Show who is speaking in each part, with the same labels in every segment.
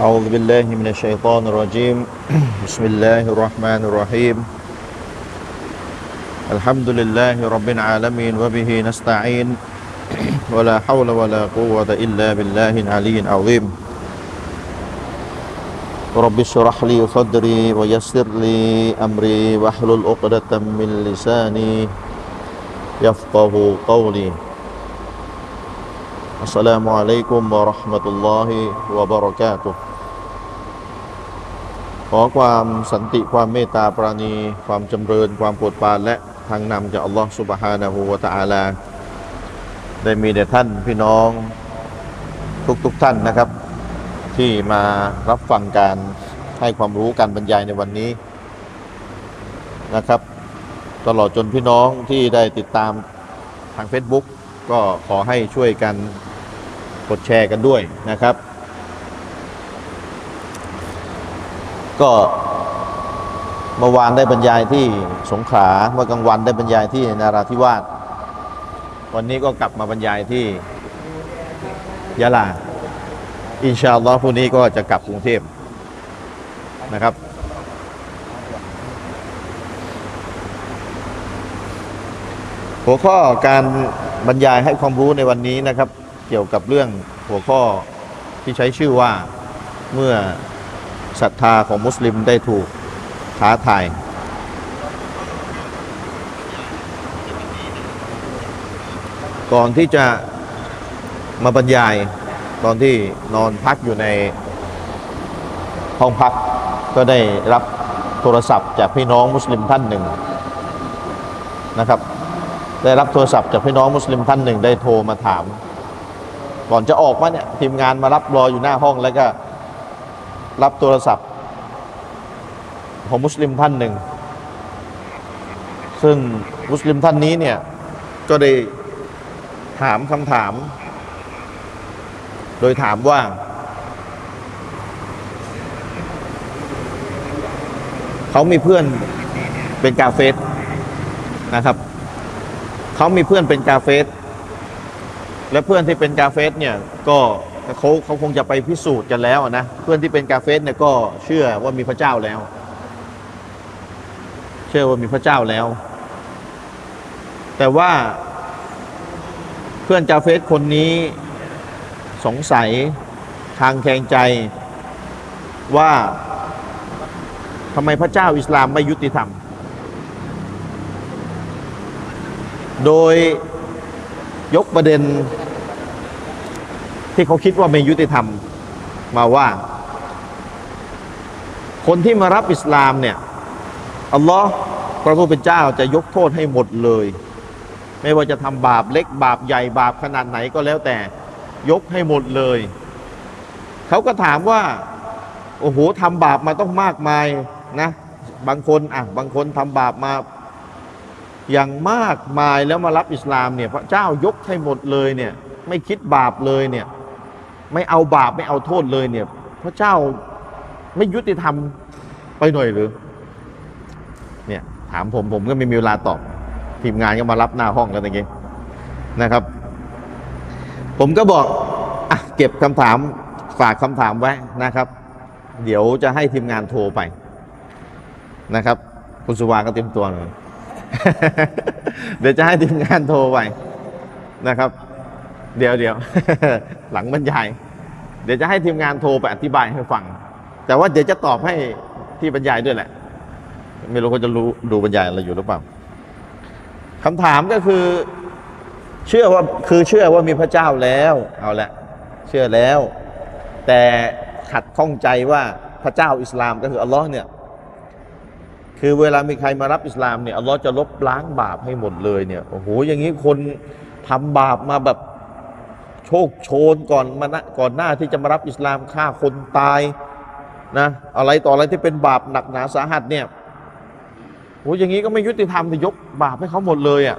Speaker 1: أعوذ بالله من الشيطان الرجيم. بسم الله الرحمن الرحيم. الحمد لله رب العالمين وبه نستعين. ولا حول ولا قوة إلا بالله العلي العظيم. رب اشرح لي صدري ويسر لي أمري واحلل عقدة من لساني يفقه قولي. السلام عليكم ورحمة الله وبركاته ขอความสันติความเมตตาปราณี ความจำเริญความโปรดปรานและทางนำจากอัลลอฮฺสุบฮานะฮูวะตะอาลา ได้มีแด่ท่านพี่น้องทุกๆทท่านนะครับ ที่มารับฟังการให้ความรู้การบรรยายในวันนี้นะครับ ตลอดจนพี่น้องที่ได้ติดตามทาง Facebook ก็ขอให้ช่วยกัน กดแชร์กันด้วยนะครับ ก็เมื่อวานได้บรรยายที่สงขลาเมื่อกลางวันได้บรรยายที่นาราธิวาสวันนี้ก็กลับมาบรรยายที่ยะลา อินชาอัลลอฮ์พรุ่งนี้ก็จะกลับกรุงเทพนะครับหัวข้อการบรรยายให้ความรู้ในวันนี้นะครับ เกี่ยวกับเรื่องหัวข้อที่ใช้ชื่อว่าเมื่อศรัทธาของมุสลิมได้ถูกท้าทายก่อนที่จะมาบรรยายตอนที่นอนพักอยู่ในห้องพักก็ได้รับโทรศัพท์จากพี่น้องมุสลิมท่านหนึ่งนะครับ ได้รับโทรศัพท์จากพี่น้องมุสลิมท่านหนึ่งได้โทรมาถาม ก่อนจะออกมาเนี่ยทีมงานมารับรออยู่หน้าห้องแล้วก็รับโทรศัพท์ของมุสลิมท่านหนึ่ง ซึ่งมุสลิมท่านนี้เนี่ย ก็ได้ถามคำถาม โดยถามว่า เขามีเพื่อนเป็นกาเฟสนะครับ เขามีเพื่อนเป็นกาเฟส และเพื่อนที่เป็นกาเฟสเนี่ยก็เขาเขาคงจะไปพิสูจน์กันแล้วนะเพื่อนที่เป็นกาเฟสเนี่ยก็เชื่อว่ามีพระเจ้าแล้ว เชื่อว่ามีพระเจ้าแล้ว แต่ว่าเพื่อนกาเฟสคนนี้สงสัยทางแคงใจว่าทำไมพระเจ้าอิสลามไม่ยุติธรรม โดยยกประเด็น ที่เขาคิดว่าไม่ยุติธรรมมาว่า คนที่มารับอิสลามเนี่ยอัลลอฮ์พระผู้เป็นเจ้าจะยกโทษให้หมดเลย ไม่ว่าจะทำบาปเล็กบาปใหญ่บาปขนาดไหนก็แล้วแต่ยกให้หมดเลย เขาก็ถามว่า โอ้โหทำบาปมาต้องมากมายนะ บางคนอะบางคนทำบาปมาอย่างมากมายแล้วมารับอิสลามเนี่ยพระเจ้ายกให้หมดเลยเนี่ย ไม่คิดบาปเลยเนี่ย ไม่เอาบาปไม่เอาโทษเลยเนี่ย พระเจ้าไม่ยุติธรรมไปหน่อยหรือ เนี่ย ถามผมผมก็ไม่มีเวลาตอบ ทีมงานก็มารับหน้าห้องแล้วตะกี้นะครับ ผมก็บอกอะเก็บคำถามฝากคำถามไว้นะครับ เดี๋ยวจะให้ทีมงานโทรไปนะครับ คุณสุวาก็เตรียมตัวหน่อยเดี๋ยวจะให้ทีมงานโทรไปนะครับ เดี๋ยวเดี๋ยวหลังบรรยาย เดี๋ยวจะให้ทีมงานโทรไปอธิบายให้ฟัง แต่ว่าเดี๋ยวจะตอบให้ที่บรรยายด้วยแหละ ไม่รู้เขาจะรู้ดูบรรยายอะไรอยู่หรือเปล่าคำถามก็คือ เชื่อว่าคือเชื่อว่ามีพระเจ้าแล้วเอาละเชื่อแล้ว แต่ขัดข้องใจว่าพระเจ้าอิสลามก็คืออัลลอฮ์เนี่ยคือเวลามีใครมารับอิสลามเนี่ยอัลลอฮ์จะลบล้างบาปให้หมดเลยเนี่ยโอ้โหอย่างนี้คนทำบาปมาแบบ โชคโชนก่อนมานะก่อนหน้าที่จะมารับอิสลามฆ่าคนตายนะอะไรต่ออะไรที่เป็นบาปหนักหนาสาหัสเนี่ยโอ้อย่างนี้ก็ไม่ยุติธรรมจะยกบาปให้เขาหมดเลยอะ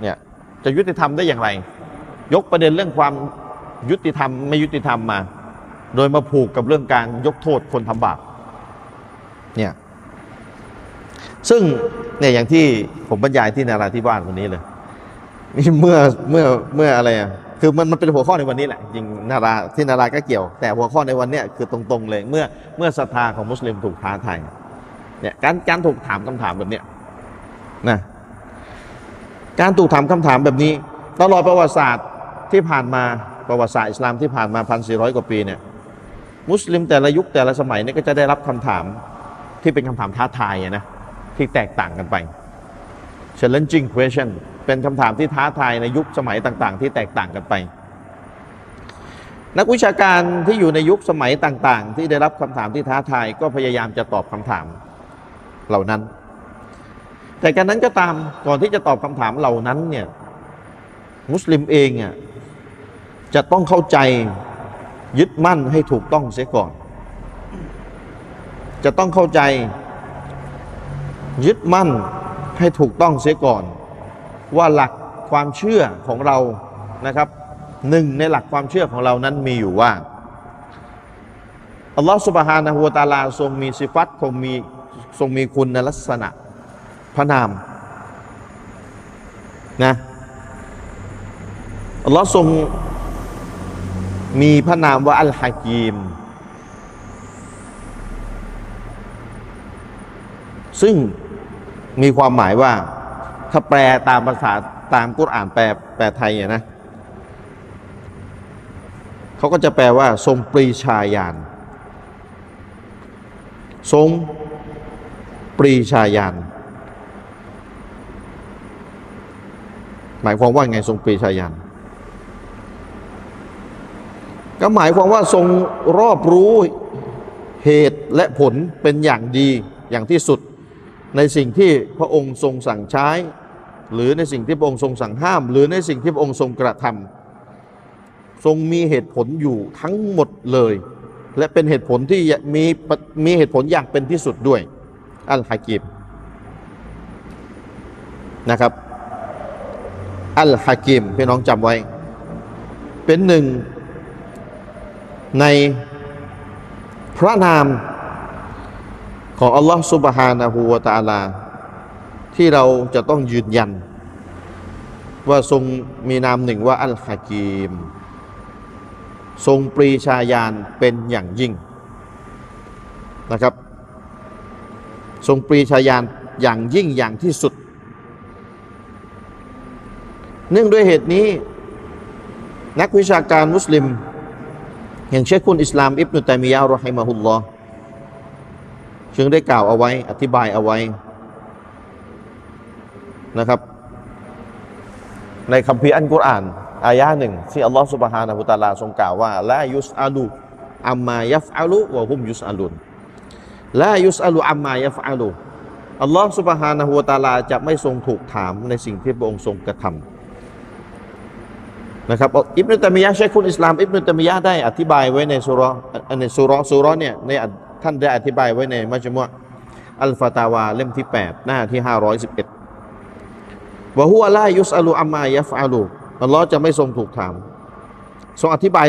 Speaker 1: เนี่ยจะยุติธรรมได้อย่างไร ยกประเด็นเรื่องความยุติธรรมไม่ยุติธรรมมา โดยมาผูกกับเรื่องการยกโทษคนทำบาปเนี่ยซึ่งเนี่ยอย่างที่ผมบรรยายที่นาราธิวาสวันนี้เลยเมื่อเมื่อเมื่ออะไรอะ คือมันมันเป็นหัวข้อในวันนี้แหละจริงนาราที่นาราก็เกี่ยว แต่หัวข้อในวันเนี้ยคือตรงๆเลยเมื่อเมื่อศรัทธาของมุสลิมถูกท้าทายเนี่ยการการถูกถามคำถามแบบเนี้ยนะการถูกถามคำถามแบบนี้ ตลอดประวัติศาสตร์ที่ผ่านมาประวัติศาสตร์อิสลามที่ผ่านมาพันสี่ร้อยกว่าปีเนี่ยมุสลิมแต่ละยุคแต่ละสมัยเนี่ยก็จะได้รับคำถามที่เป็นคำถามท้าทายนะที่แตกต่างกันไป challenging question เป็นคำถามที่ท้าทายในยุคสมัยต่าง ๆ ที่แตกต่างกันไป นักวิชาการที่อยู่ในยุคสมัยต่างๆ ที่ได้รับคำถามที่ท้าทายก็พยายามจะตอบคำถามเหล่านั้น แต่การนั้นก็ตามก่อนที่จะตอบคำถามเหล่านั้นเนี่ยมุสลิมเองอะจะต้องเข้าใจยึดมั่นให้ถูกต้องเสียก่อน จะต้องเข้าใจยึดมั่นให้ถูกต้องเสียก่อน ว่าหลักความเชื่อของเรานะครับหนึ่งในหลักความเชื่อของเรานั้นมีอยู่ว่าอัลลอฮฺสุบฮานะฮูวตาลาทรงมีสิฟัตทรงมีทรงมีคุณลักษณะพระนามนะอัลลอฮ์ทรงมีพระนามว่าอัลฮะกีม ซึ่งมีความหมายว่า ถ้าแปลตามภาษาตามกุรอ่านแปลแปลไทยอะนะเขาก็จะแปลว่า ทรงปรีชาญาณทรงปรีชาญาณหมายความว่าไงทรงปรีชาญาณก็หมายความว่าทรงรอบรู้เหตุและผลเป็นอย่างดีอย่างที่สุดในสิ่งที่พระองค์ทรงสั่งใช้ หรือในสิ่งที่พระองค์ทรงสั่งห้าม หรือในสิ่งที่พระองค์ทรงกระทำ ทรงมีเหตุผลอยู่ทั้งหมดเลย และเป็นเหตุผลที่มีมีเหตุผลอย่างเป็นที่สุดด้วย อัลฮะกิมนะครับอัลฮะกิมพี่น้องจำไว้ เป็นหนึ่งในพระนามของอัลลอฮ์สุบฮานะฮูวะตะอาลา ที่เราจะต้องยืนยัน ว่าทรงมีนามหนึ่งว่าอัลฮะกีม ทรงปรีชาญาณเป็นอย่างยิ่งนะครับ ทรงปรีชาญาณอย่างยิ่งอย่างที่สุด เนื่องด้วยเหตุนี้ นักวิชาการมุสลิม อย่างเชคคุณอิสลามอิบนุตัยมียะห์รอฮิมะฮุลลอฮ์จึงได้กล่าวเอาไว้ อธิบายเอาไว้ นะครับ ในคัมภีร์อันกุรอานอายะหนึ่งที่อัลลอฮฺสุบฮานะฮุตาลาทรงกล่าวว่าละยุสอาลูอัมมายัฟอาลูวะฮุมยุสอาลุนละยุสอาลูอัมมายัฟอาลูอัลลอฮฺสุบฮานะฮุตาลาจะไม่ทรงถูกถามในสิ่งที่พระองค์ทรงกระทำนะครับอิบนุตมียะห์เชคคุณอิสลามอิบนุตมียะได้อธิบายไว้ในสุราในสุราสุรเนี่ยในท่านได้อธิบายไว้ในมัจมุอะอัลฟาตาวาเล่มที่ 8 หน้าที่ 511 ว่าหัวลายุสอาลูอัมมายัฟอาลูอัลลอฮ์จะไม่ทรงถูกถาม ทรงอธิบาย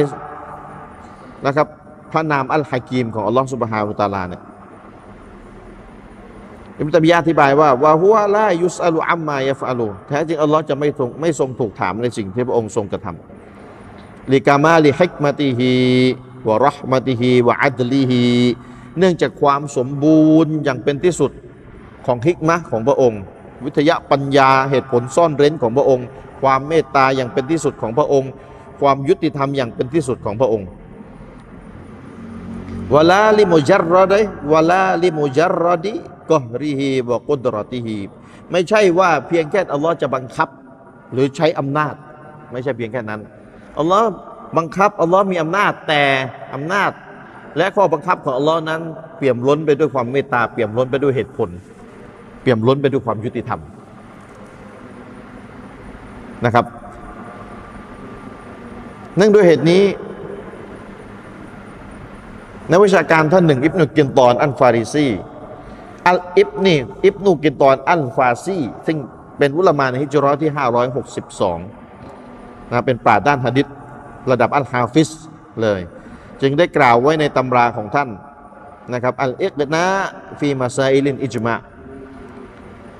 Speaker 1: นะครับพระนามอัลฮะกีมของอัลลอฮ์สุบฮานุตาลาเนี่ยอิมตัมยะอธิบายว่าว่าหัวลายุสอาลูอัมมายัฟอาลูแท้จริงอัลลอฮ์จะไม่ทรงไม่ทรงถูกถามในสิ่งที่พระองค์ทรงกระทำลิกามาลิฮิกมาติฮีวะรหมติฮีวะอัดลีฮีเนื่องจากความสมบูรณ์อย่างเป็นที่สุดของฮิกมะของพระองค์ วิทยาปัญญาเหตุผลซ่อนเร้นของพระองค์ ความเมตตาอย่างเป็นที่สุดของพระองค์ ความยุติธรรมอย่างเป็นที่สุดของพระองค์วลาลิมุจัรรอดวลาลิมุจัรรอดีกอริฮีวะกุดรติฮีไม่ใช่ว่าเพียงแค่อัลลอฮ์จะบังคับ หรือใช้อำนาจ ไม่ใช่เพียงแค่นั้นอัลลอฮ์บังคับอัลลอฮ์มีอำนาจแต่อำนาจ และข้อบังคับของอัลลอฮ์นั้นเปี่ยมล้นไปด้วยความเมตตาเปี่ยมล้นไปด้วยเหตุผล เปี่ยมล้นไปด้วยความยุติธรรมนะครับเนื่องด้วยเหตุนี้นักวิชาการท่านหนึ่ง อิบนุกินตอนอันฟาริซีอัลอิบนี่อิบนุกินตอนอันฟาซีซึ่งเป็นอุลามาในฮิจรัตที่ 562นะเป็นปราชญ์ด้านหะดิษระดับالحافظเลย จึงได้กล่าวไว้ในตำราของท่านนะครับالإقناع في مسائل الإجماع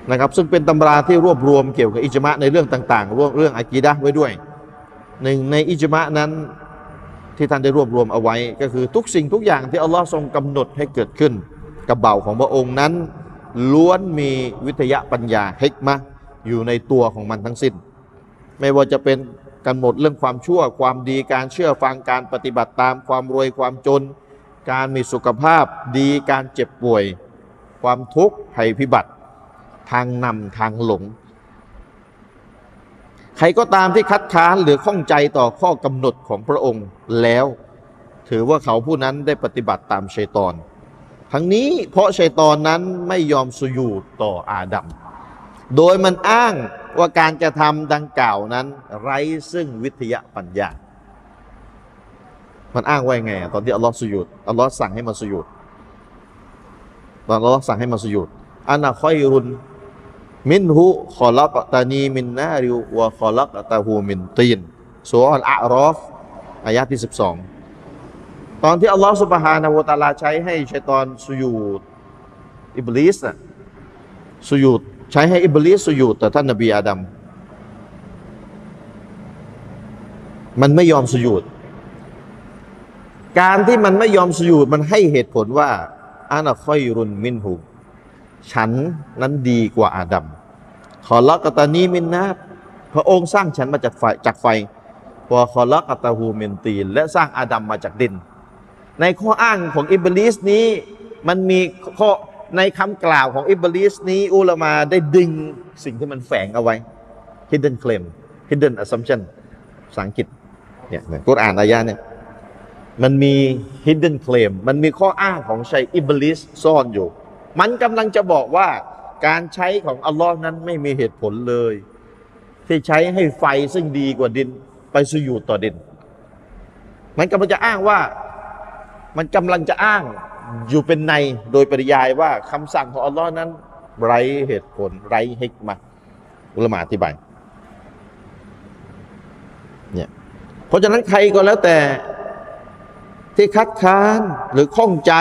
Speaker 1: นะครับซึ่งเป็นตำราที่รวบรวมเกี่ยวกับإجماع ในเรื่องต่างๆเรื่องเรื่องعقيدةไว้ด้วยหนึ่งในإجماع นั้นที่ท่านได้รวบรวมเอาไว้ ก็คือทุกสิ่งทุกอย่างที่อัลลอฮ์ทรงกำหนดให้เกิดขึ้นกับบ่าวของพระองค์นั้น ล้วนมีวิทยาปัญญาحكمةอยู่ในตัวของมันทั้งสิ้น ไม่ว่าจะเป็นกำหนดเรื่องความชั่วความดีการเชื่อฟังการปฏิบัติตามความรวยความจน การมีสุขภาพดีการเจ็บป่วย ความทุกข์ภัยพิบัติ ทางนำทางหลง ใครก็ตามที่คัดค้านหรือข้องใจต่อข้อกำหนดของพระองค์แล้ว ถือว่าเขาผู้นั้นได้ปฏิบัติตามชัยตอน ทั้งนี้เพราะชัยตอนนั้นไม่ยอมสุยูต่ออาดัม โดยมันอ้างว่าการกระทำดังกล่าวนั้น ไร้ซึ่งวิทยาปัญญา มันอ้างไว้ไง ตอนที่อัลลอฮ์สุยูดอัลลอฮ์สั่งให้มันสุยูดตอนอัลลอฮ์สั่งให้มันสุยูดอันนะคอยรุน มินหุขอลักตานีมินนาริววะขอลักตาหูมินตีนสุรอัลอารอฟอายะที่ 12 ตอนที่อัลลอฮ์สุบฮานะฮูวตาลาใช้ให้ชัยตอนสุยูดอิบลิสน่ะสุยูดใช้ให้อิบลิสสุยูดต่ท่านนบีอาดัมมันไม่ยอมสุยูดการที่มันไม่ยอมสุยูดมันให้เหตุผลว่าอานะคอยรุนมินหู ฉันนั้นดีกว่าอาดัมขอลักกตานีมินนาพระองค์สร้างฉันมาจากไฟจากไฟวะขอลักกตาหูมินตีน และสร้างอาดัมมาจากดิน ในข้ออ้างของอิบลิสนี้มันมีข้อในคำกล่าวของอิบลิสนี้อุลามาได้ดึงสิ่งที่มันแฝงเอาไว้ hidden claim hidden assumption ภาษาอังกฤษเนี่ยเนี่ยกุรอานอายะเนี่ยมันมี hidden claim มันมีข้ออ้างของชัยอิบลิสซ่อนอยู่ มันกำลังจะบอกว่าการใช้ของอัลลอฮ์นั้นไม่มีเหตุผลเลย ที่ใช้ให้ไฟซึ่งดีกว่าดิน ไปสุยูดต่อดิน มันกำลังจะอ้างว่ามันกำลังจะอ้างอยู่เป็นในโดยปริยายว่าคำสั่งของอัลลอฮ์นั้น ไร้เหตุผล ไร้ฮิกมาอุลามะอธิบายเนี่ยเพราะฉะนั้นใครก็แล้วแต่ที่คัดค้านหรือข้องใจ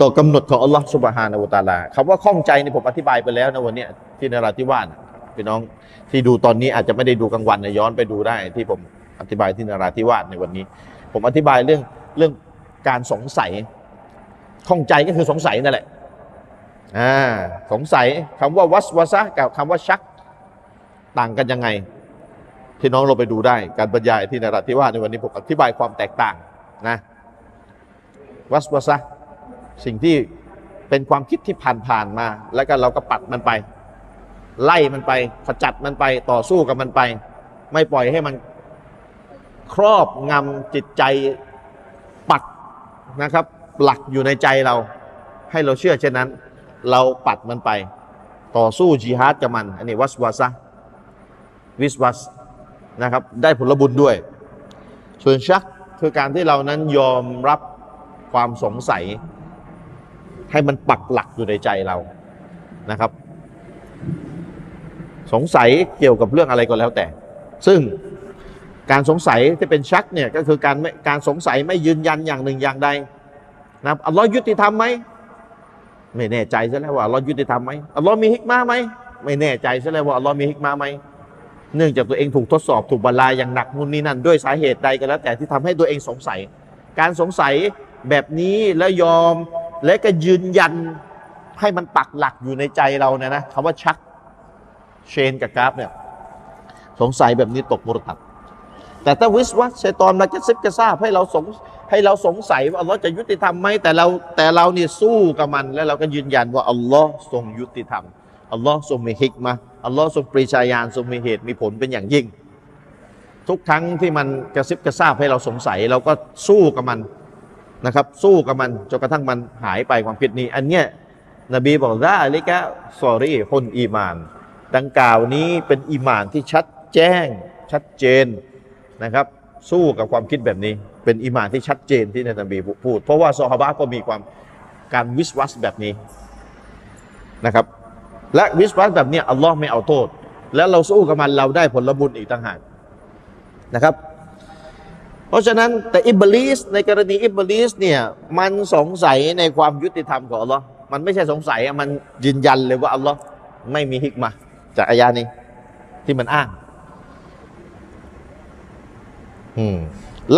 Speaker 1: ต่อกำหนดของอัลลอฮ์สุบฮานาอูตาลาคำว่าข้องใจในผมอธิบายไปแล้วนะวันนี้ที่นราธิวาสพี่น้องที่ดูตอนนี้อาจจะไม่ได้ดูกลางวันนะย้อนไปดูได้ ที่ผมอธิบายที่นราธิวาสในวันนี้ ผมอธิบายเรื่องเรื่องการสงสัยข้องใจก็คือสงสัยนั่นแหละอ่าสงสัยคำว่าวัสวาซะกับคำว่าชักต่างกันยังไงพี่น้องเราไปดูได้ การบรรยายที่นราธิวาสในวันนี้ผมอธิบายความแตกต่างนะวัสวาซะ สิ่งที่เป็นความคิดที่ผ่านๆมา แล้วก็เราก็ปัดมันไป ไล่มันไปขจัดมันไปต่อสู้กับมันไป ไม่ปล่อยให้มันครอบงำจิตใจปักนะครับ หลักอยู่ในใจเรา ให้เราเชื่อเช่นนั้น เราปัดมันไป ต่อสู้จิฮาดกับมัน อันนี้วัสวาซะวิสวัสนะครับ ได้ผลบุญด้วย ส่วนชักคือการที่เรานั้นยอมรับความสงสัย ให้มันปักหลักอยู่ในใจเรานะครับ สงสัยเกี่ยวกับเรื่องอะไรก็แล้วแต่ ซึ่งการสงสัยที่เป็นชักเนี่ยก็คือการการสงสัยไม่ยืนยันอย่างหนึ่งอย่างใดนะครับอัลลอฮ์ยุติธรรมไหมไม่แน่ใจซะแล้วว่าอัลลอฮ์ยุติธรรมไหมอัลลอฮ์มีฮิกมาไหมไม่แน่ใจซะแล้วว่าอัลลอฮ์มีฮิกมาไหมเนื่องจากตัวเองถูกทดสอบถูกบรรลายอย่างหนักนู่นนี่นั่นด้วยสาเหตุใดก็แล้วแต่ที่ทำให้ตัวเองสงสัย การสงสัยแบบนี้แล้วยอม และก็ยืนยันให้มันปักหลักอยู่ในใจเราเนี่ยนะคำว่าชักเชนกับกราฟเนี่ยสงสัยแบบนี้ตกมุรตัดแต่ถ้าวิสวัชัยตอนมากระซิบกระซาบให้เราสงให้เราสงสัยว่าอัลลอฮ์จะยุติธรรมไหมแต่เราแต่เราเนี่ยสู้กับมัน แล้วเราก็ยืนยันว่าอัลลอฮ์ทรงยุติธรรมอัลลอฮ์ทรงมีฮิกมาอัลลอฮ์ทรงปริชาญาณทรงมีเหตุมีผลเป็นอย่างยิ่ง ทุกครั้งที่มันกระซิบกระซาบให้เราสงสัย เราก็สู้กับมัน นะครับ สู้กับมันจนกระทั่งมันหายไปความผิดนี้ อันเนี้ยนบีบอกว่าลิกะซอรี่คนอีมาน ดังกล่าวนี้เป็นอีมานที่ชัดแจ้งชัดเจนนะครับ สู้กับความคิดแบบนี้ เป็นอีมานที่ชัดเจนที่นบีพูด เพราะว่าซอฮาบะก็มีความการวิสวัสแบบนี้นะครับ และวิสวัสแบบนี้อัลลอฮ์ไม่เอาโทษ แล้วเราสู้กับมันเราได้ผลบุญอีกต่างหากนะครับ เพราะฉะนั้นแต่อิบลิสในกรณีอิบลิสเนี่ยมันสงสัยในความยุติธรรมของอัลลอฮ์มันไม่ใช่สงสัยอะมันยืนยันเลยว่าอัลลอฮ์ไม่มีฮิกมาจากอายานี้ที่มันอ้างอืม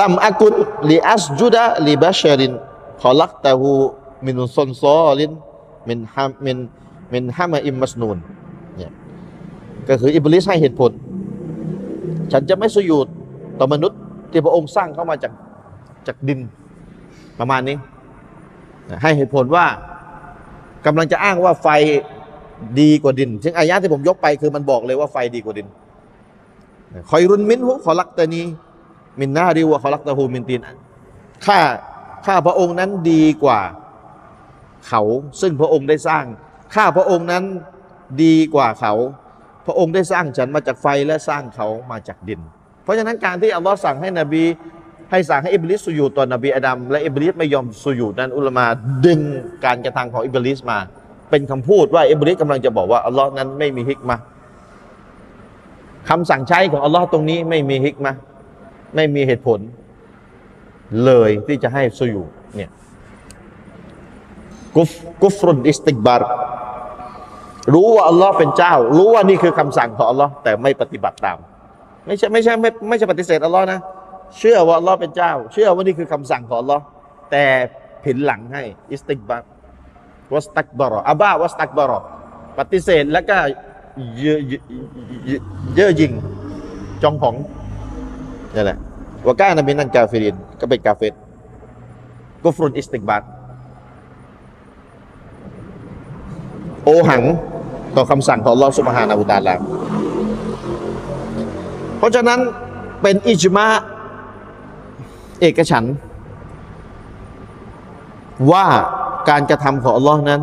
Speaker 1: ลัมอากุลลีอัสจุดะลีบาชรินขอลักตะฮูมินุซอนซอลินมินฮัมมินมินฮามะอิมมัสนูนเนี่ยก็คืออิบลิสให้เหตุผล ฉันจะไม่สุยูดต่อมนุษย์ ที่พระองค์สร้างเข้ามาจากจากดินประมาณนี้ ให้เหตุผลว่ากำลังจะอ้างว่าไฟดีกว่าดิน ซึ่งอายะที่ผมยกไปคือมันบอกเลยว่าไฟดีกว่าดินخير منه خلقتني من نار وخلقته من طينข้าข้าพระองค์นั้นดีกว่าเขาซึ่งพระองค์ได้สร้าง ข้าพระองค์นั้นดีกว่าเขา พระองค์ได้สร้างฉันมาจากไฟและสร้างเขามาจากดิน เพราะฉะนั้นการที่อัลลอฮ์สั่งให้นบี ให้สั่งให้อิบลิสสุญูดต่อนบีอาดัมและอิบลิสไม่ยอมสุญูดนั้น علماء ดึงการกระทำของอิบลิสมา เป็นคำพูดว่าอิบลิสกำลังจะบอกว่าอัลลอฮ์นั้นไม่มีحكمةคำสั่งใช้ของอัลลอฮ์ตรงนี้ไม่มีحكمةไม่มีเหตุผล เลยที่จะให้สุยูเนี่ยกุฟกุฟรุนอิสติกบารรู้ว่าอัลลอฮ์เป็นเจ้า รู้ว่านี่คือคำสั่งของอัลลอฮ์แต่ไม่ปฏิบัติตาม ไม่ใช่ไม่ใช่ไม่ไม่ใช่ปฏิเสธอัลลอฮ์นะ เชื่อว่าอัลลอฮ์เป็นเจ้า เชื่อว่านี่คือคำสั่งของอัลลอฮ์แต่ผินหลังให้استكبار واستكبر أبى واستكبرปฏิเสธแล้วก็เยอะเยอเยอยิงจองของนี่แหละวาก้านะมินันกาฟิรินก็เป็นกาเฟตกุฟรุนอิสติกบารโอหังต่อคำสั่งของอัลลอฮ์สุบฮานาบูตาลา เพราะฉะนั้นเป็นอิจมาเอกฉัน ว่าการกระทำของอัลลอฮ์นั้น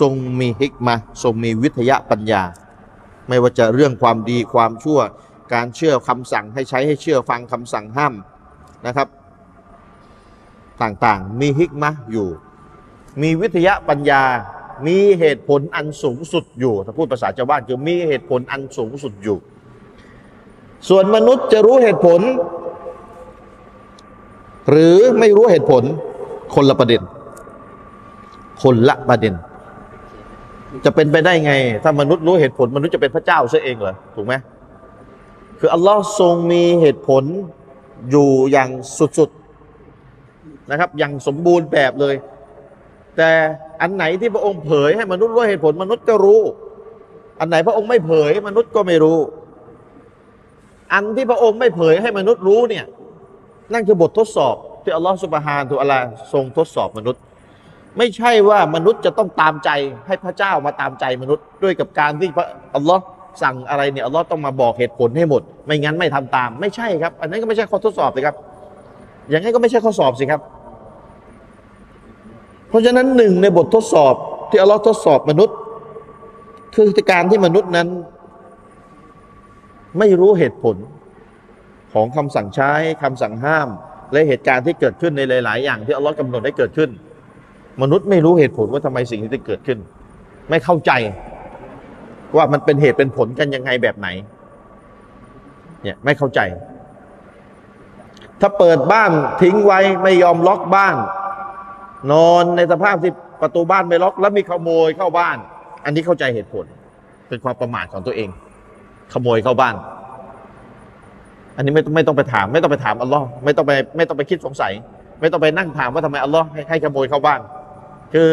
Speaker 1: ทรงมีฮิกมาทรงมีวิทยาปัญญา ไม่ว่าจะเรื่องความดีความชั่ว การเชื่อคำสั่งให้ใช้ให้เชื่อฟังคำสั่งห้ามนะครับ ต่างๆ มีฮิกมะอยู่ มีวิทยาปัญญา มีเหตุผลอันสูงสุดอยู่ ถ้าพูดภาษาชาวบ้านคือมีเหตุผลอันสูงสุดอยู่ ส่วนมนุษย์จะรู้เหตุผล หรือไม่รู้เหตุผล คนละประเด็น คนละประเด็น จะเป็นไปได้ไง ถ้ามนุษย์รู้เหตุผล มนุษย์จะเป็นพระเจ้าซะเองเหรอถูกไหมคืออัลลอฮ์ทรงมีเหตุผลอยู่อย่างสุดๆนะครับ อย่างสมบูรณ์แบบเลย แต่อันไหนที่พระองค์เผยให้มนุษย์รู้เหตุผล มนุษย์ก็รู้ อันไหนพระองค์ไม่เผย มนุษย์ก็ไม่รู้ อันที่พระองค์ไม่เผยให้มนุษย์รู้เนี่ย นั่นคือบททดสอบ ที่อัลลอฮฺสุบฮานตุอัลลาทรงทดสอบมนุษย์ ไม่ใช่ว่ามนุษย์จะต้องตามใจให้พระเจ้ามาตามใจมนุษย์ ด้วยกับการที่พระอัลลอฮ์สั่งอะไรเนี่ยอัลลอฮ์ต้องมาบอกเหตุผลให้หมด ไม่งั้นไม่ทำตาม ไม่ใช่ครับ อันนั้นก็ไม่ใช่ข้อทดสอบสิครับ อย่างนั้นก็ไม่ใช่ข้อสอบสิครับ เพราะฉะนั้นหนึ่งในบททดสอบที่อัลลอฮ์ทดสอบมนุษย์ คือการที่มนุษย์นั้น ไม่รู้เหตุผลของคำสั่งใช้คำสั่งห้าม และเหตุการณ์ที่เกิดขึ้นในหลาย ๆ อย่างที่อัลลอฮ์กำหนดให้เกิดขึ้น มนุษย์ไม่รู้เหตุผลว่าทำไมสิ่งนี้ถึงเกิดขึ้น ไม่เข้าใจว่ามันเป็นเหตุเป็นผลกันยังไงแบบไหนเนี่ยไม่เข้าใจ ถ้าเปิดบ้านทิ้งไว้ไม่ยอมล็อกบ้าน นอนในสภาพที่ประตูบ้านไม่ล็อก แล้วมีขโมยเข้าบ้าน อันนี้เข้าใจเหตุผล เป็นความประมาทของตัวเอง ขโมยเข้าบ้าน อันนี้ไม่ต้องไม่ต้องไปถาม ไม่ต้องไปถามอัลลอฮ์ไม่ต้องไปไม่ต้องไปคิดสงสัย ไม่ต้องไปนั่งถามว่าทำไมอัลลอฮ์ให้ให้ขโมยเข้าบ้าน คือ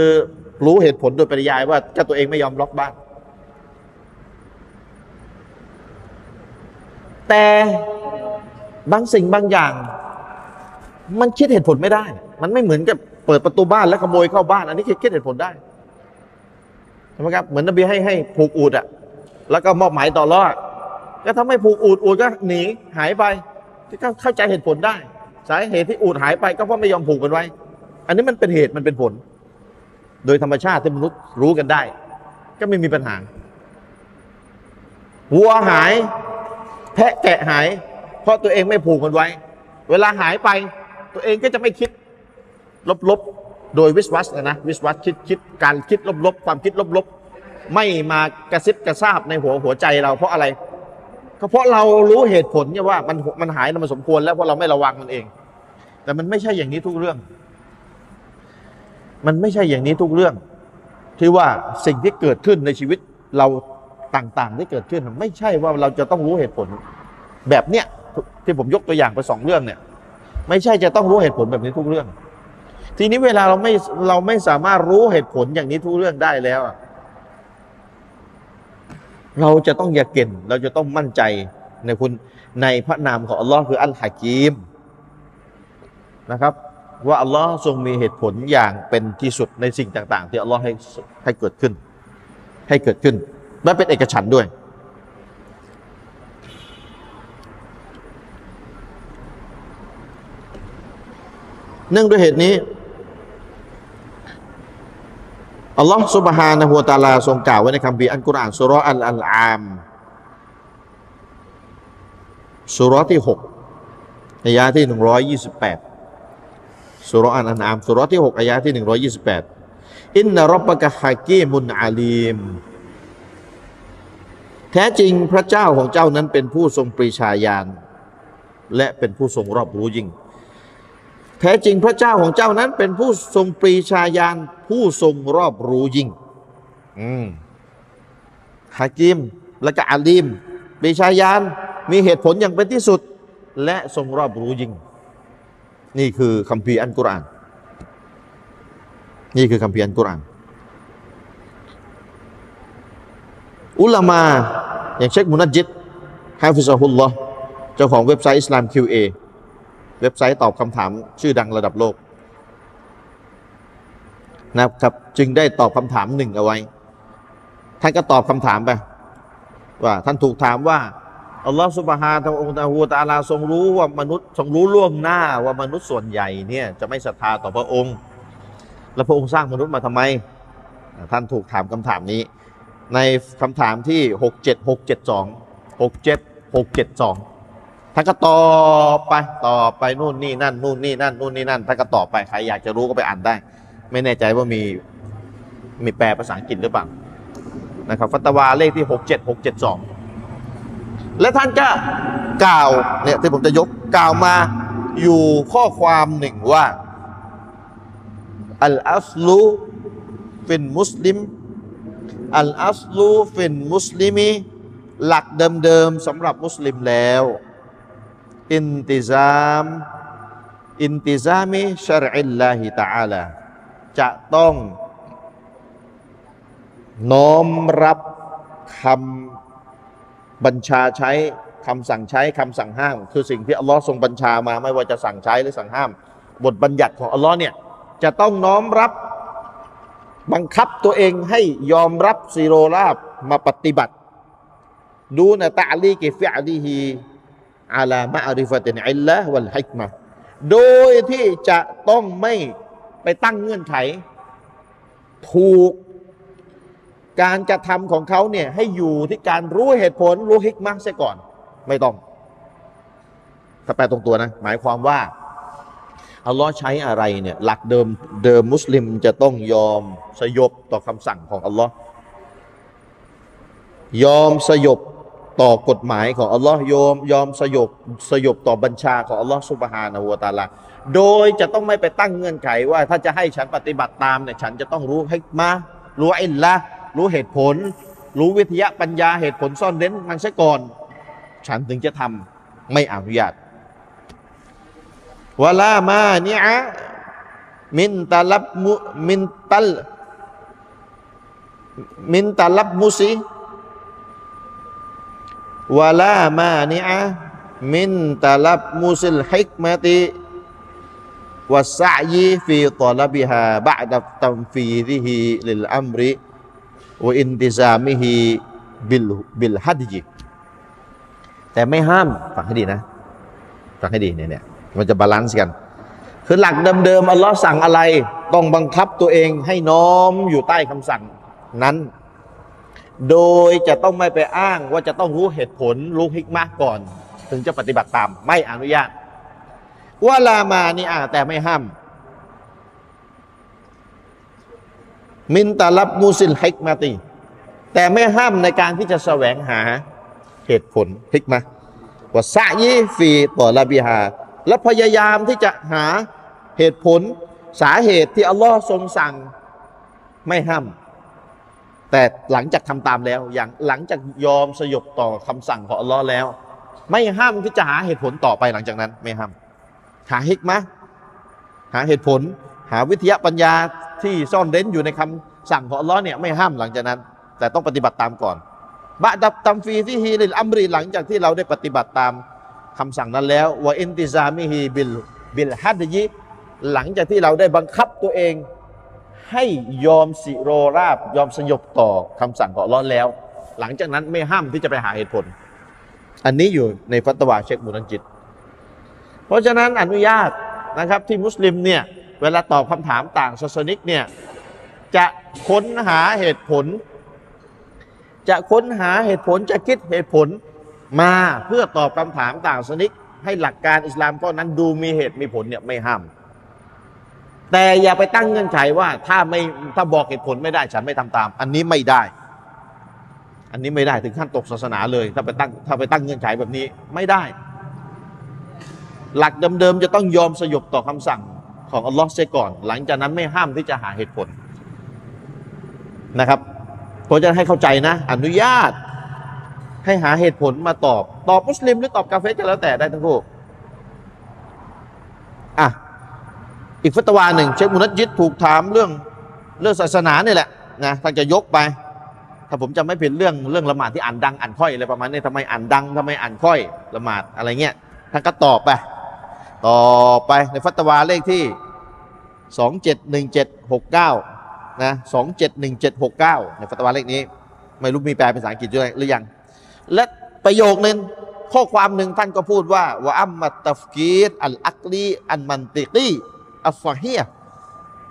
Speaker 1: รู้เหตุผลโดยปริยายว่าเจ้าตัวเองไม่ยอมล็อกบ้าน แต่บางสิ่งบางอย่าง มันคิดเหตุผลไม่ได้ มันไม่เหมือนกับเปิดประตูบ้านแล้วขโมยเข้าบ้าน อันนี้คิดคิดเหตุผลได้ใช่ไหมครับเหมือนนบีให้ให้ผูกอูดอะ แล้วก็มอบหมายต่อรอดก็ทำให้ผูกอูดอูดก็หนีหายไปที่ก็เข้าใจเหตุผลได้ สาเหตุที่อูดหายไปก็เพราะไม่ยอมผูกกันไว้ อันนี้มันเป็นเหตุมันเป็นผล โดยธรรมชาติที่มนุษย์รู้กันได้ ก็ไม่มีปัญหาวัวหาย แพะแกะหาย เพราะตัวเองไม่ผูกมันไว้ เวลาหายไป ตัวเองก็จะไม่คิด ลบๆ โดยวิสวัสนะนะวิสวัสคิดคิดการคิดลบๆความคิดลบๆ ไม่มากระซิบกระซาบในหัวหัวใจเราเพราะอะไรก็เพราะเรารู้เหตุผลเนี่ยว่ามันมันหายมันสมควรแล้วเพราะเราไม่ระวังมันเอง แต่มันไม่ใช่อย่างนี้ทุกเรื่อง มันไม่ใช่อย่างนี้ทุกเรื่อง ที่ว่าสิ่งที่เกิดขึ้นในชีวิตเราต่างๆ ที่เกิดขึ้นไม่ใช่ว่าเราจะต้องรู้เหตุผล แบบเนี้ยที่ผมยกตัวอย่างไปสองเรื่องเนี่ย ไม่ใช่จะต้องรู้เหตุผลแบบนี้ทุกเรื่อง ทีนี้เวลาเราไม่เราไม่สามารถรู้เหตุผลอย่างนี้ทุกเรื่องได้แล้วอะ เราจะต้องอย่าเก่นเราจะต้องมั่นใจในคุณในพระนามของอัลลอฮ์คืออัลฮะกีมนะครับ ว่าอัลลอฮ์ทรงมีเหตุผลอย่างเป็นที่สุดในสิ่งต่าง ๆ ที่อัลลอฮ์ให้ให้เกิดขึ้น ให้เกิดขึ้นและเป็นเอกฉันด้วย เนื่องด้วยเหตุนี้ อัลลอฮ์สุบฮานะฮัวตาลาทรงกล่าวไว้ในคำพีอันกุรอานสุรอัลอัลอามสุรที่หกอายะที่หนึ่งร้อยยี่สิบแปดสุรอัลอัลอามสุรที่หกอายะที่หนึ่งร้อยยี่สิบแปดอินนารบกะฮากีมุนอาลีม แท้จริงพระเจ้าของเจ้านั้นเป็นผู้ทรงปรีชาญาณและเป็นผู้ทรงรอบรู้ยิ่ง แท้จริงพระเจ้าของเจ้านั้นเป็นผู้ทรงปรีชาญาณผู้ทรงรอบรู้ยิ่ง อืมحكيم และก็عليم ปรีชาญาณมีเหตุผลอย่างเป็นที่สุด และทรงรอบรู้ยิ่ง นี่คือคัมภีร์อัลกุรอาน นี่คือคัมภีร์อัลกุรอาน علماء อย่างเชคมุนัดจิตฮาฟิซะฮุลลอฮ์เจ้าของเว็บไซต์อิสลาม QA เว็บไซต์ตอบคำถามชื่อดังระดับโลกนะครับจึงได้ตอบคำถามหนึ่งเอาไว้ ท่านก็ตอบคำถามไปว่าท่านถูกถามว่าอัลลอฮฺสุบฮานะฮูวะตะอาลาทรงรู้ว่ามนุษย์ทรงรู้ล่วงหน้าว่ามนุษย์ส่วนใหญ่เนี่ยจะไม่ศรัทธาต่อพระองค์ แล้วพระองค์สร้างมนุษย์มาทำไม ท่านถูกถามคำถามนี้ ในคำถามที่หกเจ็ดหกเจ็ดสองหกเจ็ดหกเจ็ดสอง ท่านก็ตอบไปตอบไปนู่นนี่นั่นนู่นนี่นั่นนู่นนี่นั่นท่านก็ตอบไปใครอยากจะรู้ก็ไปอ่านได้ ไม่แน่ใจว่ามีมีแปลภาษาอังกฤษหรือเปล่านะครับฟัตวาเลขที่หกเจ็ดหกเจ็ดสองและท่านก็กล่าวเนี่ยที่ผมจะยกกล่าวมาอยู่ข้อความหนึ่งว่าอัลอัสลูฟินมุสลิมอัลอัสลูฟินมุสลิมีหลักเดิมๆสำหรับมุสลิมแล้ว อินติซามอินติซามิชรอิลลาฮิตะอาลาจะต้องน้อมรับคำบัญชาใช้คำสั่งใช้คำสั่งห้าม คือสิ่งที่อัลลอฮ์ทรงบัญชามาไม่ว่าจะสั่งใช้หรือสั่งห้าม บทบัญญัติของอัลลอฮ์เนี่ยจะต้องน้อมรับบังคับตัวเองให้ยอมรับซีโรราบมาปฏิบัติ ดูนะตะลีกิฟิอลีฮี อาลามะอาริฟตินอิลละวัลฮิกมะโดยที่จะต้องไม่ไปตั้งเงื่อนไข ถูกการกระทำของเขาเนี่ยให้อยู่ที่การรู้เหตุผลรู้ฮิกมะเสียก่อน ไม่ต้อง ถ้าแปลตรงตัวนะ หมายความว่าอัลลอฮ์ใช้อะไรเนี่ยหลักเดิมเดิมมุสลิมจะต้องยอมสยบต่อคำสั่งของอัลลอฮ์ยอมสยบ ต่อกฎหมายของอัลลอฮ์ยอมยอมสยบสยบต่อบัญชาของอัลลอฮ์สุบฮานะฮูวะตาลาโดยจะต้องไม่ไปตั้งเงื่อนไขว่า ถ้าจะให้ฉันปฏิบัติตามเนี่ยฉันจะต้องรู้ให้มารู้อินละรู้เหตุผล รู้วิทยาปัญญาเหตุผลซ่อนเร้นมันซะก่อน ฉันถึงจะทำไม่อนุญาตวลามาเนีอะมินตาลับมุมินตัลมินตาลับมุซี วลามานีอะมินตาลับมุซิลฮิกมติวัสยีฟีตอลบิฮาบะดัตัมฟีริฮิลิลอัมริวอินติซามิฮิบิลบิลฮัดจิแต่ไม่ห้ามฟังให้ดีนะฟังให้ดีเนี่ยเนี่ยมันจะ balance กัน คือหลักเดิมๆอัลลอฮ์สั่งอะไร ต้องบังคับตัวเองให้น้อมอยู่ใต้คำสั่งนั้น โดยจะต้องไม่ไปอ้างว่าจะต้องรู้เหตุผลรู้حكمةก่อน ถึงจะปฏิบัติตามไม่อนุญาตولا مانعแต่ไม่ห้าม من تلمس الحكمةแต่ไม่ห้ามในการที่จะแสวงหาเหตุผลฮิกมะว่าซะยีฟีต่อละบิฮา และพยายามที่จะหาเหตุผลสาเหตุที่อัลลอฮ์ทรงสั่งไม่ห้าม แต่หลังจากทำตามแล้ว อย่างหลังจากยอมสยบต่อคำสั่งของอัลลอฮ์แล้ว ไม่ห้ามที่จะหาเหตุผลต่อไปหลังจากนั้น ไม่ห้าม หาฮิกมะหาเหตุผล หาวิทยาปัญญาที่ซ่อนเร้นอยู่ในคำสั่งของอัลลอฮ์เนี่ยไม่ห้ามหลังจากนั้น แต่ต้องปฏิบัติตามก่อนبعد تنفيذه للأمرหลังจากที่เราได้ปฏิบัติตามคำสั่งนั้นแล้วوالتزامه بال بالحجหลังจากที่เราได้บังคับตัวเอง ให้ยอมสิโรราบ ยอมสยบต่อคำสั่งของอัลลอฮ์แล้ว หลังจากนั้นไม่ห้ามที่จะไปหาเหตุผล อันนี้อยู่ในฟัตวาเชคมุนัจญิด เพราะฉะนั้นอนุญาตนะครับที่มุสลิมเนี่ยเวลาตอบคำถามต่างศาสนิกเนี่ยจะค้นหาเหตุผล จะค้นหาเหตุผลจะคิดเหตุผลมาเพื่อตอบคำถามต่างศาสนิกให้หลักการอิสลามข้อนั้นดูมีเหตุมีผลเนี่ยไม่ห้าม แต่อย่าไปตั้งเงื่อนไขว่า ถ้าไม่ถ้าบอกเหตุผลไม่ได้ฉันไม่ทำตาม อันนี้ไม่ได้ อันนี้ไม่ได้ถึงขั้นตกศาสนาเลย ถ้าไปตั้งถ้าไปตั้งเงื่อนไขแบบนี้ไม่ได้ หลักเดิมๆจะต้องยอมสยบต่อคำสั่งของอัลลอฮ์เสียก่อน หลังจากนั้นไม่ห้ามที่จะหาเหตุผลนะครับเพราะจะให้เข้าใจนะ อนุญาตให้หาเหตุผลมาตอบ ตอบมุสลิมหรือตอบกาเฟรก็แล้วแต่ได้ทั้งคู่อะ อีกฟัตวาหนึ่งเชคมุนัดยิดถูกถามเรื่องเรื่องศาสนาเนี่ยแหละนะท่านจะยกไป ถ้าผมจำไม่ผิดเรื่องเรื่องละหมาดที่อ่านดังอ่านค่อยอะไรประมาณนี้ทำไมอ่านดังทำไมอ่านค่อยละหมาดอะไรเงี้ยท่านก็ตอบไปต่อไปในฟัตวาเลขที่271769นะ271769ในฟัตวาเลขนี้ ไม่รู้มีแปลเป็นภาษาอังกฤษด้วยหรือยัง และประโยคนึงข้อความหนึ่งท่านก็พูดว่าว่าอัมมัตตฟกีรอัลอักลีอันมันติกี อัฟฟะฮีย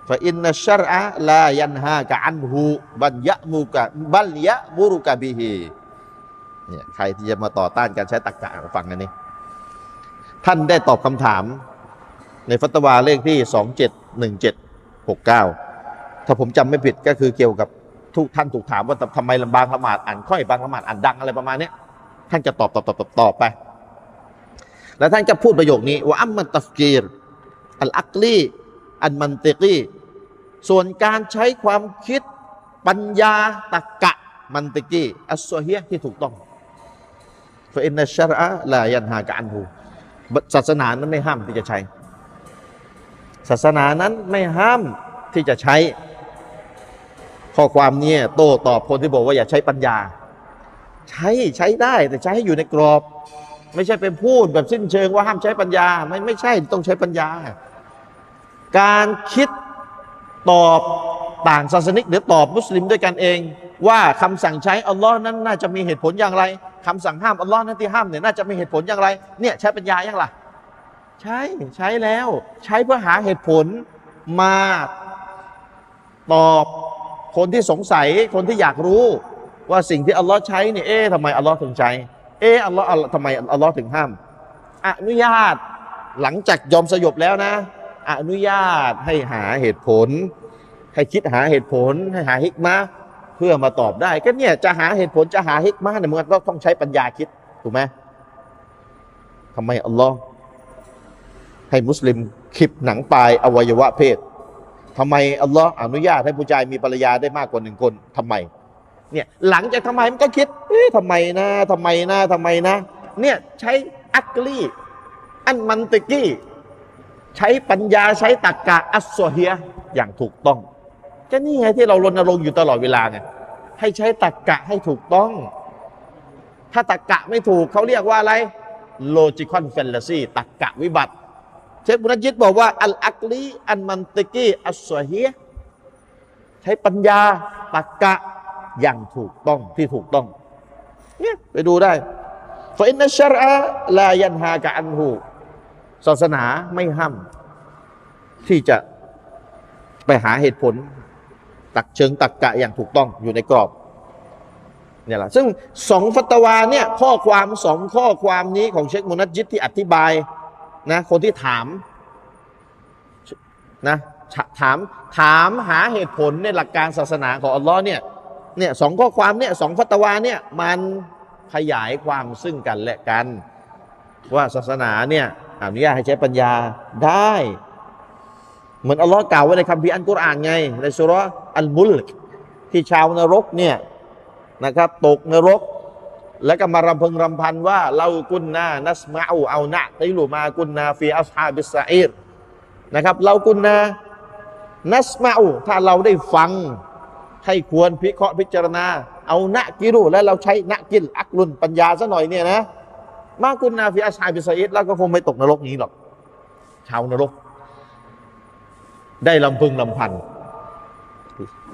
Speaker 1: ฟะอินนัชรอะลายันฮากะอันฮูบัลยะมูกะบัลยะมุรุกะบิฮีเนี่ยใครที่จะมาต่อต้านการใช้ตรรกะฟังอันนี้ ท่านได้ตอบคำถาม ในฟัตวาเลขที่ 271769 ถ้าผมจำไม่ผิดก็คือเกี่ยวกับทุกท่านถูกถามว่าทำไมลำบางละหมาดอ่านค่อยบางละหมาดอ่านดังอะไรประมาณนี้ท่านจะตอบตอบตอบตอบตอบไป แล้วท่านก็พูดประโยคนี้ว่าอัมมันตัฟกีร อัลอักลีอันมันเตกีส่วนการใช้ความคิดปัญญาตรรกะมันติกีอัสซอฮียที่ถูกต้องฟอินนัชรอะลายันฮากอันฮูศาสนานั้นไม่ห้ามที่จะใช้ ศาสนานั้นไม่ห้ามที่จะใช้ ข้อความนี้โต้ตอบคนที่บอกว่าอย่าใช้ปัญญา ใช้ใช้ได้แต่ใช้ให้อยู่ในกรอบ ไม่ใช่ไปพูดแบบสิ้นเชิงว่าห้ามใช้ปัญญา ไม่ไม่ใช่ต้องใช้ปัญญา การคิดตอบต่างศาสนิก หรือตอบมุสลิมด้วยกันเอง ว่าคำสั่งใช้อัลลอฮ์นั้นน่าจะมีเหตุผลอย่างไรคำสั่งห้ามอัลลอฮ์นั้นที่ห้ามเนี่ยน่าจะมีเหตุผลอย่างไรเนี่ยใช้ปัญญาอย่างไรใช้ใช้แล้วใช้เพื่อหาเหตุผลมาตอบคนที่สงสัยคนที่อยากรู้ว่าสิ่งที่อัลลอฮ์ใช้เนี่ยเอ๊ะทำไมอัลลอฮ์ถึงใช้เอ๊ะอัลลอฮ์ทำไมอัลลอฮ์ถึงห้าม อนุญาตหลังจากยอมสยบแล้วนะ อนุญาตให้หาเหตุผล ให้คิดหาเหตุผล ให้หาฮิกมะเพื่อมาตอบได้ ก็เนี่ยจะหาเหตุผลจะหาฮิกมะเนี่ยมันก็ต้องใช้ปัญญาคิดถูกไหมทำไมอัลลอฮ์ให้มุสลิมคลิปหนังปลายอวัยวะเพศทำไมอัลลอฮ์อนุญาตให้ผู้ชายมีภรรยาได้มากกว่าหนึ่งคนทำไมเนี่ยหลังจากทำไมมันก็คิดเอ๊ะทำไมนะทำไมนะทำไมนะ เนี่ยใช้อักลีอันมันติกี้ ใช้ปัญญาใช้ตรรกะอัสโซเฮียอย่างถูกต้องก็นี่ไงที่เรารณรงค์อยู่ตลอดเวลาไงให้ใช้ตรรกะให้ถูกต้อง ถ้าตรรกะไม่ถูกเขาเรียกว่าอะไร logical fallacy ตรรกะวิบัติ เชคบุญยิดบอกว่า อัลอักลีอันมันติกีอัสโซเฮียใช้ปัญญาตรรกะอย่างถูกต้องที่ถูกต้องเนี่ยไปดูได้ฟอินนัช ศาสนาไม่ห้ามที่จะไปหาเหตุผล ตักเชิงตักกะอย่างถูกต้องอยู่ในกรอบเนี่ยแหละซึ่งสองฟัตวาเนี่ยข้อความสองข้อความนี้ของเชคมุนัจิตที่อธิบายนะคนที่ถามนะถามถามหาเหตุผลในหลักการศาสนาของอัลลอฮ์เนี่ยเนี่ยสองข้อความเนี่ยสองฟัตวาเนี่ยมันขยายความซึ่งกันและกัน ว่าศาสนาเนี่ย อนุญาตให้ใช้ปัญญาได้ เหมือนอัลลอฮ์กล่าวไว้ในคัมภีร์อันกุรอานไง ในสุราอัลมุลกที่ชาวนรกเนี่ยนะครับ ตกนรก แล้วก็มารำพึงรำพันว่าلو كنا نسمع أو نعقل ما كنا في أصحاب السعيرนะครับ لو كنا نسمعถ้าเราได้ฟังใคร่ครวญพิเคราะห์พิจารณา أو نعقلแล้วเราใช้نعقل عقلปัญญาซะหน่อยเนี่ยนะ ما كنا في أصحاب السعيرแล้วก็คงไม่ตกนรกนี้หรอก ชาวนรก ได้รำพึงรำพัน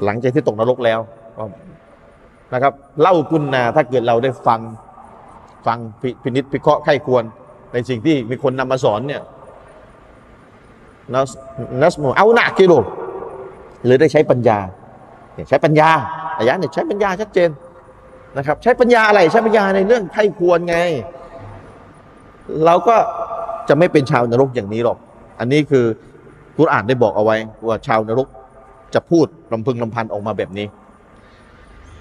Speaker 1: หลังจากที่ตกนรกแล้วนะครับ เล่ากุนนาถ้าเกิดเราได้ฟังฟังพิพินิษพิเคราะห์ไข้ควร ในสิ่งที่มีคนนำมาสอนเนี่ยนัสนัสโมเอาหนักกิโลหรือได้ใช้ปัญญาใช้ปัญญาอายะเนี่ยใช้ปัญญาชัดเจนนะครับ ใช้ปัญญาอะไรใช้ปัญญาในเรื่องไข้ควรไง เราก็จะไม่เป็นชาวนรกอย่างนี้หรอก อันนี้คือกุรอานได้บอกเอาไว้ว่าชาวนรกจะพูดรำพึงรำพันออกมาแบบนี้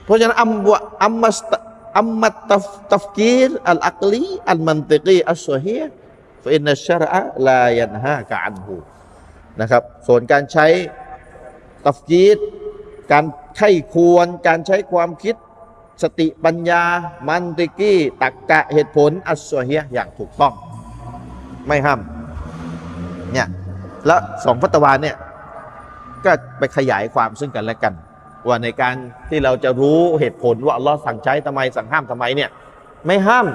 Speaker 1: เพราะฉะนั้นأم وأما الت أما التفكير العقلي المنطقي الصحيح فإن الشرع لا ينهاك عنهนะครับ ส่วนการใช้تفكير การใคร่ครวญการใช้ความคิด สติปัญญา มันติกีตักกะเหตุผล อัสซอฮียอย่างถูกต้อง ไม่ห้ามเนี่ยแล้วสองฟัตวาเนี่ยก็ไปขยายความซึ่งกันและกัน ว่าในการที่เราจะรู้เหตุผลว่าอัลลอฮ์สั่งใช้ทำไมสั่งห้ามทำไมเนี่ยไม่ห้าม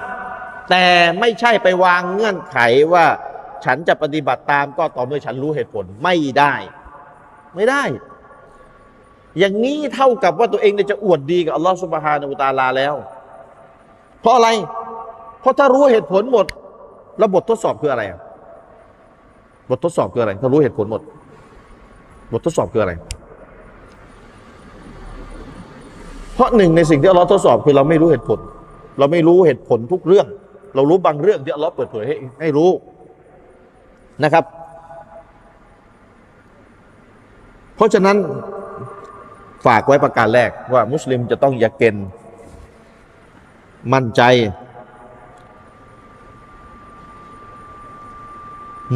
Speaker 1: แต่ไม่ใช่ไปวางเงื่อนไขว่าฉันจะปฏิบัติตามก็ต่อเมื่อฉันรู้เหตุผลไม่ได้ ไม่ได้ อย่างนี้เท่ากับว่าตัวเองเนี่ยจะอวดดีกับอัลลอฮ์สุบฮานาอูตาลาแล้ว เพราะอะไร เพราะถ้ารู้เหตุผลหมด แล้วบททดสอบคืออะไรอะบททดสอบคืออะไร ถ้ารู้เหตุผลหมด บททดสอบคืออะไร เพราะหนึ่งในสิ่งที่อัลลอฮ์ทดสอบคือเราไม่รู้เหตุผล เราไม่รู้เหตุผลทุกเรื่อง เรารู้บางเรื่องที่อัลลอฮ์เปิดเผยให้ให้รู้นะครับ เพราะฉะนั้น ฝากไว้ประการแรกว่ามุสลิมจะต้องيقينมั่นใจ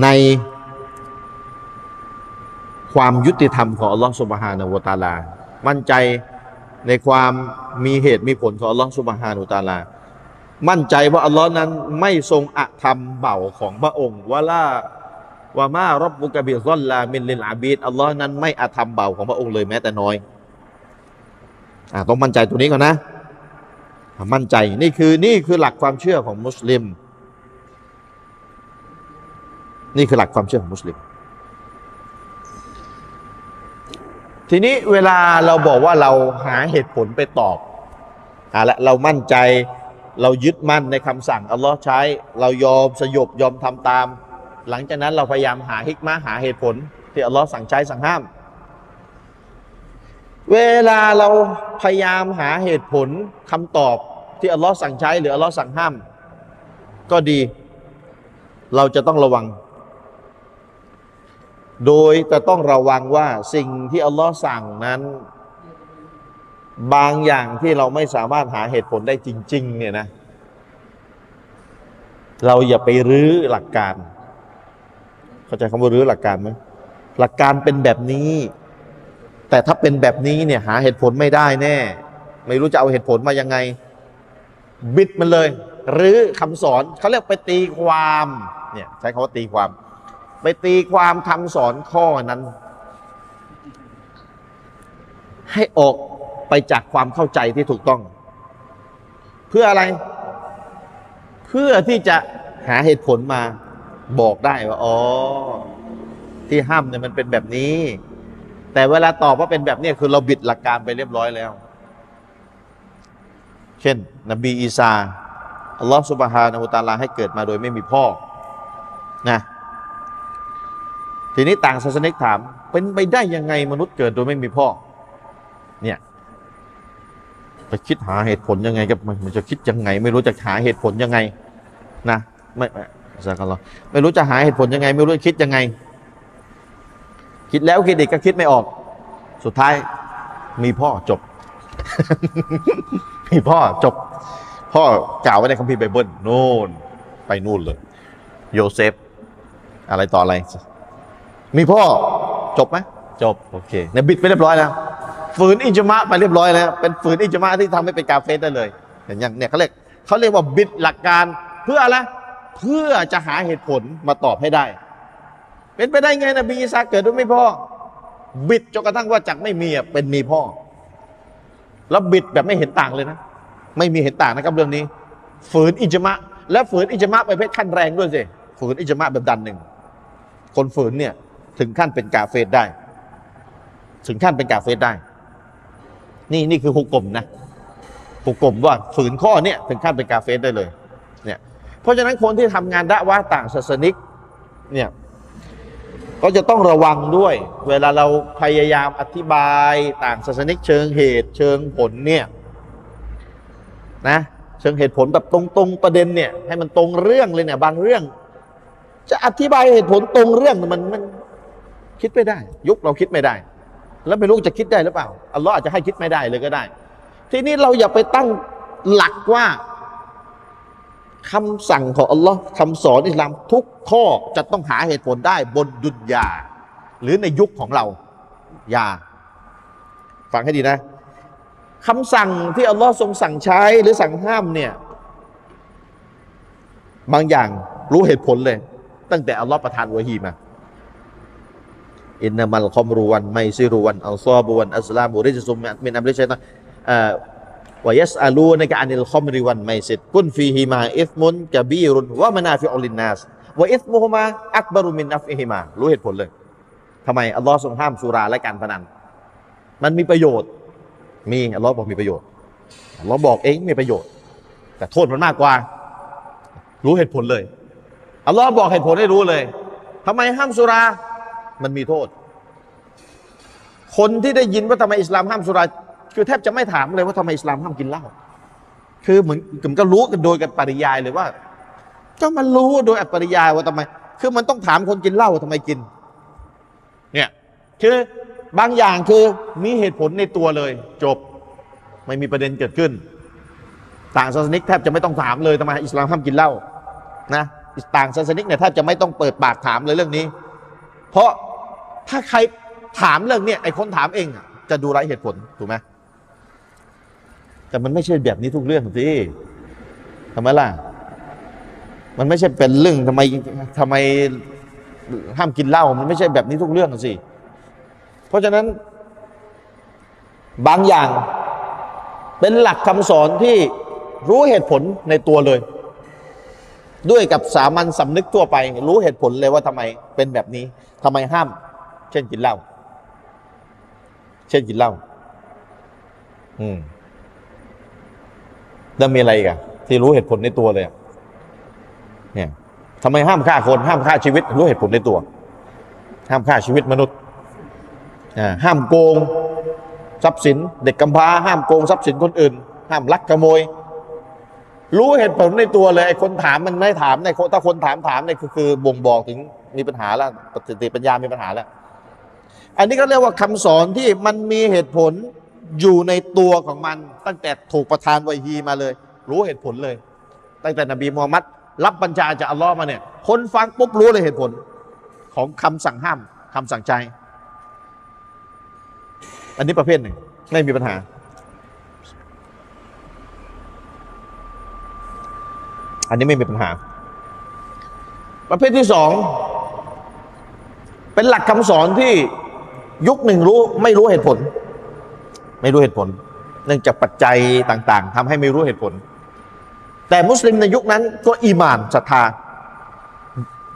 Speaker 1: ในความยุติธรรมของอัลลอฮ์سبحانه وتعالى มั่นใจในความมีเหตุมีผลของอัลลอฮ์سبحانه وتعالى มั่นใจว่าอัลลอฮ์นั้นไม่ทรงอธรรมบ่าวของพระองค์วะล่าวะมารับบุกบิซอลลามินลินอาบีดอัลลอฮ์นั้นไม่อธรรมเบาของพระองค์เลยแม้แต่น้อย อ่าต้องมั่นใจตัวนี้ก่อนนะ มั่นใจนี่คือนี่คือหลักความเชื่อของมุสลิม นี่คือหลักความเชื่อของมุสลิม ทีนี้เวลาเราบอกว่าเราหาเหตุผลไปตอบอ่าละเรามั่นใจเรายึดมั่นในคำสั่งอัลลอฮ์ใช้ เรายอมสยบยอมทำตาม หลังจากนั้นเราพยายามหาฮิกมาหาเหตุผล ที่อัลลอฮ์สั่งใช้สั่งห้าม เวลาเราพยายามหาเหตุผลคำตอบที่อัลลอฮ์สั่งใช้หรืออัลลอฮ์สั่งห้าม ก็ดี เราจะต้องระวัง โดยจะต้องระวังว่าสิ่งที่อัลลอฮ์สั่งนั้น บางอย่างที่เราไม่สามารถหาเหตุผลได้จริง ๆ เนี่ยนะ เราอย่าไปรื้อหลักการ เข้าใจคำว่ารื้อหลักการไหมหลักการเป็นแบบนี้ แต่ถ้าเป็นแบบนี้เนี่ยหาเหตุผลไม่ได้แน่ ไม่รู้จะเอาเหตุผลมายังไง บิดมันเลย หรือคำสอนเขาเรียกไปตีความเนี่ยใช้คำว่าตีความ ไปตีความคำสอนข้อนั้น ให้ออกไปจากความเข้าใจที่ถูกต้อง เพื่ออะไร เพื่อที่จะหาเหตุผลมาบอกได้ว่าอ๋อที่ห้ามเนี่ยมันเป็นแบบนี้ แต่เวลาตอบว่าเป็นแบบนี้คือเราบิดหลักการไปเรียบร้อยแล้ว เช่น นบีอีสาอัลลอฮฺสุบฮานะฮูตาลาให้เกิดมาโดยไม่มีพ่อนะทีนี้ต่างศาสนิกถาม เป็นไปได้ยังไงมนุษย์เกิดโดยไม่มีพ่อ เนี่ยไปคิดหาเหตุผลยังไงกับมันมันจะคิดยังไง ไม่รู้จะหาเหตุผลยังไง นะ ไม่ไม่สักเราไม่รู้จะหาเหตุผลยังไง ไม่รู้จะคิดยังไง คิดแล้วคิดอีกก็คิดไม่ออก สุดท้ายมีพ่อจบ มีพ่อจบ พ่อกล่าวไว้ในคัมภีร์ไบเบิลโน่น ไปนู่นเลย โยเซฟ อะไรต่ออะไร มีพ่อจบไหมจบ โอเคเนี่ยบิดไปเรียบร้อยแล้วฝืนอิจมะไปเรียบร้อยแล้ว เป็นฝืนอิจมะที่ทำให้เป็นกาเฟสได้เลยเห็นยังเนี่ยเขาเรียกเขาเรียกว่าบิดหลักการเพื่ออะไรเพื่อจะหาเหตุผลมาตอบให้ได้ เป็นไปได้ไงนบีอีสาเกิดด้วยไม่พ่อ บิดจนกระทั่งว่าจากไม่มีเป็นมีพ่อ แล้วบิดแบบไม่เห็นต่างเลยนะ ไม่มีเห็นต่างนะครับเรื่องนี้ ฝืนอิจมะ และฝืนอิจมะไปเพศขั้นแรงด้วยสิฝืนอิจมะแบบดันหนึ่ง คนฝืนเนี่ยถึงขั้นเป็นกาเฟสได้ ถึงขั้นเป็นกาเฟสได้ นี่นี่คือหุกกลมนะหุกกลมว่าฝืนข้อเนี่ยถึงขั้นเป็นกาเฟสได้เลย เนี่ย เพราะฉะนั้นคนที่ทำงานดะว่าต่างศาสนิกเนี่ย ก็จะต้องระวังด้วย เวลาเราพยายามอธิบายต่างศาสนิกเชิงเหตุเชิงผลเนี่ยนะเชิงเหตุผลแบบตรงๆประเด็นเนี่ยให้มันตรงเรื่องเลยเนี่ยบางเรื่อง จะอธิบายเหตุผลตรงเรื่องมันมันคิดไม่ได้ ยุคเราคิดไม่ได้ แล้วไม่รู้จะคิดได้หรือเปล่าอัลลอฮ์อาจจะให้คิดไม่ได้เลยก็ได้ ทีนี้เราอย่าไปตั้งหลักว่า คำสั่งของอัลลอฮ์คำสอนอิสลามทุกข้อจะต้องหาเหตุผลได้บนดุนยา หรือในยุคของเราอย่าฟังให้ดีนะคำสั่งที่อัลลอฮ์ทรงสั่งใช้หรือสั่งห้ามเนี่ย บางอย่างรู้เหตุผลเลย ตั้งแต่อัลลอฮ์ประทานوحي มา إنما الخمر والميسر والأنصاب والأزلام رجس من عمل الشيطان ويسألونك عن الخمر والميسر قل فيهما إثم كبير ومنافع للناس وإثمهما أكبر من نفعهماรู้เหตุผลเลยทำไมอัลลอฮ์ทรงห้ามสุราและการพนัน มันมีประโยชน์ มีอัลลอฮ์บอกมีประโยชน์อัลลอฮ์บอกเองมีประโยชน์ แต่โทษมันมากกว่า รู้เหตุผลเลยอัลลอฮ์บอกเหตุผลให้รู้เลยทำไมห้ามสุรา มันมีโทษ คนที่ได้ยินว่าทำไมอิสลามห้ามสุรา คือแทบจะไม่ถามเลยว่าทำไมอิสลามห้ามกินเหล้าคือเหมือนมันก็รู้กันโดยกันปริยายเลยว่า ก็มันรู้โดยอัปริยายว่าทำไม คือมันต้องถามคนกินเหล้าว่าทำไมกิน เนี่ยคือบางอย่างคือมีเหตุผลในตัวเลย จบไม่มีประเด็นเกิดขึ้น ต่างศาสนิกแทบจะไม่ต้องถามเลยทำไมอิสลามห้ามกินเหล้านะต่างศาสนิกเนี่ยแทบจะไม่ต้องเปิดปากถามเลยเรื่องนี้ เพราะถ้าใครถามเรื่องเนี้ยไอ้คนถามเองจะดูไร้เหตุผลถูกไหม แต่มันไม่ใช่แบบนี้ทุกเรื่องสิทำไมล่ะ มันไม่ใช่เป็นเรื่องทำไมทำไมห้ามกินเหล้ามันไม่ใช่แบบนี้ทุกเรื่องสิ เพราะฉะนั้น บางอย่างเป็นหลักคำสอนที่รู้เหตุผลในตัวเลย ด้วยกับสามัญสำนึกทั่วไป รู้เหตุผลเลยว่าทำไมเป็นแบบนี้ทำไมห้าม เช่นกินเหล้าเช่นกินเหล้าอืม แล้วมีอะไรอีกอะที่รู้เหตุผลในตัวเลยเนี่ยทำไมห้ามฆ่าคนห้ามฆ่าชีวิต รู้เหตุผลในตัว ห้ามฆ่าชีวิตมนุษย์ห้ามโกงทรัพย์สิน เด็กกำพร้าห้ามโกงทรัพย์สินคนอื่น ห้ามลักขโมย รู้เหตุผลในตัวเลยไอ้คนถามมันไม่ถามในถ้าคนถามถามเนี่ยคือคือบ่งบอกถึงมีปัญหาแล้วสติปัญญามีปัญหาแล้ว อันนี้ก็เรียกว่าคำสอนที่มันมีเหตุผล อยู่ในตัวของมัน ตั้งแต่ถูกประทานวะฮีมาเลย รู้เหตุผลเลย ตั้งแต่นบีมูฮัมมัดรับบัญชาจากอัลลอฮ์มาเนี่ย คนฟังปุ๊บรู้เลยเหตุผล ของคำสั่งห้ามคำสั่งใจ อันนี้ประเภทหนึ่งไม่มีปัญหา อันนี้ไม่มีปัญหา ประเภทที่สองเป็นหลักคำสอนที่ยุคหนึ่งรู้ไม่รู้เหตุผล ไม่รู้เหตุผล เนื่องจากปัจจัยต่าง ๆทำให้ไม่รู้เหตุผล แต่มุสลิมในยุคนั้นก็อีมานศรัทธา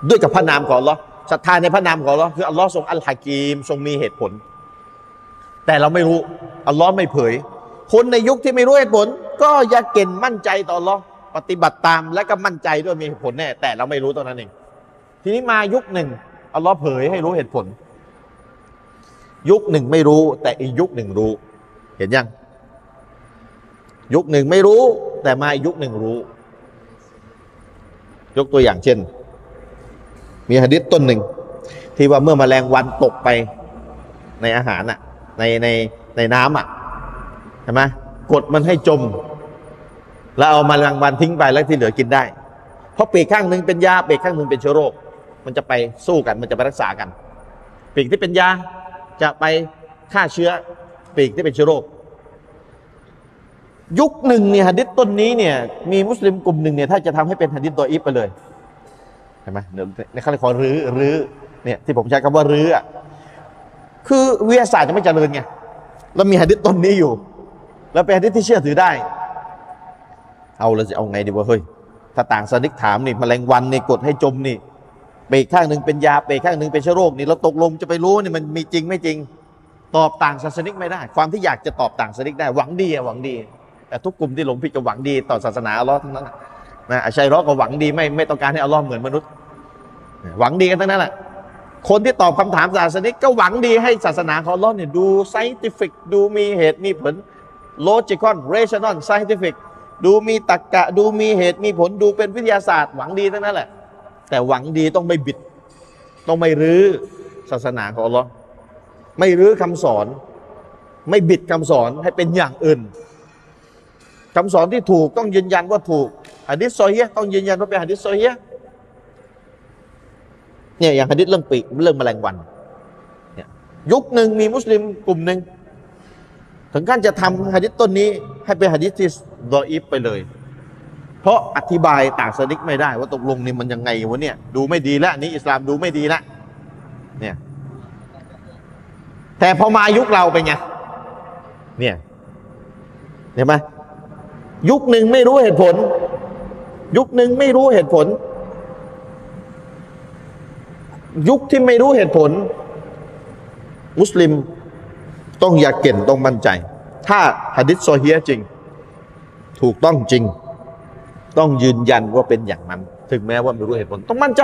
Speaker 1: ด้วยกับพระนามของอัลลอฮ์ศรัทธาในพระนามของอัลลอฮ์คืออัลลอฮ์ทรงอัลฮากีมทรงมีเหตุผล แต่เราไม่รู้อัลลอฮ์ไม่เผย คนในยุคที่ไม่รู้เหตุผล ก็อย่าเก่นมั่นใจต่ออัลลอฮ์ปฏิบัติตามและก็มั่นใจด้วยมีเหตุผลแน่แต่เราไม่รู้ตอนนั้นเองทีนี้มายุคหนึ่งอัลลอฮ์เผยให้รู้เหตุผล ยุคหนึ่งไม่รู้ แต่อีกยุคหนึ่งรู้ เห็นยัง ยุคหนึ่งไม่รู้ แต่มาอีกยุคหนึ่งรู้ ยกตัวอย่างเช่น มีหะดิษต้นหนึ่ง ที่ว่าเมื่อมแมลงวันตกไปในอาหารอะในในในน้ำอะใช่ไหมกดมันให้จม แล้วเอามาแมลงวันทิ้งไปแล้วที่เหลือกินได้ เพราะปีกข้างหนึ่งเป็นยาปีกข้างหนึ่งเป็นเชื้อโรค มันจะไปสู้กันมันจะไปรักษากัน ปีกที่เป็นยาจะไปฆ่าเชื้อ ปีกที่เป็นเชื้อโรค ยุคหนึ่งเนี่ยหะดิษต้นนี้เนี่ยมีมุสลิมกลุ่มหนึ่งเนี่ยถ้าจะทำให้เป็นหะดิษตัวอีฟไปเลยเห็นไหมเดี๋ยวในขั้นขอรื้อรื้อเนี่ยที่ผมใช้คำว่ารื้ออะคือวิทยาศาสตร์จะไม่เจริญไงแล้วมีหะดิษต้นนี้อยู่ แล้วเป็นหะดิษที่เชื่อถือได้ เอาแล้วจะเอาไงดีวะเฮ้ยถ้าต่างสนิกถามนี่มแมลงวันนี่กดให้จมนี่เปรกข้างหนึ่งเป็นยาเปรกข้างหนึ่งเป็นเชื้อโรคนี่เราตกลงจะไปรู้นี่มันมีจริงไม่จริง ตอบต่างศาสนิกไม่ได้ ความที่อยากจะตอบต่างศาสนิกได้หวังดีอะหวังดี แต่ทุกกลุ่มที่หลงผิดก็หวังดีต่อศาสนาอัลลอฮ์ทั้งนั้นนะอาชัยรอก็หวังดีไม่ไม่ต้องการให้อัลลอฮ์เหมือนมนุษย์ หวังดีกันทั้งนั้นแหละคนที่ตอบคำถามศาสนิกก็หวังดีให้ศาสนาของอัลลอฮ์เนี่ยดู scientific ดูมีเหตุมีผล logical rational scientific ดูมีตรรกะดูมีเหตุมีผลดูเป็นวิทยาศาสตร์ หวังดีทั้งนั้นแหละ แต่หวังดีต้องไม่บิด ต้องไม่รื้อศาสนาของอัลลอฮ์ ไม่รื้อคำสอน ไม่บิดคำสอนให้เป็นอย่างอื่นคำสอนที่ถูกต้องยืนยันว่าถูกหะดิษซอฮีฮ์ต้องยืนยันว่าเป็นหะดิษซอฮีฮ์เนี่ยอย่างหะดิษเรื่องปีกเรื่องแมลงวันเนี่ยยุคหนึ่งมีมุสลิมกลุ่มหนึ่งถึงขั้นจะทำหะดิษต้นนี้ ให้เป็นหะดิษที่ดออีฟไปเลย เพราะอธิบายต่างสนิกไม่ได้ว่าตกลงนี่มันยังไงวะเนี่ยดูไม่ดีแล้วนี่อิสลามดูไม่ดีแล้วเนี่ย แต่พอมายุคเราเป็นไงเนี่ยเห็นไหมยุคหนึ่งไม่รู้เหตุผล ยุคหนึ่งไม่รู้เหตุผล ยุคที่ไม่รู้เหตุผล มุสลิมต้องอยากเก่นต้องมั่นใจ ถ้าหะดิษซอเฮียจริง ถูกต้องจริง ต้องยืนยันว่าเป็นอย่างนั้น ถึงแม้ว่าไม่รู้เหตุผล ต้องมั่นใจ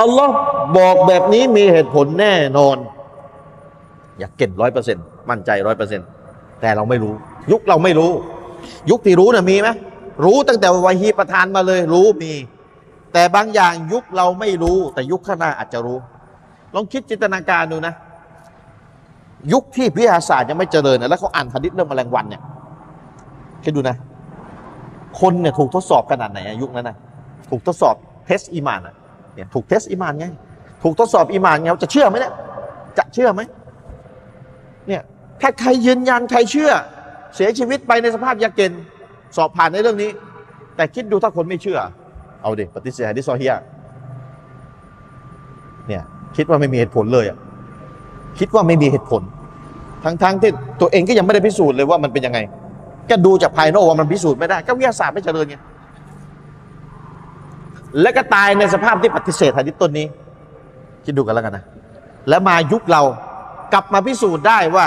Speaker 1: อัลลอฮ์บอกแบบนี้มีเหตุผลแน่นอน อยากเก่นร้อยเปอร์เซ็นต์มั่นใจร้อยเปอร์เซ็นต์แต่เราไม่รู้ ยุคเราไม่รู้ ยุคที่รู้นะ่ะมีไหมรู้ตั้งแต่วาฮีประทานมาเลย รู้มี แต่บางอย่างยุคเราไม่รู้ แต่ยุคข้างหน้าอาจจะรู้ ลองคิดจินตนาการดูนะ ยุคที่วิทยาศาสตร์ยังไม่เจริญนะแล้วเขาอ่านหะดิษเรื่องแมลงวันเนี่ยคิดดูนะ คนเนี่ยถูกทดสอบขนาดไหนยุคนั้นนะถูกทดสอบเทสอีมานอะเนี่ยถูกเทสอีมานไงถูกทดสอบอีมานไงจะเชื่อไหมเนี่ยจะเชื่อไหม ถ้าใครยืนยันใครเชื่อ เสียชีวิตไปในสภาพยากเกณฑ์สอบผ่านในเรื่องนี้ แต่คิดดูถ้าคนไม่เชื่อ เอาดิปฏิเสธดิซอเฮียเนี่ยคิดว่าไม่มีเหตุผลเลยอะคิดว่าไม่มีเหตุผล ทั้งๆทที่ตัวเองก็ยังไม่ได้พิสูจน์เลยว่ามันเป็นยังไง ก็ดูจากภายนอกว่ามันพิสูจน์ไม่ได้ ก็วิทยาศาสตร์ไม่เจริญไงและก็ตายในสภาพที่ปฏิเสธหะดิษต้นนี้ คิดดูกันแล้วกันนะ แล้วมายุคเรากลับมาพิสูจน์ได้ว่า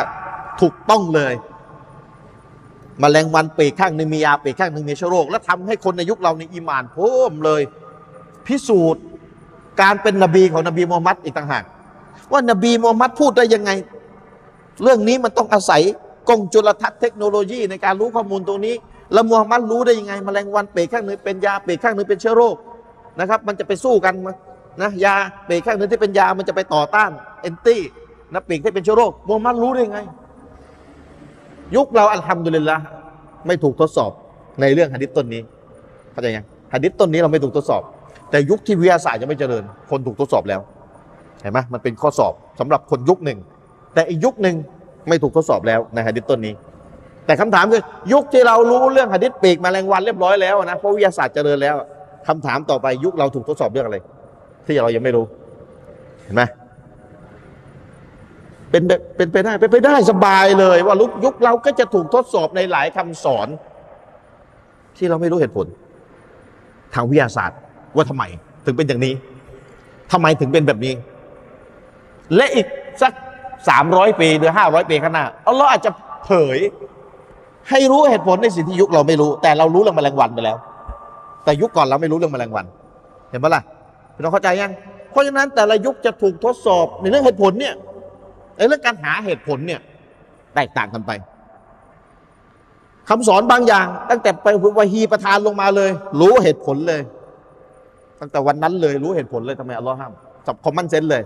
Speaker 1: ถูกต้องเลยมแมลงวันปีกข้างหนึ่งมียาปีกข้างหนึ่งมีเชื้อโรค แล้วทำให้คนในยุคเราในอีหมานเพิ่มเลย พิสูจน์การเป็นนบีของนบีมูฮัมมัดอีกต่างหากว่านบีมูฮัมมัดพูดได้ยังไง เรื่องนี้มันต้องอาศัยกล้องจุลทรรศน์เทคโนโลยีในการรู้ข้อมูลตรงนี้ แล้วมูฮัมมัดรู้ได้ยังไงมแมลงวันปีกข้างหนึ่งเป็นยาปีกข้างหนึ่งเป็นเชื้อโรคนะครับ มันจะไปสู้กันนะยาปีกข้างหนึ่งที่เป็นยามันจะไปต่อต้านแอนตี้นะปีกที่เป็นเชื้อโรคมูฮัมมัดรู้ได้ยังไง ยุคเราอัลฮัมดุลิลละไม่ถูกทดสอบในเรื่องหะดิษต้นนี้เข้าใจยังหะดิษต้นนี้เราไม่ถูกทดสอบ แต่ยุคที่วิทยาศาสตร์ยังไม่เจริญ คนถูกทดสอบแล้วเห็นไหมมันเป็นข้อสอบสำหรับคนยุคหนึ่ง แต่อีกยุคหนึ่งไม่ถูกทดสอบแล้วในหะดิษต้นนี้ แต่คำถามคือยุคที่เรารู้เรื่องหะดิษปีกแมลงวันเรียบร้อยแล้วนะเพราะวิทยาศาสตร์เจริญแล้วคำถามต่อไปยุคเราถูกทดสอบเรื่องอะไร ที่เรายังไม่รู้เห็นไหม เป็นเป็นไปได้เป็นไปได้สบายเลย ว่าลุกยุคเราก็จะถูกทดสอบในหลายคำสอน ที่เราไม่รู้เหตุผล ทางวิทยาศาสตร์ ว่าทำไม ถึงเป็นอย่างนี้ทำไมถึงเป็นแบบนี้ และอีกสักสามร้อยปีหรือห้าร้อยปีข้างหน้าอัลลอฮ์อาจจะเผย ให้รู้เหตุผลในสิ่งที่ยุคเราไม่รู้ แต่เรารู้เรื่องแมลงวันไปแล้ว แต่ยุคก่อนเราไม่รู้เรื่องแมลงวัน เห็นปะล่ะพี่น้องเข้าใจยังเพราะฉะนั้นแต่ละยุคจะถูกทดสอบในเรื่องเหตุผลเนี่ย ในเรื่องการหาเหตุผลเนี่ยแตกต่างกันไปคำสอนบางอย่าง ตั้งแต่ไปวาฮีประทานลงมาเลย รู้เหตุผลเลย ตั้งแต่วันนั้นเลยรู้เหตุผลเลยทำไมอัลลอฮ์ห้ามสับคอมมอนเซนส์เลย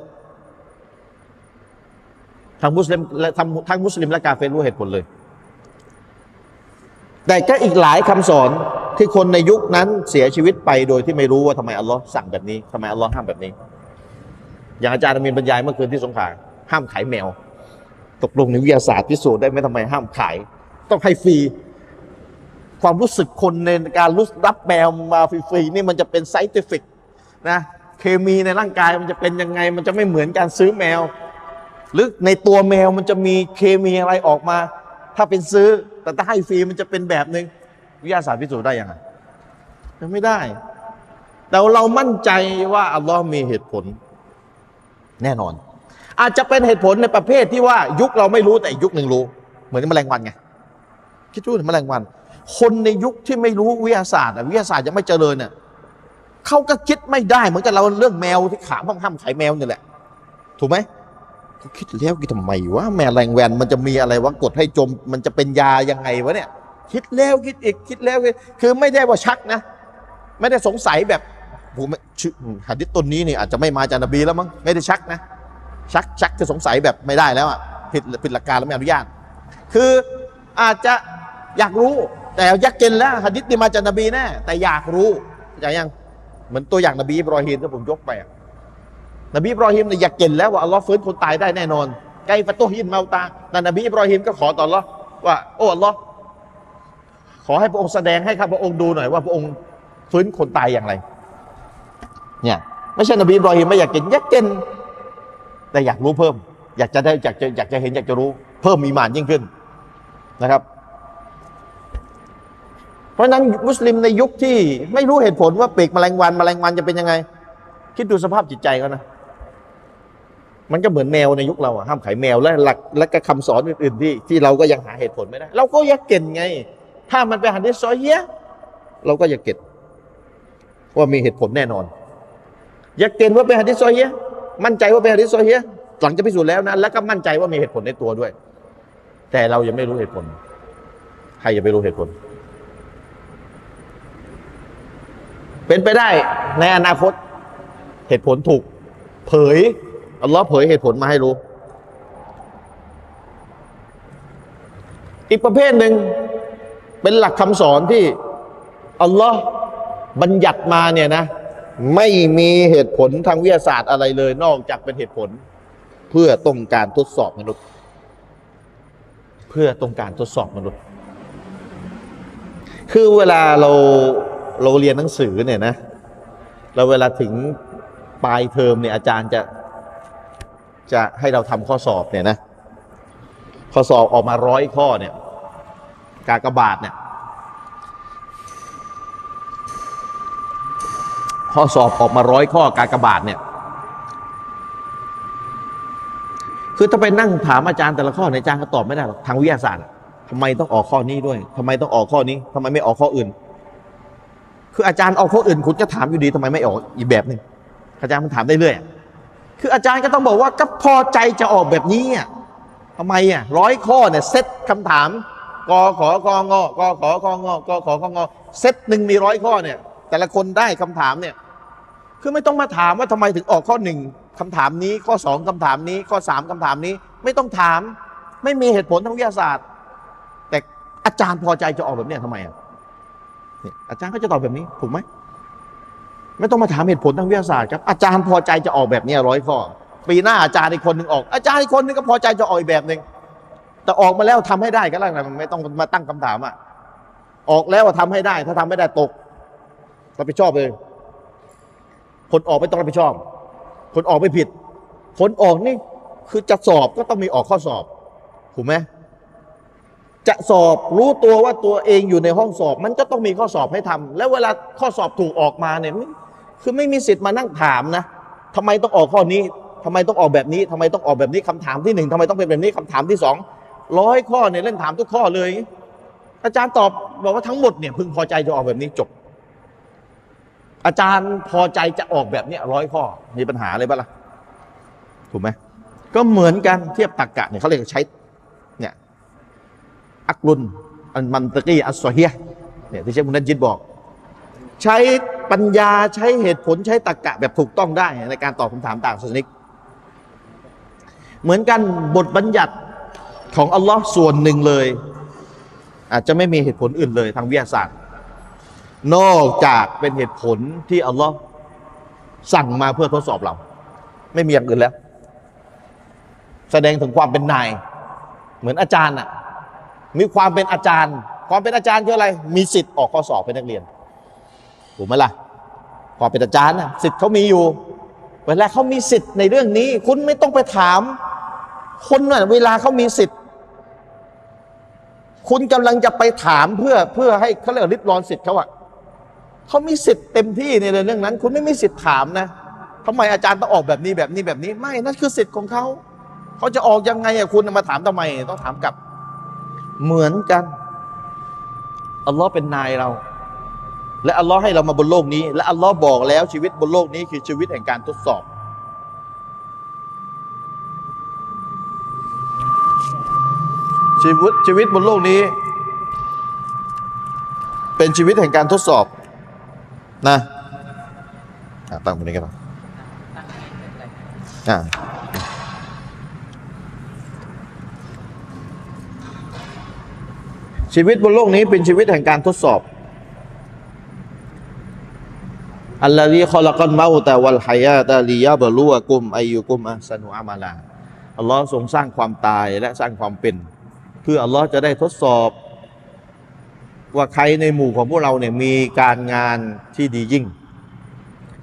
Speaker 1: ทางมุสลิมและทางทางมุสลิมและกาเฟรรู้เหตุผลเลย แต่ก็อีกหลายคำสอนที่คนในยุคนั้นเสียชีวิตไปโดยที่ไม่รู้ว่าทำไมอัลลอฮ์สั่งแบบนี้ทำไมอัลลอฮ์ห้ามแบบนี้ อย่างอาจารย์อามีนบรรยายเมื่อคืนที่สงขลา ห้ามขายแมว ตกลงในวิทยาศาสตร์พิสูจน์ได้ไหมทำไมห้ามขาย ต้องให้ฟรี ความรู้สึกคนในการรู้รับแมวมาฟรีๆนี่มันจะเป็น scientific นะเคมีในร่างกายมันจะเป็นยังไง มันจะไม่เหมือนการซื้อแมว หรือในตัวแมวมันจะมีเคมีอะไรออกมา ถ้าเป็นซื้อ แต่ถ้าให้ฟรีมันจะเป็นแบบหนึ่งวิทยาศาสตร์พิสูจน์ได้ยังไงยังไม่ได้ แต่เรามั่นใจว่าอัลลอฮ์มีเหตุผลแน่นอน อาจจะเป็นเหตุผลในประเภทที่ว่ายุคเราไม่รู้แต่ยุคหนึ่งรู้ เหมือนแมลงวันไงคิดดูถึงแมลงวัน คนในยุคที่ไม่รู้วิทยาศาสตร์วิทยาศาสตร์ยังไม่เจริญเนี่ยเขาก็คิดไม่ได้เหมือนกับเราเรื่องแมวที่ขาห้องห้ามขายแมวนี่แหละ ถูกไหมเขาคิดแล้วกินทำไมวะแมลงแวนมันจะมีอะไรวะกดให้จม มันจะเป็นยายังไงวะเนี่ย คิดแล้วคิดอีกคิดแล้วคิดคือไม่ได้ว่าชักนะ ไม่ได้สงสัยแบบผมชื่อหะดิษต้นนี้นี่อาจจะไม่มาจากนบีแล้วมั้งไม่ได้ชักนะ ชักชักคือสงสัยแบบไม่ได้แล้วอะผิดผิดหลักการแล้วไม่อนุญาต คืออาจจะอยากรู้แต่ยักเกนแล้วหะดิษนี่มาจากนบีแน่แต่อยากรู้เข้าใจยังเหมือนตัวอย่างนบีอิบรอฮีมที่ผมยกไปอะนบีอิบรอฮีมเนี่ยอยากเกนแล้วว่าอัลลอฮ์ฟื้นคนตายได้แน่นอนไกฟะตุฮินเมาตาแต่นบีอิบรอฮีมก็ขอต่ออัลลอฮ์ว่าโอ้อัลลอฮ์ขอให้พระองค์แสดงให้ข้าพระองค์ดูหน่อยว่าพระองค์ฟื้นคนตายอย่างไรเนี่ยไม่ใช่นบีอิบรอฮิมไม่อยากเกินอยากเกิน แต่อยากรู้เพิ่ม อยากจะได้อยากจะอยากจะเห็นอยากจะรู้ เพิ่มมีมานยิ่งขึ้นนะครับ เพราะนั้นมุสลิมในยุคที่ไม่รู้เหตุผลว่าเปีกแมลงวันแมลงวันจะเป็นยังไง คิดดูสภาพจิตใจเขานะมันก็เหมือนแมวในยุคเราอะห้ามขายแมวและหลักและก็คำสอนอื่นๆที่ที่เราก็ยังหาเหตุผลไม่ได้ เราก็ยากเก่นไง ถ้ามันไปหันที่ซอยเฮียเราก็ยากเก็ตว่ามีเหตุผลแน่นอนยากเกณฑ์ว่าเป็นฮะดิษซอฮีฮ์ มั่นใจว่าเป็นฮะดิษซอฮีฮ์หลังจะพิสูจน์แล้วนะแล้วก็มั่นใจว่ามีเหตุผลในตัวด้วย แต่เรายังไม่รู้เหตุผล ใครจะไปรู้เหตุผล เป็นไปได้ในอนาคตเหตุผลถูก เผยอัลลอฮ์เผยเหตุผลมาให้รู้ อีกประเภทหนึ่งเป็นหลักคำสอนที่อัลลอฮ์บัญญัติมาเนี่ยนะ ไม่มีเหตุผลทางวิทยาศาสตร์อะไรเลย นอกจากเป็นเหตุผล เพื่อต้องการทดสอบมนุษย์ เพื่อต้องการทดสอบมนุษย์ คือเวลาเราเราเรียนหนังสือเนี่ยนะเราเวลาถึงปลายเทอมเนี่ยอาจารย์จะจะให้เราทำข้อสอบเนี่ยนะข้อสอบออกมาร้อยข้อเนี่ย กากบาทเนี่ย ข้อสอบออกมาร้อยข้อกากบาทเนี่ยคือถ้าไปนั่งถามอาจารย์แต่ละข้อในอาจารย์ก็ตอบไม่ได้หรอกทางวิทยาศาสตร์อะทำไมต้องออกข้อนี้ด้วยทำไมต้องออกข้อนี้ทำไมไม่ออกข้ออื่น คืออาจารย์ออกข้ออื่นคุณก็ถามอยู่ดีทำไมไม่ออกอีกแบบหนึ่งอาจารย์มันถามได้เรื่อยคืออาจารย์ก็ต้องบอกว่าก็พอใจจะออกแบบนี้อะทำไมอะร้อยข้อเนี่ยเซตคำถามกขอกงกขอกงกขอกงเซตหนึ่งมีร้อยข้อเนี่ย แต่ละคนได้คำถามเนี่ย คือไม่ต้องมาถามว่าทำไมถึงออกข้อหนึ่งคำถามนี้ข้อสองคำถามนี้ ข้อสามคำถามนี้ ไม่ต้องถาม ไม่มีเหตุผลทางวิทยาศาสตร์ แต่อาจารย์พอใจจะออกแบบนี้ยทำไมอะเนี่ยอาจารย์ก็จะตอบแบบนี้ถูกไหมไม่ต้องมาถามเหตุผลทางวิทยาศาสตร์ครับอาจารย์พอใจจะออกแบบนี้ร้อยข้อปีหน้าอาจารย์อีกคนหนึ่งออก อาจารย์อีกคนหนึงก็พอใจจะออกอีกแบบหนึ่งแต่ออกมาแล้วทำให้ได้ก็แล้วกันไม่ต้องมาตั้งคำถามอะออกแล้วว่าทำให้ได้ ถ้าทำไม่ได้ตก รับผิดชอบเลยคนออกไม่ต้องรับผิดชอบคนออกไม่ผิดคนออกนี่คือจะสอบก็ต้องมีออกข้อสอบ ถูกไหมจะสอบรู้ตัวว่าตัวเองอยู่ในห้องสอบ มันก็ต้องมีข้อสอบให้ทำแล้วเวลาข้อสอบถูกออกมาเนี่ยคือไม่มีสิทธิ์มานั่งถามนะทำไมต้องออกข้อนี้ทำไมต้องออกแบบนี้ทำไมต้องออกแบบนี้คำถามที่หนึ่งทำไมต้องเป็นแบบนี้คำถามที่สองร้อยข้อเนี่ยเล่นถามทุกข้อเลย อาจารย์ตอบบอกว่าทั้งหมดเนี่ยพึงพอใจจะออกแบบนี้จบ อาจารย์พอใจจะออกแบบนี้ร้อยข้อ มีปัญหาเลยปะล่ะ ถูกไหม ก็เหมือนกันเทียบตักกะเนี่ยเขาเรียกใช้เนี่ยอักลุนอันมันตะกี้อัสซอเฮียเนี่ยที่เชฟมุนัจิตบอก ใช้ปัญญาใช้เหตุผลใช้ตักกะแบบถูกต้องได้ในการตอบคำถามต่างศาสนิก เหมือนกันบทบัญญัติของอัลลอฮ์ส่วนหนึ่งเลย อาจจะไม่มีเหตุผลอื่นเลยทางวิทยาศาสตร์ นอกจากเป็นเหตุผลที่อัลลอฮ์สั่งมาเพื่อทดสอบเรา ไม่มีอย่างอื่นแล้ว แสดงถึงความเป็นนาย เหมือนอาจารย์อะมีความเป็นอาจารย์ ความเป็นอาจารย์คืออะไร มีสิทธิ์ออกข้อสอบเป็นนักเรียนถูกไหมล่ะความเป็นอาจารย์นะสิทธิ์เขามีอยู่ เวลาเขามีสิทธิ์ในเรื่องนี้ คุณไม่ต้องไปถาม คนน่ะเวลาเขามีสิทธิ์ คุณกำลังจะไปถามเพื่อเพื่อให้เขาเรียกริดรอนสิทธิ์เขาอะ เขามีสิทธิ์เต็มที่ในเรื่องนั้น คุณไม่มีสิทธิ์ถามนะทำไมอาจารย์ต้องออกแบบนี้แบบนี้แบบนี้ไม่นั่นคือสิทธิ์ของเขาเขาจะออกยังไงอะคุณมาถามทำไม ต้องถามกลับ เหมือนกันอัลลอฮ์เป็นนายเรา และอัลลอฮ์ให้เรามาบนโลกนี้ และอัลลอฮ์บอกแล้วชีวิตบนโลกนี้คือชีวิตแห่งการทดสอบ ชีวิตชีวิตบนโลกนี้ เป็นชีวิตแห่งการทดสอบ นะอะตั้งตรงนี้กันอะชีวิตบนโลกนี้เป็นชีวิตแห่งการทดสอบ อัลลอฮีขอลักอนเมาแตะวัลฮายาตะลียะบลูวกุมอายุกุมอัสนุอามาลาอัลลอฮ์ทรงสร้างความตายและสร้างความเป็น เพื่ออัลลอฮ์จะได้ทดสอบ ว่าใครในหมู่ของพวกเราเนี่ยมีการงานที่ดียิ่ง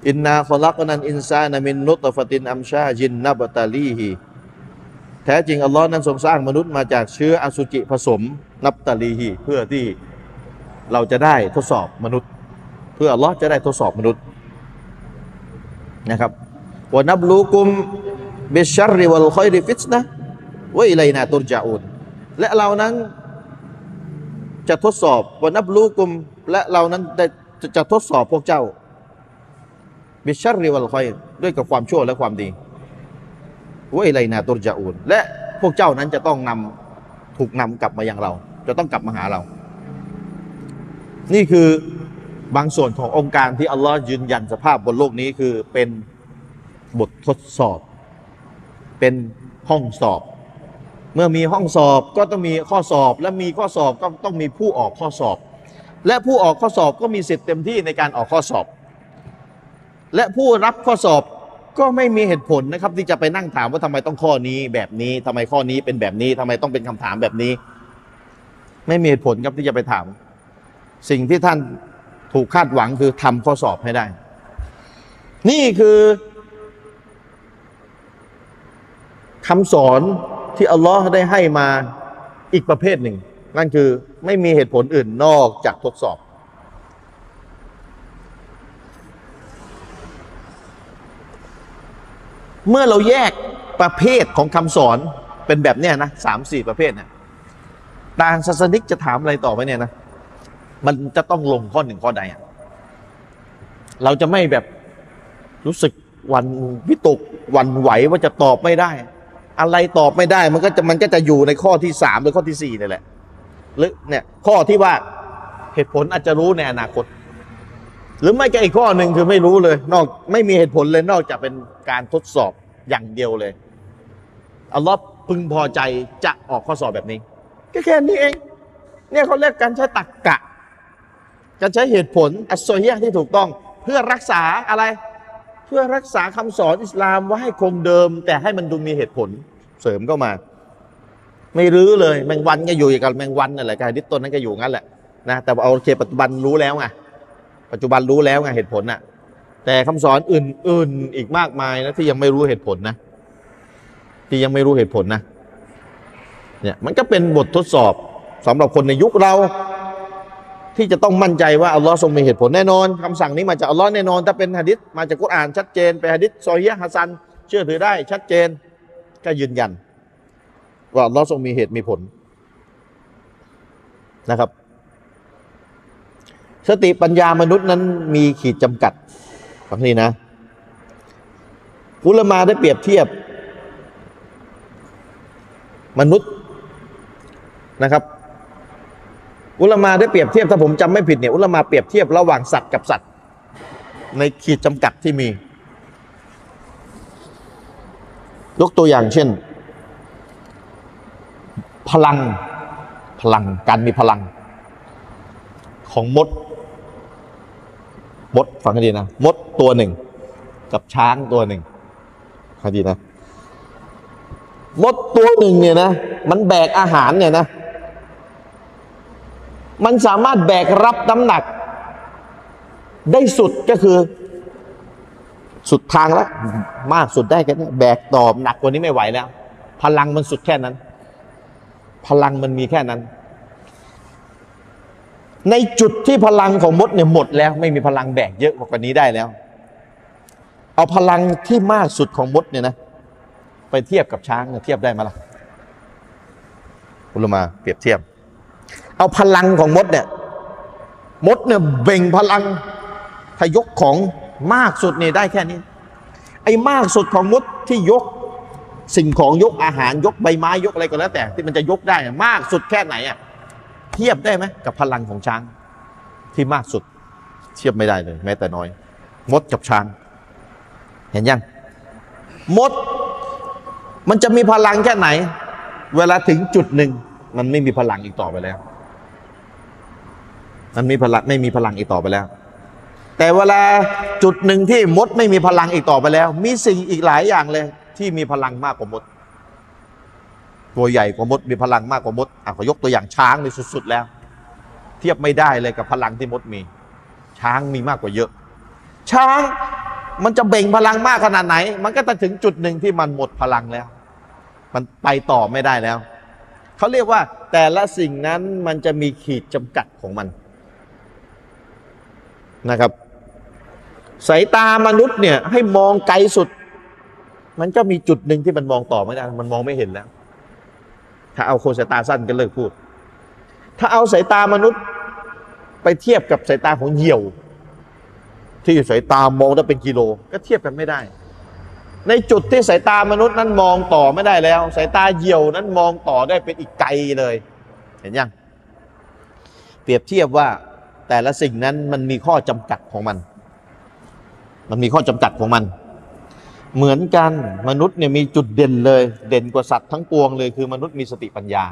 Speaker 1: อินนาขลักนันอินซานามินนุตฟตินอัมชาจินนับตาลีฮีแท้จริงอัลลอฮ์นั้นทรงสร้างมนุษย์มาจากเชื้ออสุจิผสมนับตาลีฮีเพื่อที่เราจะได้ทดสอบมนุษย์ เพื่ออัลลอฮ์จะได้ทดสอบมนุษย์นะครับวนับลูกุมเบชัรริวัลคอยริฟิตนะวะอิไลนาตุรจาอูนและเรานั้น จะทดสอบวนับลูกุมและเรานั้นได้จะจะทดสอบพวกเจ้าบิชัรริวัลคอยด้วยกับความชั่วและความดีวะอิไลนาตุรจาอูนและพวกเจ้านั้นจะต้องนำถูกนำกลับมายังเรา จะต้องกลับมาหาเรา นี่คือบางส่วนขององค์การที่อัลลอฮ์ยืนยันสภาพบนโลกนี้คือเป็นบททดสอบ เป็นห้องสอบ เมื่อมีห้องสอบก็ต้องมีข้อสอบ และมีข้อสอบก็ต้องมีผู้ออกข้อสอบ และผู้ออกข้อสอบก็มีสิทธิ์เต็มที่ในการออกข้อสอบ และผู้รับข้อสอบก็ไม่มีเหตุผลนะครับ ที่จะไปนั่งถามว่าทำไมต้องข้อนี้แบบนี้ทำไมข้อนี้เป็นแบบนี้ทำไมต้องเป็นคำถามแบบนี้ ไม่มีเหตุผลครับที่จะไปถาม สิ่งที่ท่านถูกคาดหวังคือทำข้อสอบให้ได้ นี่คือคำสอน ที่อัลลอฮ์ได้ให้มาอีกประเภทหนึ่ง นั่นคือไม่มีเหตุผลอื่นนอกจากทดสอบ เมื่อเราแยกประเภทของคำสอนเป็นแบบเนี้ยนะสามสี่ประเภทเนี่ยต่างศาสนิกจะถามอะไรต่อไปเนี่ยนะ มันจะต้องลงข้อหนึ่งข้อใดอะเราจะไม่แบบรู้สึกวันวิตกวันไหวว่าจะตอบไม่ได้ อะไรตอบไม่ได้มันก็จะมันก็จะอยู่ในข้อที่สามหรือข้อที่สี่นี่แหละหรือเนี่ยข้อที่ว่าเหตุผลอาจจะรู้ในอนาคต หรือไม่ก็อีกข้อหนึ่งคือไม่รู้เลย นอกไม่มีเหตุผลเลยนอกจากเป็นการทดสอบอย่างเดียวเลยอัลลอฮ์พึงพอใจจะออกข้อสอบแบบนี้แค่แค่นี้เอง เนี่ยเขาเรียกการใช้ตรรกกะ การใช้เหตุผลอัสโซเฮียที่ถูกต้องเพื่อรักษาอะไร เพื่อรักษาคำสอนอิสลามไว่าให้คงเดิม แต่ให้มันดูมีเหตุผลเสริมเข้ามา ไม่รื้อเลย แมงวันก็อยู่อย่างกับแมงวันนั่นแหละการดิษต้นนั้นก็อยู่งั้นแหละนะแต่เอาโอเคปัจจุบันรู้แล้วไงปัจจุบันรู้แล้วไงเหตุผลน่ะ แต่คำสอนอื่น ๆอีกมากมายนะที่ยังไม่รู้เหตุผลนะ ที่ยังไม่รู้เหตุผลนะเนี่ยมันก็เป็นบททดสอบสำหรับคนในยุคเรา ที่จะต้องมั่นใจว่าอัลลอฮ์ทรงมีเหตุผลแน่นอนคำสั่งนี้มาจากอัลลอฮ์แน่นอน ถ้าเป็นหะดิษมาจากกุรอานชัดเจนเป็นหะดิษซอฮียะฮัสซัน เชื่อถือได้ชัดเจนก็ยืนยัน ว่าอัลลอฮ์ทรงมีเหตุมีผลนะครับ สติปัญญามนุษย์นั้นมีขีดจำกัดฟังนี้นะอุลมาได้เปรียบเทียบ มนุษย์นะครับ อุลมาได้เปรียบเทียบถ้าผมจำไม่ผิดเนี่ยอุลมาเปรียบเทียบระหว่างสัตว์กับสัตว์ ในขีดจำกัดที่มี ยกตัวอย่างเช่น พลังพลังการมีพลัง ของมด มดฟังให้ดีนะ มดตัวหนึ่ง กับช้างตัวหนึ่งฟังให้ดีนะ มดตัวหนึ่งเนี่ยนะ มันแบกอาหารเนี่ยนะ มันสามารถแบกรับน้ำหนัก ได้สุดก็คือ สุดทางแล้วมากสุดได้แค่นี้แบกต่อหนักกว่านี้ไม่ไหวแล้ว พลังมันสุดแค่นั้น พลังมันมีแค่นั้น ในจุดที่พลังของมดเนี่ยหมดแล้ว ไม่มีพลังแบกเยอะกว่านี้ได้แล้ว เอาพลังที่มากสุดของมดเนี่ยนะไปเทียบกับช้างเนี่ยเทียบได้ไหมล่ะคุณลมาเปรียบเทียบ เอาพลังของมดเนี่ยมดเนี่ยเบ่งพลังถ้ายกของมากสุดเนี่ยได้แค่นี้ ไอ้มากสุดของมดที่ยกสิ่งของยกอาหารยกใบไม้ยกอะไรก็แล้วแต่ ที่มันจะยกได้มากสุดแค่ไหนอะเทียบได้ไหมกับพลังของช้างที่มากสุด เทียบไม่ได้เลย แม้แต่น้อย มดกับช้าง เห็นยังมด มันจะมีพลังแค่ไหน เวลาถึงจุดหนึ่ง มันไม่มีพลังอีกต่อไปแล้ว มันมีพลังไม่มีพลังอีกต่อไปแล้ว แต่เวลาจุดหนึ่งที่มดไม่มีพลังอีกต่อไปแล้ว มีสิ่งอีกหลายอย่างเลย ที่มีพลังมากกว่ามด ตัวใหญ่กว่ามดมีพลังมากกว่ามดอะขอยกตัวอย่างช้างในสุดๆแล้ว เทียบไม่ได้เลยกับพลังที่มดมี ช้างมีมากกว่าเยอะ ช้างมันจะเบ่งพลังมากขนาดไหน มันก็จะถึงจุดหนึ่งที่มันหมดพลังแล้ว มันไปต่อไม่ได้แล้ว เขาเรียกว่าแต่ละสิ่งนั้นมันจะมีขีดจำกัดของมันนะครับ สายตามนุษย์เนี่ยให้มองไกลสุด มันก็มีจุดหนึ่งที่มันมองต่อไม่ได้ มันมองไม่เห็นแล้ว ถ้าเอาคนสายตาสั้นก็เลิกพูด ถ้าเอาสายตามนุษย์ไปเทียบกับสายตาของเหยี่ยว ที่สายตามองได้เป็นกิโล ก็เทียบกันไม่ได้ ในจุดที่สายตามนุษย์นั้นมองต่อไม่ได้แล้ว สายตาเหยี่ยวนั้นมองต่อได้เป็นอีกไกลเลย เห็นยัง เปรียบเทียบว่าแต่ละสิ่งนั้นมันมีข้อจำกัดของมัน มันมีข้อจำกัดของมัน เหมือนกันมนุษย์เนี่ยมีจุดเด่นเลย เด่นกว่าสัตว์ทั้งปวงเลย คือมนุษย์มีสติปัญญา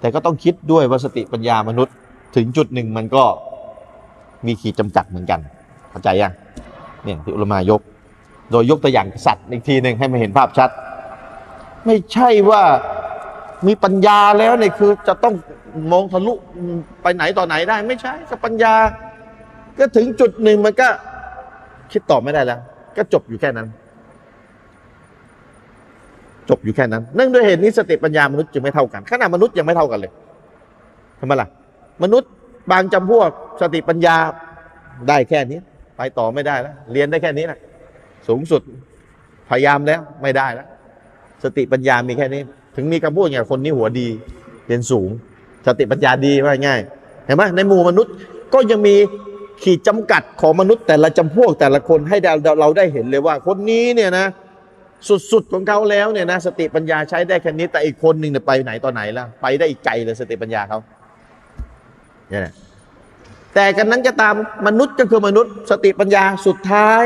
Speaker 1: แต่ก็ต้องคิดด้วยว่าสติปัญญามนุษย์ ถึงจุดหนึ่งมันก็มีขีดจำกัดเหมือนกันเข้าใจยังเนี่ยที่อุลมายก โดยยกตัวอย่างสัตว์อีกทีหนึ่งให้มาเห็นภาพชัด ไม่ใช่ว่ามีปัญญาแล้วเนี่ยคือ จะต้องมองทะลุไปไหนต่อไหนได้ ไม่ใช่กับปัญญา ก็ถึงจุดหนึ่งมันก็คิดต่อไม่ได้แล้ว ก็จบอยู่แค่นั้น จบอยู่แค่นั้นเนื่องด้วยเหตุนี้สติปัญญามนุษย์จึงไม่เท่ากันขนาดมนุษย์ยังไม่เท่ากันเลยทำไมล่ะ มนุษย์บางจำพวกสติปัญญาได้แค่นี้ ไปต่อไม่ได้แล้วเรียนได้แค่นี้นะ สูงสุดพยายามแล้วไม่ได้แล้ว สติปัญญามีแค่นี้ ถึงมีคำพูดอย่างคนนี้หัวดีเรียนสูง สติปัญญาดีว่าง่ายเห็นไหมในหมู่มนุษย์ก็ยังมีขีดจำกัดของมนุษย์แต่ละจำพวกแต่ละคนให้เราได้เห็นเลยว่า คนนี้เนี่ยนะ สุดๆของเขาแล้วเนี่ยนะ สติปัญญาใช้ได้แค่นี้แต่อีกคนหนึ่งเนี่ยไปไหนต่อไหนแล้วไปได้อีกไกลเลยสติปัญญาเขาเนี่ยแต่กันนั้นจะตามมนุษย์ก็คือมนุษย์ สติปัญญาสุดท้าย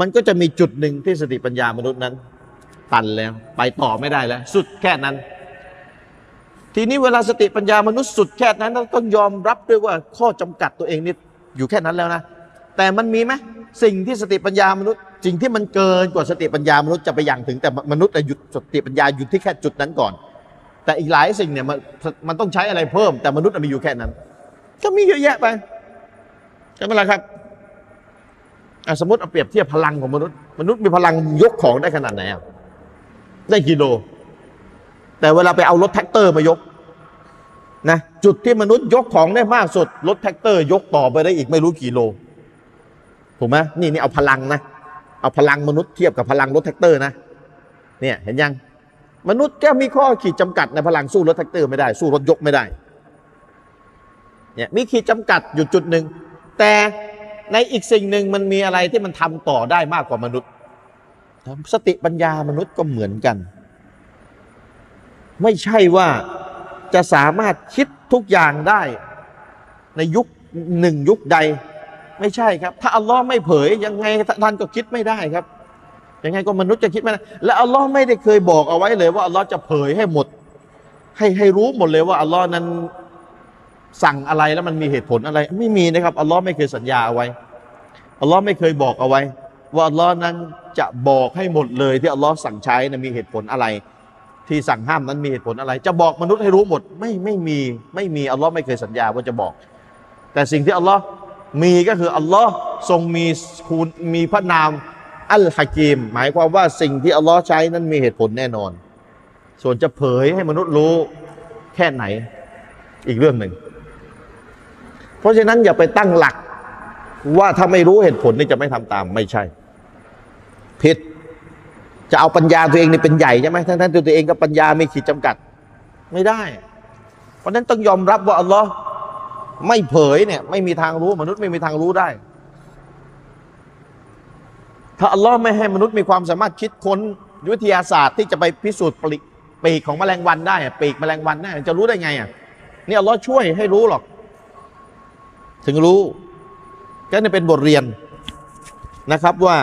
Speaker 1: มันก็จะมีจุดหนึ่งที่สติปัญญามนุษย์นั้น ตันแล้ว ไปต่อไม่ได้แล้ว สุดแค่นั้น ทีนี้เวลาสติปัญญามนุษย์สุดแค่นั้นเราต้องยอมรับด้วยว่าข้อจำกัดตัวเองนี่อยู่แค่นั้นแล้วนะ แต่มันมีไหมสิ่งที่สติปัญญามนุษย์สิ่งที่มันเกินกว่าสติปัญญามนุษย์จะไปอย่างถึงแต่มนุษย์หยุดสติปัญญาหยุดที่แค่จุดนั้นก่อน แต่อีกหลายสิ่งเนี่ยมันมันต้องใช้อะไรเพิ่ม แต่มนุษย์มีอยู่แค่นั้น ก็มีเยอะแยะไปใช่ไหมล่ะครับ สมมติเอาเปรียบเทียบพลังของมนุษย์ มนุษย์มีพลังยกของได้ขนาดไหนอะได้กี่โล แต่เวลาไปเอารถแทรกเตอร์มายกนะจุดที่มนุษย์ยกของได้มากสุดรถแทรกเตอร์ ยกต่อไปได้อีกไม่รู้กี่โลถูกไหมนี่นี่เอาพลังนะ เอาพลังมนุษย์เทียบกับพลังรถแทรกเตอร์นะเนี่ยเห็นยังมนุษย์แค่มีข้อขีดจำกัดในพลังสู้รถแท็กเตอร์ไม่ได้สู้รถยกไม่ได้เนี่ยมีขีดจำกัดอยู่จุดหนึ่งแต่ ในอีกสิ่งหนึ่งมันมีอะไรที่มันทำต่อได้มากกว่ามนุษย์ สติปัญญามนุษย์ก็เหมือนกัน ไม่ใช่ว่าจะสามารถคิดทุกอย่างได้ ในยุคหนึ่งยุคใด ไม่ใช่ครับ ถ้าอัลลอฮ์ไม่เผยยังไงท่านก็คิดไม่ได้ครับยังไงก็มนุษย์จะคิดไม่ได้และอัลลอฮ์ไม่ได้เคยบอกเอาไว้เลยว่าอัลลอฮ์จะเผยให้หมด ให้ให้รู้หมดเลยว่าอัลลอฮ์นั้น สั่งอะไรแล้วมันมีเหตุผลอะไร ไม่มีนะครับอัลลอฮ์ไม่เคยสัญญาเอาไว้อัลลอฮ์ไม่เคยบอกเอาไว้ ว่าอัลลอฮ์นั้นจะบอกให้หมดเลยที่อัลลอฮ์สั่งใช้นะมีเหตุผลอะไร ที่สั่งห้ามนั้นมีเหตุผลอะไร จะบอกมนุษย์ให้รู้หมด ไม่ไม่มีไม่มีอัลลอฮ์ไม่เคยสัญญาว่าจะบอก แต่สิ่งที่อัลลอฮ์มีก็คืออัลลอฮ์ทรงมีคุณมีพระนามอัลฮะกีม หมายความว่าสิ่งที่อัลลอฮ์ใช้นั้นมีเหตุผลแน่นอน ส่วนจะเผยให้มนุษย์รู้แค่ไหนอีกเรื่องหนึ่ง เพราะฉะนั้นอย่าไปตั้งหลัก ว่าถ้าไม่รู้เหตุผลนี่จะไม่ทำตามไม่ใช่ ผิด จะเอาปัญญาตัวเองนี่เป็นใหญ่ใช่ไหมทั้งทั้งๆที่ตัวเองกับปัญญามีขีดจำกัด ไม่ได้ เพราะฉะนั้นต้องยอมรับว่าอัลลอฮ์ไม่เผยเนี่ย ไม่มีทางรู้มนุษย์ไม่มีทางรู้ได้ ถ้าอัลลอฮ์ไม่ให้มนุษย์มีความสามารถคิดค้นวิทยาศาสตร์ที่จะไปพิสูจน์ปลีกของแมลงวันได้ปีกแมลงวันได้จะรู้ได้ไงอะนี่อัลลอฮ์ช่วยให้รู้หรอก ถึงรู้ก็นี่เป็นบทเรียนนะครับว่า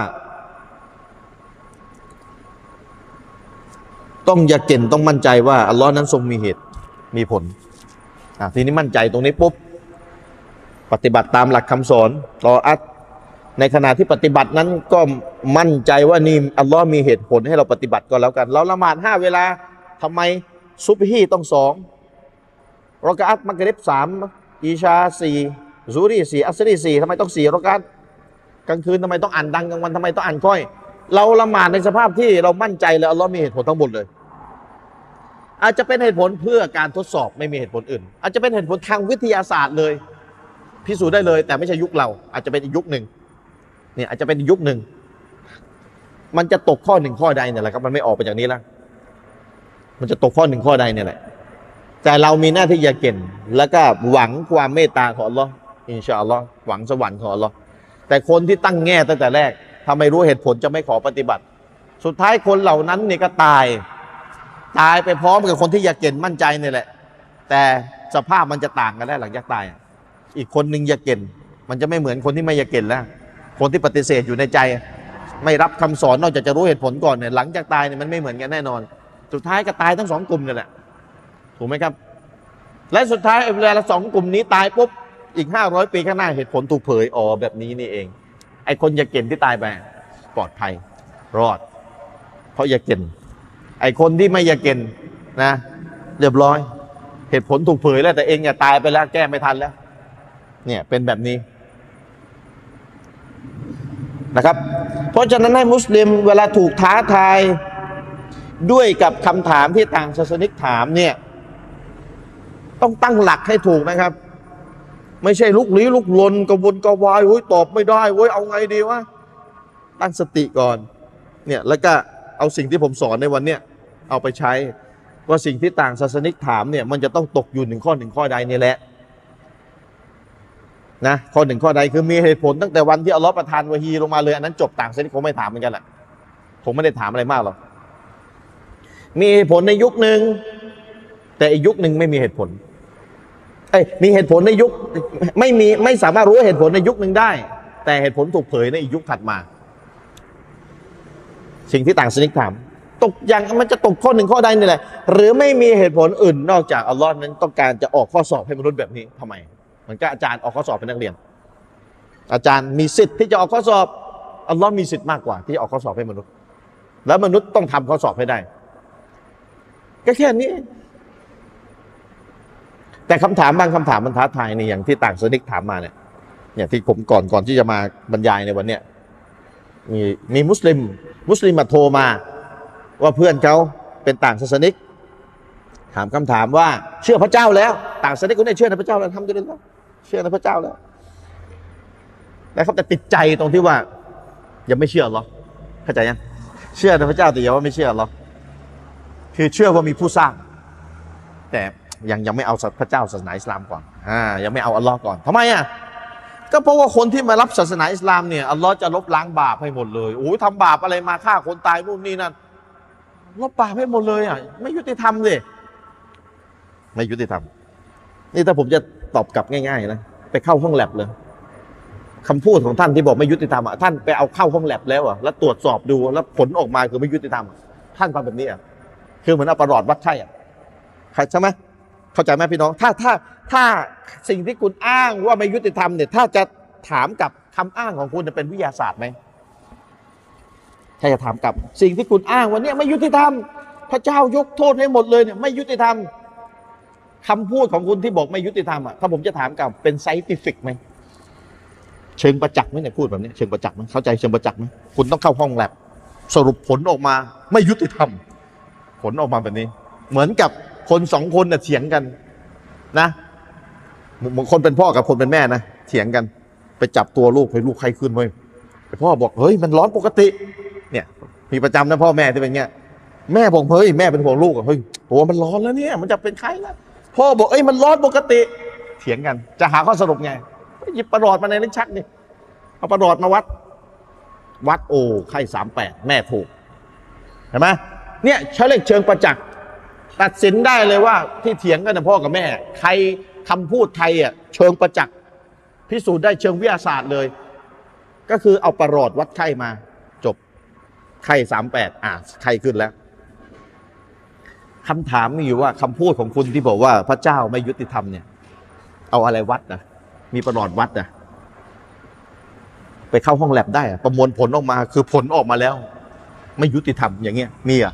Speaker 1: ต้องอย่าเก่นต้องมั่นใจว่าอัลลอฮ์นั้นทรงมีเหตุมีผลอะทีนี้มั่นใจตรงนี้ปุ๊บปฏิบัติตามหลักคำสอนรออัดในขณะที่ปฏิบัตินั้นก็มั่นใจว่านี่อัลลอฮ์มีเหตุผลให้เราปฏิบัติก็แล้วกัน เราละหมาดห้าเวลาทำไมซุบฮีต้องสองรอกะอัตมักริบสามอีชาสี่ ซูรีสี่อัสรีสี่ทำไมต้องสี่รอกะอัตกลางคืนทำไมต้องอ่านดังกลางวันทำไมต้องอ่านค่อย เราละหมาดในสภาพที่เรามั่นใจเลยอัลลอฮ์มีเหตุผลทั้งหมดเลย อาจจะเป็นเหตุผลเพื่อการทดสอบไม่มีเหตุผลอื่น อาจจะเป็นเหตุผลทางวิทยาศาสตร์เลย พิสูจน์ได้เลย แต่ไม่ใช่ยุคเรา อาจจะเป็นอีกยุคหนึ่งเนี่ยอาจจะเป็นยุคหนึ่งมันจะตกข้อหนึ่งข้อใดเนี่ยแหละครับมันไม่ออกไปจากนี้ล้วมันจะตกข้อหนึ่งข้อใดเนี่ยแหละแต่เรามีหน้าที่อย่าเก่งแล้วก็หวังความเมตตาของอัลลอฮ์ อินชาอัลลอฮ์หวังสวรรค์ของอัลลอฮ์แต่คนที่ตั้งแง่ตั้งแต่แรกถ้าไม่รู้เหตุผลจะไม่ขอปฏิบัติ สุดท้ายคนเหล่านั้นเนี่ยก็ตาย ตายไปพร้อมกับคนที่อยากเก่งมั่นใจเนี่ยแหละ แต่สภาพมันจะต่างกันแล้วหลังจากตาย อีกคนหนึ่งอยากเก่งมันจะไม่เหมือนคนที่ไม่อยากเก่งแล้ว คนที่ปฏิเสธอยู่ในใจ ไม่รับคำสอนนอกจากจะรู้เหตุผลก่อนเนี่ยหลังจากตายเนี่ยมันไม่เหมือนกันแน่นอน สุดท้ายก็ตายทั้งสองกลุ่มนี่แหละถูกไหมครับ และสุดท้ายเวลาสองกลุ่มนี้ตายปุ๊บ อีกห้าร้อยปีข้างหน้าเหตุผลถูกเผยอ๋อแบบนี้นี่เอง ไอ้คนยาเก่งที่ตายไปปลอดภัยรอด เพราะยาเก่งไอ้คนที่ไม่ยาเก่งนะ เรียบร้อย เหตุผลถูกเผยแล้วแต่เองอย่าตายไปแล้วแก้ไม่ทันแล้ว เนี่ยเป็นแบบนี้นะครับ เพราะฉะนั้นให้มุสลิมเวลาถูกท้าทายด้วยกับคำถามที่ต่างศาสนิกถามเนี่ย ต้องตั้งหลักให้ถูกนะครับ ไม่ใช่ลุกลี้ลุกลนกระวนกระวายโอ้ยตอบไม่ได้โอ้ยเอาไงดีวะตั้งสติก่อนเนี่ยแล้วก็เอาสิ่งที่ผมสอนในวันเนี้ยเอาไปใช้ว่าสิ่งที่ต่างศาสนิกถามเนี่ยมันจะต้องตกอยู่หนึ่งข้อหนึ่งข้อใดนี่แหละนะข้อหนึ่งข้อใดคือมีเหตุผลตั้งแต่วันที่อัลลอฮ์ประทานวะฮีลงมาเลย อันนั้นจบต่างศาสนิกคงไม่ถามเหมือนกันแหละผมไม่ได้ถามอะไรมากหรอกมีเหตุผลในยุคหนึ่งแต่อีกยุคหนึ่งไม่มีเหตุผล เอ้ยมีเหตุผลในยุคไม่มีไม่สามารถรู้เหตุผลในยุคหนึ่งได้ แต่เหตุผลถูกเผยในอีกยุคถัดมา สิ่งที่ต่างสนิกถาม ตกอย่างมันจะตกข้อหนึ่งข้อใดนี่แหละ หรือไม่มีเหตุผลอื่นนอกจากอัลลอฮ์นั้นต้องการจะออกข้อสอบให้มนุษย์แบบนี้ทำไมเหมือนกับอาจารย์ออกข้อสอบเป็นนักเรียน อาจารย์มีสิทธิ์ที่จะออกข้อสอบอัลลอฮ์มีสิทธิ์มากกว่า ที่ออกข้อสอบให้มนุษย์ แล้วมนุษย์ต้องทำข้อสอบให้ได้ก็แค่นี้ แต่คำถามบางคำถามมันท้าทายนี่อย่างที่ต่างศาสนิกถามมาเนี่ยเนี่ยที่ผมก่อนก่อนที่จะมาบรรยายในวันเนี้ยมีมีมุสลิม มุสลิมมาโทรมาว่าเพื่อนเขาเป็นต่างศาสนิก ถามคำถามว่าเชื่อพระเจ้าแล้ว ต่างศาสนิกคนนี้เชื่อในพระเจ้าแล้วทำด้วยแล้วเชื่อในพระเจ้าแล้วนะครับแต่ติดใจตรงที่ว่า ยังไม่เชื่อหรอเข้าใจยังเชื่อในพระเจ้าแต่ยังว่าไม่เชื่อหรอคือเชื่อว่ามีผู้สร้าง แต่ ยังยังไม่เอาพระเจ้าศาสนาอิสลามก่อนอ่ายังไม่เอาอัลลอฮ์ก่อนทำไมอะก็เพราะว่าคนที่มารับศาสนาอิสลามเนี่ยอัลลอฮ์จะลบล้างบาปให้หมดเลยโอ้ยทำบาปอะไรมาฆ่าคนตายนู่นนี่นั่นลบบาปให้หมดเลยอะไม่ยุติธรรมเลยไม่ยุติธรรมนี่ถ้าผมจะตอบกลับง่ายๆนะไปเข้าห้องแลบเลยคำพูดของท่านที่บอกไม่ยุติธรรมอะท่านไปเอาเข้าห้องแลบแล้วอะแล้วตรวจสอบดูแล้วผลออกมาคือไม่ยุติธรรมท่านทำแบบนี้อะคือเหมือนเอาประหลอดวัดไข้อะใช่ไหม เข้าใจไหมพี่น้อง ถ้าถ้าถ้าสิ่งที่คุณอ้างว่าไม่ยุติธรรมเนี่ย ถ้าจะถามกับคำอ้างของคุณจะเป็นวิทยาศาสตร์ไหมถ้าจะถามกับสิ่งที่คุณอ้างว่าเนี่ยไม่ยุติธรรม พระเจ้ายกโทษให้หมดเลยเนี่ยไม่ยุติธรรมคำพูดของคุณที่บอกไม่ยุติธรรมอะถ้าผมจะถามกับเป็นไซติฟิกไหมเชิงประจักษ์ไหมเนี่ยพูดแบบนี้เชิงประจักษ์ไหมเข้าใจเชิงประจักษ์ไหมคุณต้องเข้าห้องแลบสรุปผลออกมาไม่ยุติธรรม ผลออกมาแบบนี้ เหมือนกับ คนสองคนน่ะเถียงกันนะบางคนเป็นพ่อกับคนเป็นแม่นะเถียงกัน ไปจับตัวลูกให้ลูกใครขึ้นเว้ยไอ้พ่อบอกเฮ้ยมันร้อนปกติ เนี่ย มีประจำนะพ่อแม่ที่เป็นเงี้ยแม่บอกเฮ้ยแม่เป็นห่วงลูกอะเฮ้ยโอ้มันร้อนแล้วเนี่ย มันจะเป็นไข้แล้วพ่อบอกเอ้ยมันร้อนปกติ เถียงกัน จะหาข้อสรุปไงหยิบประหลอดมาในลิ้นชักนี่เอาประหลอดมาวัด วัดโอ้ไข้สามแปดแม่ถูกเห็นไหมเนี่ยใช้เลยเชิงประจักษ์ ตัดสินได้เลยว่าที่เถียงกันนะพ่อกับแม่ ใครคำพูดไทยอะเชิงประจักษ์พิสูจน์ได้เชิงวิทยาศาสตร์เลย ก็คือเอาประหลอดวัดไข้มา จบไข้สามแปดอ่าไข้ขึ้นแล้วคำถามมีอยู่ว่าคำพูดของคุณที่บอกว่าพระเจ้าไม่ยุติธรรมเนี่ย เอาอะไรวัดนะมีประหลอดวัดนะไปเข้าห้องแลบได้อะประมวลผลออกมา คือผลออกมาแล้ว ไม่ยุติธรรมอย่างเงี้ยมีอะ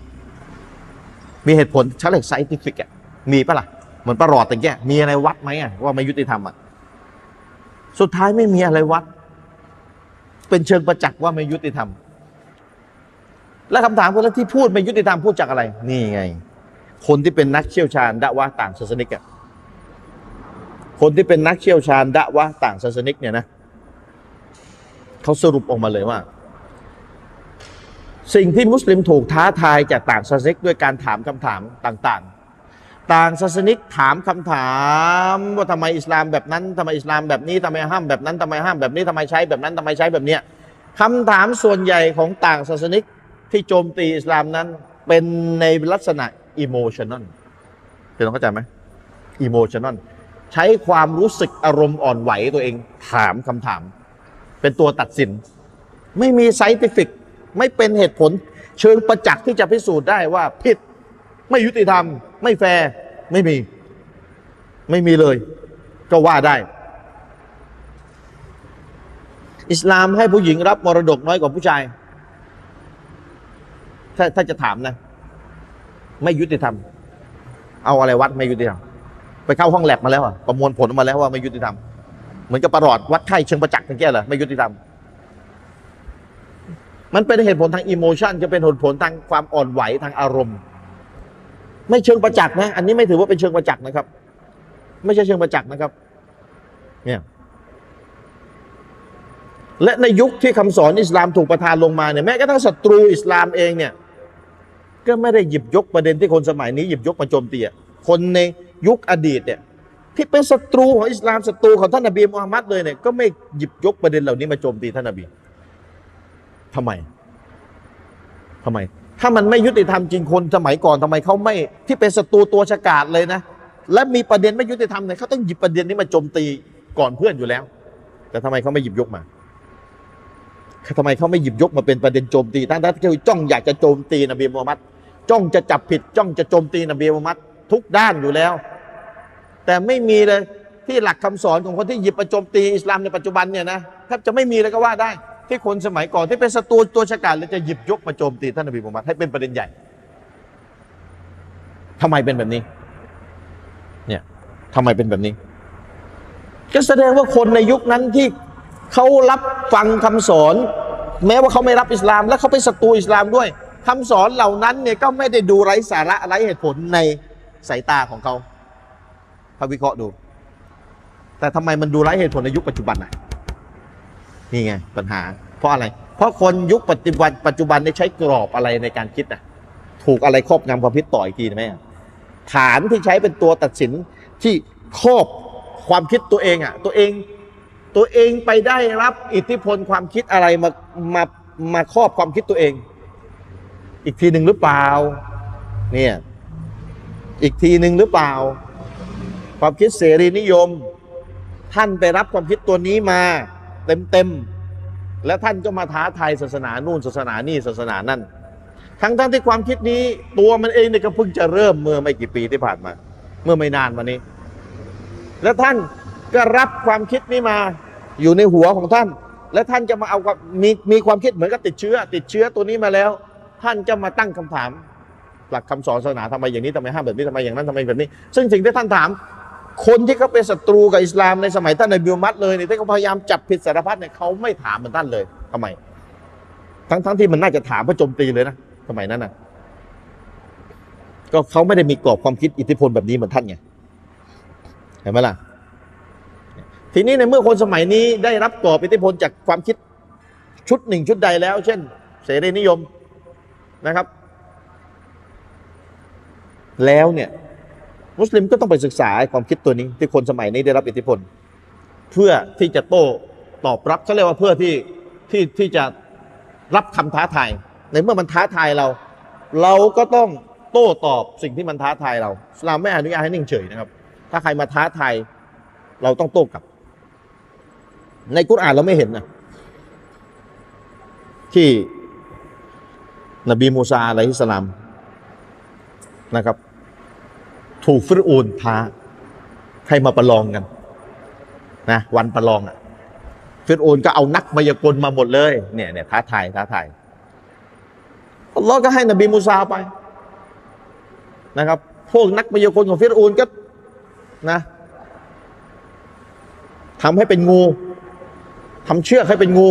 Speaker 1: มีเหตุผลเฉลยไซติฟิกอะมีปะล่ะเหมือนประหลอดแต่แกมีอะไรวัดไหมอะว่าไม่ยุติธรรมอะสุดท้ายไม่มีอะไรวัด เป็นเชิงประจักษ์ว่าไม่ยุติธรรม และคำถามคนละที่พูดไม่ยุติธรรมพูดจากอะไร นี่ไง คนที่เป็นนักเชี่ยวชาญดะวะต่างศาสนิกอะคนที่เป็นนักเชี่ยวชาญดะวะต่างศาสนิกเนี่ยนะเขาสรุปออกมาเลยว่า สิ่งที่มุสลิมถูกท้าทายจากต่างศาสนิกด้วยการถามคำถามต่างๆ ต่างศาสนิกถามคำถามว่าทำไมอิสลามแบบนั้นทำไมอิสลามแบบนี้ทำไมห้ามแบบนั้นทำไมห้ามแบบนี้ทำไมใช้แบบนั้นทำไมใช้แบบเนี้ยคำถามส่วนใหญ่ของต่างศาสนิกที่โจมตีอิสลามนั้นเป็นในลักษณะอิโมชัน a ลเป็นต้องเข้าใจไหมอิโมชัน a ลใช้ความรู้สึกอารมณ์อ่อนไหวตัวเองถามคำถาม เป็นตัวตัดสิน ไม่มีไซติฟิก ไม่เป็นเหตุผล เชิงประจักษ์ที่จะพิสูจน์ได้ว่าผิดไม่ยุติธรรม ไม่แฟร์ไม่มี ไม่มีเลย ก็ว่าได้ อิสลามให้ผู้หญิงรับมรดกน้อยกว่าผู้ชาย ถ้าถ้าจะถามนะ ไม่ยุติธรรม เอาอะไรวัดไม่ยุติธรรม ไปเข้าห้องแลบมาแล้วอะประมวลผลมาแล้วว่าไม่ยุติธรรม เหมือนกับประหลอดวัดไข้เชิงประจักษ์ตะเกียเหรอไม่ยุติธรรม มันเป็นเหตุผลทางอิโมชันจะเป็นเหตุผลทางความอ่อนไหวทางอารมณ์ ไม่เชิงประจักษ์นะ อันนี้ไม่ถือว่าเป็นเชิงประจักษ์นะครับ ไม่ใช่เชิงประจักษ์นะครับ เนี่ยและในยุคที่คำสอนอิสลามถูกประทานลงมาเนี่ยแม้กระทั่งศัตรูอิสลามเองเนี่ยก็ไม่ได้หยิบยกประเด็นที่คนสมัยนี้หยิบยกมาโจมตีคนในยุคอดีตเนี่ยที่เป็นศัตรูของอิสลามศัตรูของท่านนบีมุฮัมมัดเลยเนี่ยก็ไม่หยิบยกประเด็นเหล่านี้มาโจมตีท่านนบี ทำไมทำไม ถ้ามันไม่ยุติธรรมจริงคนสมัยก่อนทำไมเขาไม่ที่เป็นศัตรูตัวฉกาจเลยนะ และมีประเด็นไม่ยุติธรรมเนี่ยเขาต้องหยิบประเด็นนี้มาโจมตีก่อนเพื่อนอยู่แล้ว แต่ทำไมเขาไม่หยิบยกมาทำไมเขาไม่หยิบยกมาเป็นประเด็นโจมตีทั้งที่เขาจ้องอยากจะโจมตีนบีมูฮัมมัดจ้องจะจับผิดจ้องจะโจมตีนบีมูฮัมมัดทุกด้านอยู่แล้ว แต่ไม่มีเลยที่หลักคำสอนของคนที่หยิบมาโจมตีอิสลามในปัจจุบันเนี่ยนะแทบจะไม่มีเลยก็ว่าได้ ที่คนสมัยก่อนที่เป็นศัตรูตัวฉกาจเลยจะหยิบยกมาโจมตีท่านนบีมูฮัมมัดให้เป็นประเด็นใหญ่ทำไมเป็นแบบนี้ เนี่ยทำไมเป็นแบบนี้ ก็แสดงว่าคนในยุคนั้นที่เขารับฟังคำสอน แม้ว่าเขาไม่รับอิสลาม และเขาเป็นศัตรูอิสลามด้วยคำสอนเหล่านั้นเนี่ยก็ไม่ได้ดูไร้สาระไร้เหตุผลในสายตาของเขาพาวิเคราะห์ดู แต่ทำไมมันดูไร้เหตุผลในยุคปัจจุบันน่ะ นี่ไงปัญหา เพราะอะไร เพราะคนยุคปัจจุบันปัจจุบันได้ใช้กรอบอะไรในการคิดน่ะถูกอะไรครอบงำความคิดต่ออีกทีไหมฐานที่ใช้เป็นตัวตัดสินที่ครอบความคิดตัวเองอะ ตัวเองตัวเองไปได้รับอิทธิพลความคิดอะไรมามามาครอบความคิดตัวเอง อีกทีหนึ่งหรือเปล่า เนี่ย อีกทีหนึ่งหรือเปล่า ความคิดเสรีนิยม ท่านไปรับความคิดตัวนี้มา เต็มๆแล้วท่านก็มาท้าทายศาสนานู่นศาสนานี่ศาสนานั่นทั้งทั้งที่ความคิดนี้ตัวมันเองเนี่ยก็เพิ่งจะเริ่มเมื่อไม่กี่ปีที่ผ่านมา เมื่อไม่นานมานี้ แล้วท่านก็รับความคิดนี้มาอยู่ในหัวของท่าน และท่านจะมาเอาความมีมีความคิดเหมือนกับติดเชื้อ ติดเชื้อตัวนี้มาแล้ว ท่านจะมาตั้งคำถาม หลักคำสอนศาสนาทำไมอย่างนี้ทำไมห้ามแบบนี้ทำไมอย่างนั้นทำไมแบบนี้ ซึ่งสิ่งที่ท่านถาม คนที่เขาเป็นศัตรูกับอิสลามในสมัยท่านนบีมุฮัมมัดเลยเนี่ยที่เขาพยายามจับผิดสารพัดเนี่ยเขาไม่ถามเหมือนท่านเลยทำไม ทั้งทั้งที่มันน่าจะถามเพื่อโจมตีเลยนะสมัยนั้นนะก็เขาไม่ได้มีกรอบความคิดอิทธิพลแบบนี้เหมือนท่านไงเห็นไหมล่ะทีนี้ในเมื่อคนสมัยนี้ได้รับกรอบอิทธิพลจากความคิดชุดหนึ่งชุดใดแล้ว เช่น เสรีนิยมนะครับ แล้วเนี่ย มุสลิมก็ต้องไปศึกษาความคิดตัวนี้ที่คนสมัยนี้ได้รับอิทธิพล เพื่อที่จะโต้ตอบรับเขาเรียกว่าเพื่อที่ที่ที่จะรับคำท้าทายในเมื่อมันท้าทายเรา เราก็ต้องโต้ตอบสิ่งที่มันท้าทายเราสลามไม่อนุญาตให้นิ่งเฉยนะครับ ถ้าใครมาท้าทายเราต้องโต้กลับ ในกุรอานเราไม่เห็นนะที่นบีมูซาอะลัยฮิสสลามนะครับ ถูกฟิรอูนท้า ให้มาประลองกันนะวันประลองอะ่ะฟิรอูนก็เอานักมายากลมาหมดเลยเนี่ยเนี่ยท้าทายท้าทายอัลลอฮ์ก็ให้นบีมูซาไปนะครับ พวกนักมายากลของฟิรอูนก็นะทำให้เป็นงูทำเชือกให้เป็นงู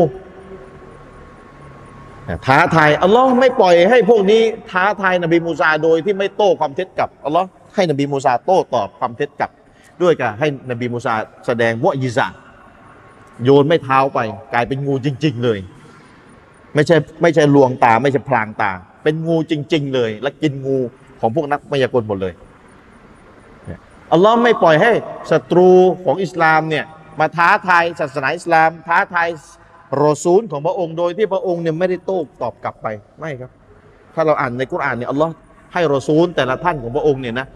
Speaker 1: ท้าทายอัลลอฮ์ไม่ปล่อยให้พวกนี้ท้าทายนบีมูซาโดยที่ไม่โต้ความเท็จกับอัลลอฮ์ ให้นบีมูซาโต้ตอบความเท็จกลับ ด้วยการให้นบีมูซาแสดงمعجزة โยนไม้เท้าไป กลายเป็นงูจริง ๆ เลย ไม่ใช่ไม่ใช่ลวงตาไม่ใช่พลางตา เป็นงูจริง ๆ เลย และกินงูของพวกนักมายากลหมดเลยอัลลอฮ์ไม่ปล่อยให้ศัตรูของอิสลามเนี่ยมาท้าทายศาสนาอิสลาม ท้าทายรอซูลของพระองค์โดยที่พระองค์เนี่ยไม่ได้โต้ตอบกลับไปไม่ครับ ถ้าเราอ่านในกุรอานเนี่ยอัลลอฮ์ให้รอซูลแต่ละท่านของพระองค์เนี่ยนะ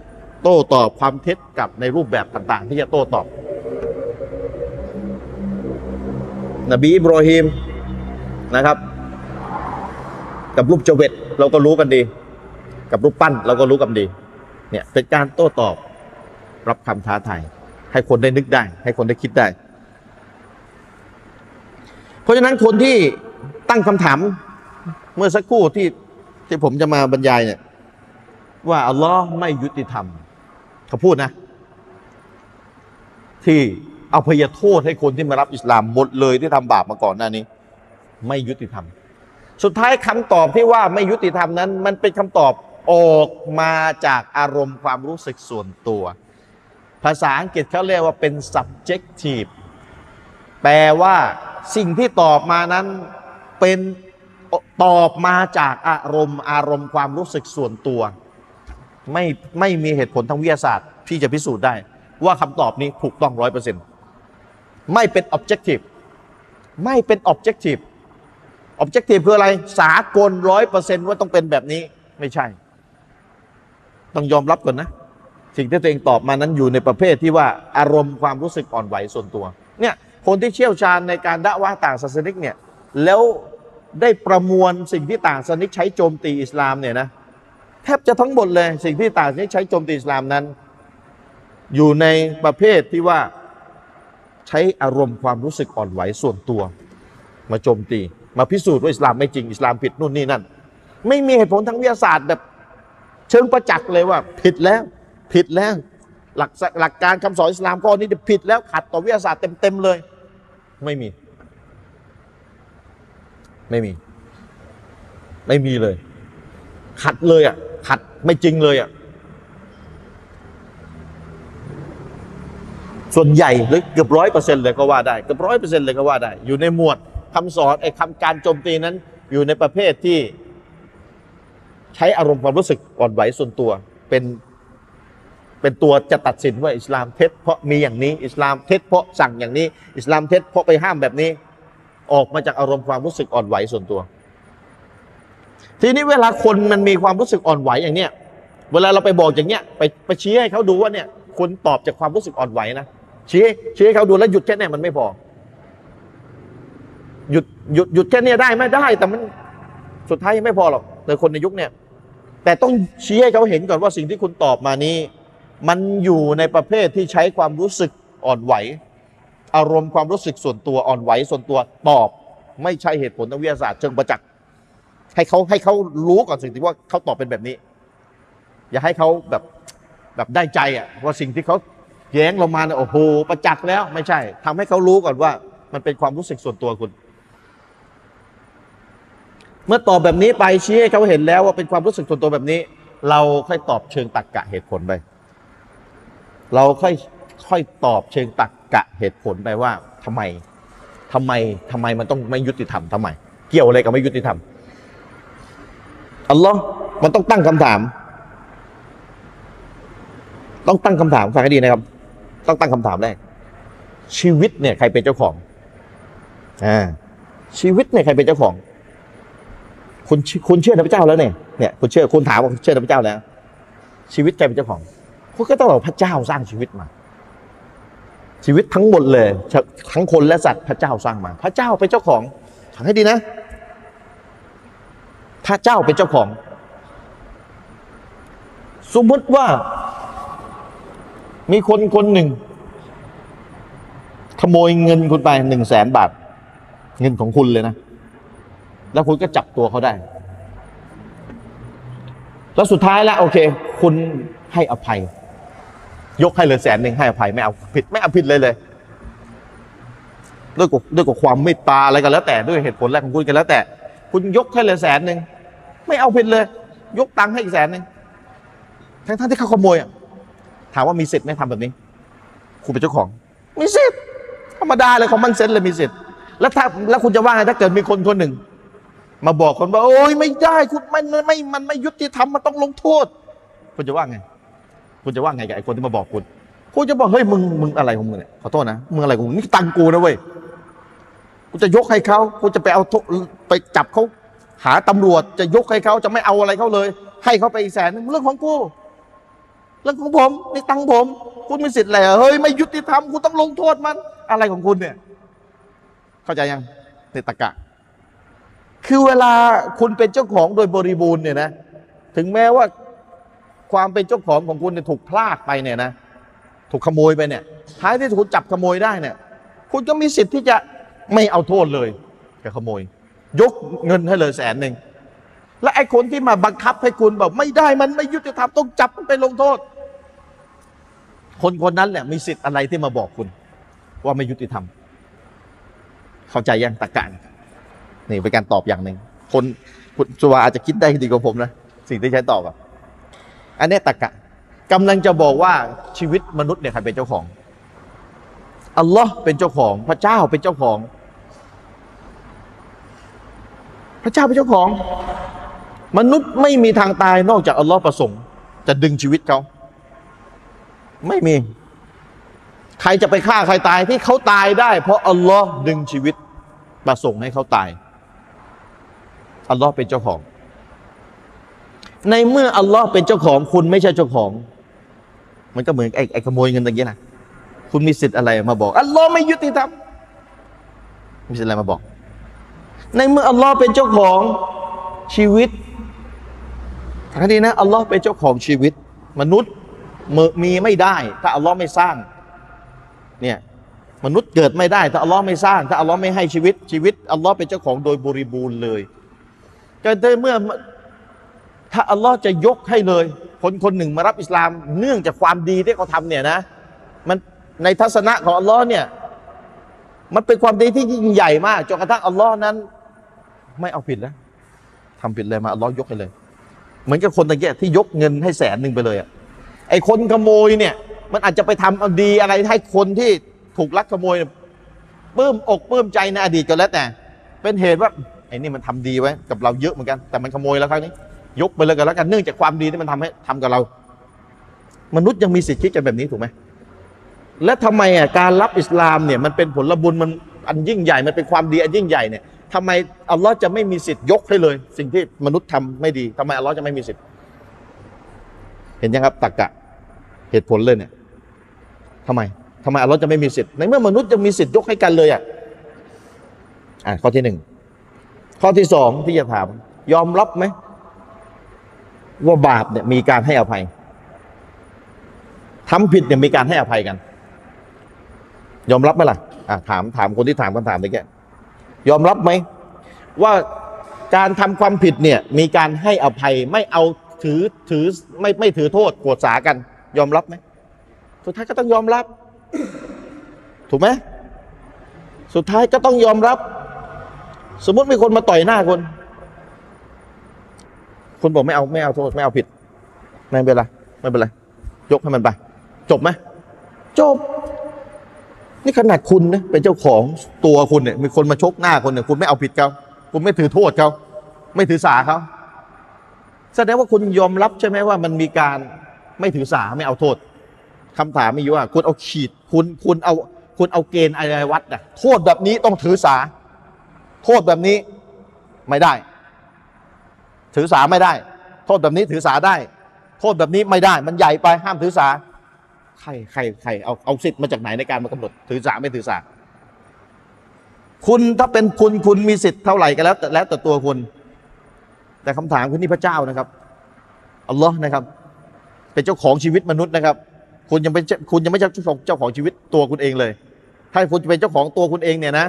Speaker 1: โต้ตอบความเท็จกับในรูปแบบต่างๆ ที่จะโต้ตอบ นบีอิบรอฮิมนะครับ กับรูปเจเวตเราก็รู้กันดี กับรูปปั้นเราก็รู้กันดี เนี่ยเป็นการโต้ตอบรับคำท้าทายให้คนได้นึกได้ ให้คนได้คิดได้ เพราะฉะนั้นคนที่ตั้งคำถามเมื่อสักครู่ที่ที่ผมจะมาบรรยายเนี่ยว่าอัลลอฮ์ไม่ยุติธรรม เขาพูดนะ ที่เอาพยโทษให้คนที่มารับอิสลามหมดเลยที่ทำบาปมาก่อนหน้านี้ ไม่ยุติธรรม สุดท้ายคำตอบที่ว่าไม่ยุติธรรมนั้น มันเป็นคำตอบออกมาจากอารมณ์ความรู้สึกส่วนตัว ภาษาอังกฤษเขาเรียกว่าเป็น subjective แปลว่าสิ่งที่ตอบมานั้นเป็นตอบมาจากอารมณ์อารมณ์ความรู้สึกส่วนตัว ไม่ไม่มีเหตุผลทางวิทยาศาสตร์ ที่จะพิสูจน์ได้ ว่าคำตอบนี้ถูกต้องร้อยเปอร์เซ็นต์ไม่เป็น objective ไม่เป็น objective objective คืออะไร สากลร้อยเปอร์เซ็นต์ว่าต้องเป็นแบบนี้ไม่ใช่ ต้องยอมรับก่อนนะ สิ่งที่ตัวเองตอบมานั้นอยู่ในประเภทที่ว่าอารมณ์ความรู้สึกอ่อนไหวส่วนตัว เนี่ยคนที่เชี่ยวชาญในการด่าว่าต่างศาสนิกเนี่ยแล้วได้ประมวลสิ่งที่ต่างศาสนิกใช้โจมตีอิสลามเนี่ยนะ แทบจะทั้งหมดเลย สิ่งที่ต่างนิกใช้โจมตีอิสลามนั้น อยู่ในประเภทที่ว่าใช้อารมณ์ความรู้สึกอ่อนไหวส่วนตัว มาโจมตี มาพิสูจน์ว่าอิสลามไม่จริงอิสลามผิดนู่นนี่นั่น ไม่มีเหตุผลทางวิทยาศาสตร์แบบเชิงประจักษ์เลยว่า ผิดแล้วผิดแล้วหลักหลักการคำสอนอิสลามข้อนี้ผิดแล้วขัดต่อวิทยาศาสตร์เต็มๆเลย ไม่มี ไม่มี ไม่มีเลย ขัดเลยอะ ขัดไม่จริงเลยอะส่วนใหญ่หรือเกือบร้อยเปอร์เซ็นต์เลยก็ว่าได้เกือบร้อยเปอร์เซ็นต์เลยก็ว่าได้ อยู่ในหมวดคำสอนไอ้คำการโจมตีนั้น อยู่ในประเภทที่ ใช้อารมณ์ความรู้สึกอ่อนไหวส่วนตัวเป็นเป็นตัวจะตัดสินว่าอิสลามเท็จเพราะมีอย่างนี้ อิสลามเท็จเพราะสั่งอย่างนี้ อิสลามเท็จเพราะไปห้ามแบบนี้ ออกมาจากอารมณ์ความรู้สึกอ่อนไหวส่วนตัว ทีนี้เวลาคนมันมีความรู้สึกอ่อนไหวอย่างเนี้ยเวลาเราไปบอกอย่างเนี้ยไปไปชี้ให้เขาดูว่าเนี่ยคนตอบจากความรู้สึกอ่อนไหวนะชี้ชี้ให้เขาดูแล้วหยุดแค่นี้มันไม่พอ หยุดหยุดหยุดแค่นี้ได้ไหมได้ แต่มันสุดท้ายยังไม่พอหรอกในคนในยุคเนี่ย แต่ต้องชี้ให้เขาเห็นก่อนว่าสิ่งที่คุณตอบมานี้ มันอยู่ในประเภทที่ใช้ความรู้สึกอ่อนไหว อารมณ์ความรู้สึกส่วนตัวอ่อนไหวส่วนตัวตอบ ไม่ใช่เหตุผลทางวิทยาศาสตร์เชิงประจักษ์ ให้เขาให้เขารู้ก่อนสิ่งที่ว่าเขาตอบเป็นแบบนี้ อย่าให้เขาแบบแบบได้ใจอะว่าสิ่งที่เขาแย้งเรามาเนี่ยโอ้โหประจักษ์แล้ว ไม่ใช่ทำให้เขารู้ก่อนว่า มันเป็นความรู้สึกส่วนตัวคุณ เมื่อตอบแบบนี้ไปชี้ให้เขาเห็นแล้วว่าเป็นความรู้สึกส่วนตัวแบบนี้ เราค่อยตอบเชิงตรรกกะเหตุผลไปเราค่อยค่อยตอบเชิงตรรกกะเหตุผลไปว่าทำไมทำไมทำไมมันต้องไม่ยุติธรรมทำไม เกี่ยวอะไรกับไม่ยุติธรรม อัลลอฮ์มันต้องตั้งคำถาม ต้องตั้งคำถามฟังให้ดีนะครับ ต้องตั้งคำถามแรก ชีวิตเนี่ยใครเป็นเจ้าของอ่าชีวิตเนี่ยใครเป็นเจ้าของ คุณคุณเชื่อพระเจ้าแล้วเนี่ยเนี่ยคุณเชื่อคุณถามว่าเชื่อพระเจ้าแล้ว ชีวิตใครเป็นเจ้าของคุณก็ต้องบอกพระเจ้าสร้างชีวิตมา ชีวิตทั้งหมดเลย ทั้งคนและสัตว์พระเจ้าสร้างมา พระเจ้าเป็นเจ้าของฟังให้ดีนะ พระเจ้าเป็นเจ้าของ สมมติว่า มีคนคนหนึ่ง ขโมยเงินคุณไปหนึ่งแสนบาท เงินของคุณเลยนะ แล้วคุณก็จับตัวเขาได้ แล้วสุดท้ายแล้วโอเค คุณให้อภัย ยกให้เลยแสนหนึ่งให้อภัยไม่เอาผิดไม่เอาผิดเลยเลยด้วยกับด้วยกับความเมตตาอะไรกันแล้วแต่ด้วยเหตุผลอะไรของคุณกันแล้วแต่ คุณยกให้เลยแสนหนึ่งไม่เอาผิดเลย ยกตังค์ให้อีกแสนหนึ่งทั้งๆที่เขาขโมยอะถามว่ามีสิทธิ์ไหมทำแบบนี้คุณเป็นเจ้าของ มีสิทธิ์ธรรมดาเลยของมันเซนเลยมีสิทธิ์แล้วถ้าแล้วคุณจะว่าไงถ้าเกิดมีคนคนหนึ่ง มาบอกคนว่าโอ้ยไม่ได้คุณไม่ไม่มันไม่ยุติธรรมมันต้องลงโทษ คุณจะว่าไง คุณจะว่าไงกับไอ้คนที่มาบอกคุณ คุณจะบอกเฮ้ยมึงมึงอะไรของมึงเนี่ยขอโทษนะมึงอะไรของมึงนี่ตังกูนะเว้ย กูจะยกให้เขากูจะไปเอาไปจับเขาหาตำรวจจะยกให้เขาจะไม่เอาอะไรเขาเลย ให้เขาไปอีกแสนนึงเรื่องของกูเรื่องของผมนี่ตังผม คุณมีสิทธิ์อะไรอะเฮ้ยไม่ยุติธรรมคุณต้องลงโทษมัน อะไรของคุณเนี่ย เข้าใจยังในตะกะ คือเวลาคุณเป็นเจ้าของโดยบริบูรณ์เนี่ยนะ ถึงแม้ว่าความเป็นเจ้าของของคุณเนี่ยถูกพลาดไปเนี่ยนะ ถูกขโมยไปเนี่ย ท้ายที่คุณจับขโมยได้เนี่ย คุณก็มีสิทธิ์ที่จะ ไม่เอาโทษเลยแกขโมย ยกเงินให้เลยแสนหนึ่งและไอ้คนที่มาบังคับให้คุณบอกไม่ได้มันไม่ยุติธรรมต้องจับมันไปลงโทษ คนคนนั้นแหละมีสิทธิ์อะไรที่มาบอกคุณ ว่าไม่ยุติธรรม เข้าใจยังตะการนี่เป็นการตอบอย่างหนึ่งคนคุณสุวาอาจจะคิดได้ดีกว่าผมนะสิ่งที่ใช้ตอบอะอันนี้ตะกะกำลังจะบอกว่าชีวิตมนุษย์เนี่ยใครเป็นเจ้าของอัลลอฮ์เป็นเจ้าของพระเจ้าเป็นเจ้าของ พระเจ้าเป็นเจ้าของ มนุษย์ไม่มีทางตายนอกจากอัลลอฮ์ประสงค์ จะดึงชีวิตเขา ไม่มี ใครจะไปฆ่าใครตายที่เขาตายได้ เพราะอัลลอฮ์ดึงชีวิตประสงค์ให้เขาตายอัลลอฮ์เป็นเจ้าของ ในเมื่ออัลลอฮ์เป็นเจ้าของ คุณไม่ใช่เจ้าของ มันก็เหมือนไอ้ไอ้ขโมยเงินตะกี้นะคุณมีสิทธิ์อะไรมาบอกอัลลอฮ์ไม่ยุติธรรมมีสิทธิ์อะไรมาบอก ในเมื่ออัลลอฮ์เป็นเจ้าของชีวิตทังนี้นะอัลลอฮ์เป็นเจ้าของชีวิต มนุษย์มีไม่ได้ ถ้าอัลลอฮ์ไม่สร้างเนี่ยมนุษย์เกิดไม่ได้ ถ้าอัลลอฮ์ไม่สร้าง ถ้าอัลลอฮ์ไม่ให้ชีวิตชีวิตอัลลอฮ์เป็นเจ้าของโดยบริบูรณ์เลยก็ได้เมื่อถ้าอัลลอฮ์จะยกให้เลย คนคนหนึ่งมารับอิสลามเนื่องจากความดีที่เขาทำเนี่ยนะมันในทัศนะของอัลลอฮ์เนี่ยมันเป็นความดีที่ยิ่งใหญ่มากจนกระทั่งอัลลอฮ์นั้น ไม่เอาผิดแล้วทำผิดเลยมาลลอยกให้เลย เหมือนกับคนตะเกียที่ยกเงินให้แสนหนึ่งไปเลยอะไอ้คนขโมยเนี่ย มันอาจจะไปทำเอาดีอะไรให้คนที่ถูกลักขโมยปลื้มอกปลื้มใจในอดีตก็แล้วแต่ เป็นเหตุว่าไอ้นี่มันทำดีไว้กับเราเยอะเหมือนกัน แต่มันขโมยแล้วครั้งนี้ ยกไปเลยกันแล้วกันเนื่องจากความดีที่มันทำให้ทำกับเรา มนุษย์ยังมีสิทธิ์คิดกันแบบนี้ถูกไหมและทำไมอะการรับอิสลามเนี่ยมันเป็นผลบุญมันอันยิ่งใหญ่มันเป็นความดีอันยิ่งใหญ่เนี่ย ทำไมอัลลอฮ์จะไม่มีสิทธิ์ยกให้เลย สิ่งที่มนุษย์ทำไม่ดีทำไมอัลลอฮ์จะไม่มีสิทธิ์ เห็นยังครับตรกกะเหตุผลเลยเนี่ยทำไมทำไมอัลลอฮ์จะไม่มีสิทธิ์ในเมื่อมนุษย์จะมีสิทธิ์ยกให้กันเลยอะอ่าข้อที่หนึ่งข้อที่สองที่จะถาม ยอมรับไหมว่าบาปเนี่ยมีการให้อภัยทำผิดเนี่ยมีการให้อภัยกัน ยอมรับไหมล่ะอะถามถามคนที่ถามคำถามนี้แก ยอมรับไหม ว่าการทำความผิดเนี่ยมีการให้อภัยไม่เอาถือถือไม่ไม่ถือโทษโกรธสากัน ยอมรับไหมสุดท้ายก็ต้องยอมรับ ถูกไหมสุดท้ายก็ต้องยอมรับ สมมติมีคนมาต่อยหน้าคนคุณบอกไม่เอาไม่เอาโทษไม่เอาผิด ไม่เป็นไรไม่เป็นไรยกให้มันไป จบไหมจบ นี่ขนาดคุณนะเป็นเจ้าของตัวคุณเนี่ยมีคนมาชกหน้าคนเนี่ยคุณไม่เอาผิดเขาคุณไม่ถือโทษเขาไม่ถือสาเขาแสดงว่าคุณยอมรับใช่ไหมว่ามันมีการไม่ถือสาไม่เอาโทษคำถามมีอยู่ว่า คุณเอาขีดคุณคุณเอาคุณเอาเกณฑ์อะไรวัดนะโทษแบบนี้ต้องถือสา โทษแบบนี้ไม่ได้ ถือสาไม่ได้ โทษแบบนี้ถือสาได้ โทษแบบนี้ไม่ได้ มันใหญ่ไปห้ามถือสา ใครใครใครเอาเอาสิทธิ์มาจากไหนในการมากำหนดถือสาไม่ถือสาคุณถ้าเป็นคุณคุณมีสิทธิ์เท่าไหร่ก็แล้วแต่แล้วแต่ตัวคุณ แต่คำถามคือนี่พระเจ้านะครับอัลลอฮ์นะครับ เป็นเจ้าของชีวิตมนุษย์นะครับ คุณยังเป็นคุณยังไม่ใช่เจ้าของเจ้าของชีวิตตัวคุณเองเลย ถ้าคุณจะเป็นเจ้าของตัวคุณเองเนี่ยนะ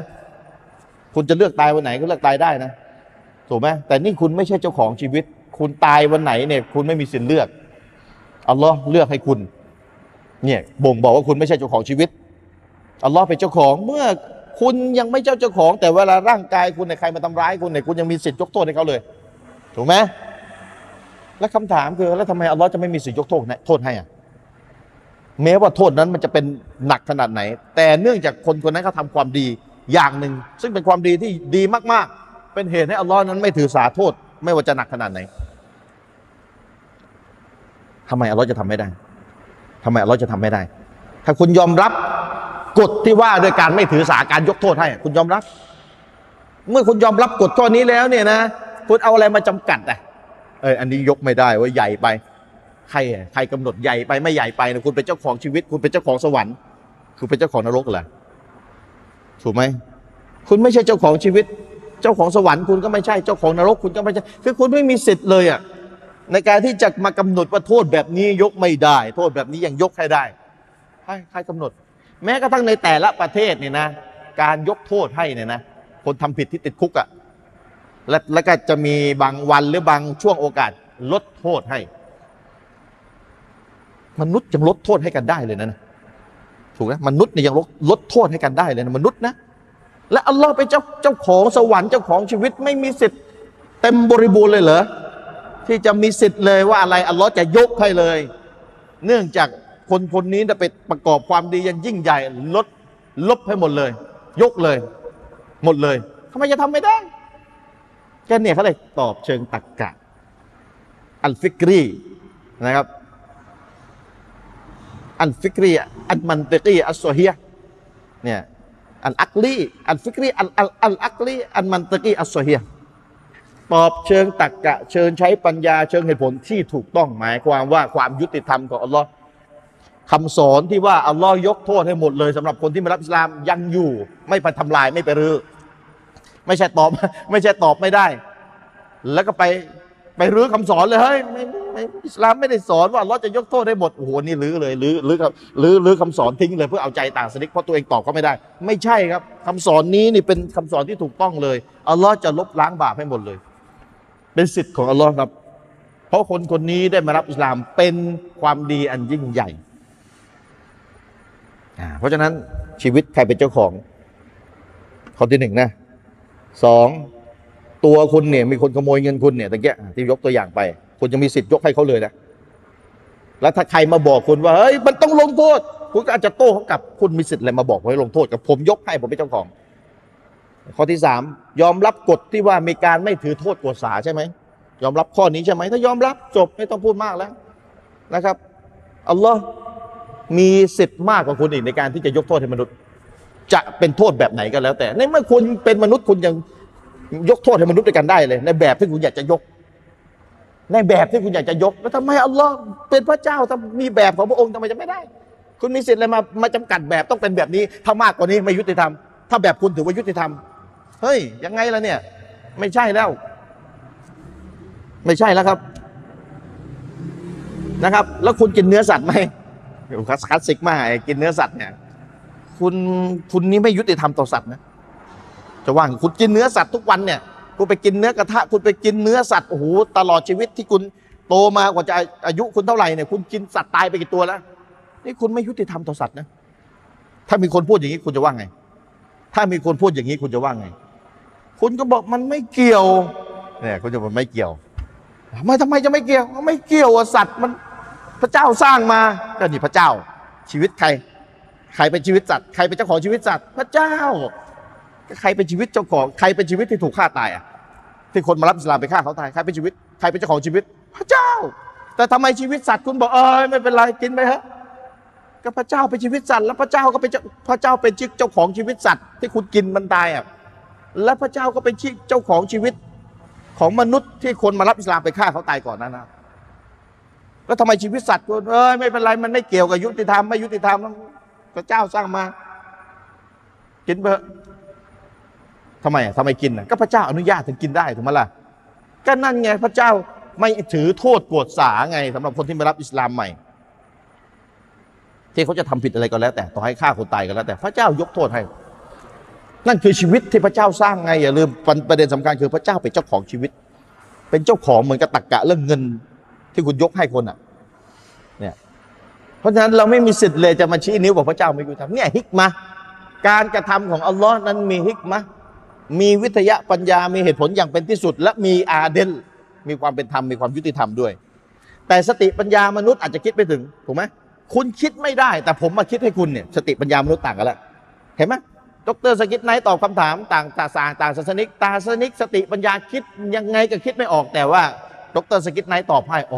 Speaker 1: คุณจะเลือกตายวันไหนก็เลือกตายได้นะถูกไหมแต่นี่คุณไม่ใช่เจ้าของชีวิต คุณตายวันไหนเนี่ย คุณไม่มีสิทธิ์เลือกอัลลอฮ์เลือกให้คุณ เนี่ยบ่งบอกว่าคุณไม่ใช่เจ้าของชีวิตอัลลอฮ์เป็นเจ้าของเมื่อคุณยังไม่เจ้าเจ้าของ แต่เวลาร่างกายคุณเนี่ยใครมาทำร้ายคุณเนี่ยคุณยังมีสิทธิ์ยกโทษให้เขาเลย ถูกไหมแล้วคำถามคือแล้วทำไมอัลลอฮ์จะไม่มีสิทธิ์ยกโทษโทษให้อะแม้ว่าโทษนั้นมันจะเป็นหนักขนาดไหน แต่เนื่องจากคนคนนั้นเขาทำความดีอย่างหนึ่ง ซึ่งเป็นความดีที่ดีมากๆ เป็นเหตุให้อัลลอฮ์นั้นไม่ถือสาโทษ ไม่ว่าจะหนักขนาดไหนทำไมอัลลอฮ์จะทำไม่ได้ ทำไมอัลลอฮ์จะทำไม่ได้ ถ้าคุณยอมรับกฎที่ว่าโดยการไม่ถือสาการยกโทษให้ คุณยอมรับ เมื่อคุณยอมรับกฎข้อนี้แล้วเนี่ยนะคุณเอาอะไรมาจำกัดอะเอออันนี้ยกไม่ได้ว่าใหญ่ไป ใครอะใครกำหนดใหญ่ไปไม่ใหญ่ไปนะคุณเป็นเจ้าของชีวิต คุณเป็นเจ้าของสวรรค์ คุณเป็นเจ้าของนรกเหรอถูกไหมคุณไม่ใช่เจ้าของชีวิต เจ้าของสวรรค์คุณก็ไม่ใช่เจ้าของนรก คุณก็ไม่ใช่ คือคุณไม่มีสิทธิ์เลยอะ ในการที่จะมากำหนดว่าโทษแบบนี้ยกไม่ได้ โทษแบบนี้ยังยกให้ได้ใครใครกำหนด แม้กระทั่งในแต่ละประเทศเนี่ยนะ การยกโทษให้เนี่ยนะ คนทำผิดที่ติดคุกอะ่ะและแล้วก็จะมีบางวันหรือบางช่วงโอกาสลดโทษให้ มนุษย์ยังลดโทษให้กันได้เลยนะนะถูกไหมมนุษย์เนี่ยยังลดลดโทษให้กันได้เลยนะมนุษย์นะและอัลลอฮ์เป็นเจ้าเจ้าของสวรรค์เจ้าของชีวิตไม่มีสิทธิ์เต็มบริบูรณ์เลยเหรอ ที่จะมีสิทธิ์เลยว่าอะไรอัลลอฮ์จะยกให้เลย เนื่องจากคนคนนี้จะไปประกอบความดีอย่างยิ่งใหญ่ลดลบให้หมดเลย ยกเลย หมดเลยทำไมจะทำไม่ได้แค่เนี่ยเขาเลยตอบเชิงตรรกกะ อัลฟิกรีนะครับ อัลฟิกรีอัลมันติกีอัลโซเฮียเนี่ยอัลอักลีอัลฟิกรีอัลอัลอัลอักลีอัลมันติกีอัลโซเฮีย ตอบเชิงตรรกะ เชิงใช้ปัญญาเชิงเหตุผลที่ถูกต้องหมายความว่าความยุติธรรมของอัลลอฮ์คำสอนที่ว่าอัลลอฮ์ยกโทษให้หมดเลยสำหรับคนที่ไม่รับอิสลามยังอยู่ ไม่ไปทำลายไม่ไปรื้อไม่ใช่ตอบ ไม่ใช่ตอบไม่ได้ แล้วก็ไปไปรื้อคำสอนเลยเฮ้ยไม่ไม่อิสลามไม่ได้สอนว่าอัลลอฮ์จะยกโทษให้หมดโอ้โหนี่รื้อเลยรื้อรื้อครับรื้อรื้อคำสอนทิ้งเลยเพื่อเอาใจต่างสนิกเพราะตัวเองตอบเขาไม่ได้ ไม่ใช่ครับคำสอนนี้นี่เป็นคำสอนที่ถูกต้องเลยอัลลอฮ์จะลบล้างบาปให้หมดเลย เป็นสิทธิ์ของอัลลอฮ์ครับ เพราะคนคนนี้ได้มารับอิสลามเป็นความดีอันยิ่งใหญ่ เพราะฉะนั้นชีวิตใครเป็นเจ้าของข้อที่หนึ่งนะสองตัวคุณเนี่ยมีคนขโมยเงินคุณเนี่ยตะเกียที่ยกตัวอย่างไป คุณจะมีสิทธิ์ยกให้เขาเลยนะแล้วถ้าใครมาบอกคุณว่าเฮ้ยมันต้องลงโทษคุณก็อาจจะโต้เขากลับคุณมีสิทธิ์อะไรมาบอกว่าให้ลงโทษกับผมยกให้ผมเป็นเจ้าของ ข้อที่สามยอมรับกฎที่ว่ามีการไม่ถือโทษกฎสาใช่ไหมยอมรับข้อนี้ใช่ไหมถ้ายอมรับจบไม่ต้องพูดมากแล้วนะครับอัลลอฮ์มีสิทธิ์มากกว่าคุณอีกในการที่จะยกโทษให้มนุษย์ จะเป็นโทษแบบไหนก็แล้ว แต่ในเมื่อคุณเป็นมนุษย์คุณยังยกโทษให้มนุษย์ด้วยกันได้เลย ในแบบที่คุณอยากจะยก ในแบบที่คุณอยากจะยก แล้วทำไมอัลลอฮ์เป็นพระเจ้าถ้ามีแบบของพระองค์ทำไมจะไม่ได้ คุณมีสิทธิ์อะไรมามาจำกัดแบบต้องเป็นแบบนี้ถ้ามากกว่านี้ไม่ยุติธรรม ถ้าแบบคุณถือว่ายุติธรรม เฮ้ยยังไงล่ะเนี่ย ไม่ใช่แล้ว ไม่ใช่แล้วครับ นะครับ แล้วคุณกินเนื้อสัตว์ไหมคลาสคลาสสิกมากไอ้กินเนื้อสัตว์เนี่ย คุณคุณนี่ไม่ยุติธรรมต่อสัตว์นะจะว่างคุณกินเนื้อสัตว์ทุกวันเนี่ย คุณไปกินเนื้อกระทะ คุณไปกินเนื้อสัตว์โอ้โหตลอดชีวิตที่คุณโตมากว่าจะอายุคุณเท่าไหร่เนี่ย คุณกินสัตว์ตายไปกี่ตัวแล้วนี่คุณไม่ยุติธรรมต่อสัตว์นะถ้ามีคนพูดอย่างนี้คุณจะว่าไง ถ้ามีคนพูดอย่างนี้คุณจะว่าไง คุณก็บอกมันไม่เกี่ยวเนี่ยคุณจะบอกไม่เกี่ยวทำไมทำไมจะไม่เกี่ยวไม่เกี่ยวอะสัตว์มันพระเจ้าสร้างมาก็นี่พระเจ้า ชีวิตใคร ใครเป็นชีวิตสัตว์ใครเป็นเจ้าของชีวิตสัตว์พระเจ้าใครเป็นชีวิตเจ้าของใครเป็นชีวิตที่ถูกฆ่าตายอะที่คนมารับอิสลามไปฆ่าเขาตายใครเป็นชีวิตใครเป็นเจ้าของชีวิต พระเจ้า แต่ทำไมชีวิตสัตว์คุณบอกเออไม่เป็นไรกินไปเถอะก็พระเจ้าเป็นชีวิตสัตว์แล้วพระเจ้าก็เป็นเจ้าพระเจ้าเป็นเจ้าของชีวิตสัตว์ที่คุณกินมันตายอะ และพระเจ้าก็เป็นเจ้าของชีวิตของมนุษย์ที่คนมารับอิสลามไปฆ่าเขาตายก่อนนั้นนะแล้วทำไมชีวิตสัตว์คุณเอ้ยไม่เป็นไรมันไม่เกี่ยวกับยุติธรรมไม่ยุติธรรมพระเจ้าสร้างมากินเบอทำไมอะทำไมกินอะก็พระเจ้าอนุญาตถึงกินได้ถูกไหมล่ะก็นั่นไงพระเจ้าไม่ถือโทษโกรธสาไงสำหรับคนที่มารับอิสลามใหม่ ที่เขาจะทำผิดอะไรก็แล้ว แต่ต่อให้ฆ่าคนตายก็แล้ว แต่พระเจ้ายกโทษให้ นั่นคือชีวิตที่พระเจ้าสร้างไงอย่าลืมประเด็นสำคัญคือพระเจ้าเป็นเจ้าของชีวิต เป็นเจ้าของเหมือนกับตักกะเรื่องเงินที่คุณยกให้คนอะเนี่ยเพราะฉะนั้นเราไม่มีสิทธิ์เลยจะมาชี้นิ้วบอกพระเจ้าไม่ยุติธรรมเนี่ยฮิกมาการกระทำของอัลลอฮ์นั้นมีฮิกมะมีวิทยปัญญามีเหตุผลอย่างเป็นที่สุด และมีعادلมีความเป็นธรรมมีความยุติธรรมด้วย แต่สติปัญญามนุษย์อาจจะคิดไม่ถึงถูกไหมคุณคิดไม่ได้ แต่ผมมาคิดให้คุณเนี่ยสติปัญญามนุษย์ต่างกันแล้วเห็นไหม ดร.ซากิร ไนค์ตอบคำถามต่างต่างต่างศาสนิกต่างศาสนิกสติปัญญาคิดยังไงก็คิดไม่ออกแต่ว่าดร.ซากิร ไนค์ตอบให้โอ้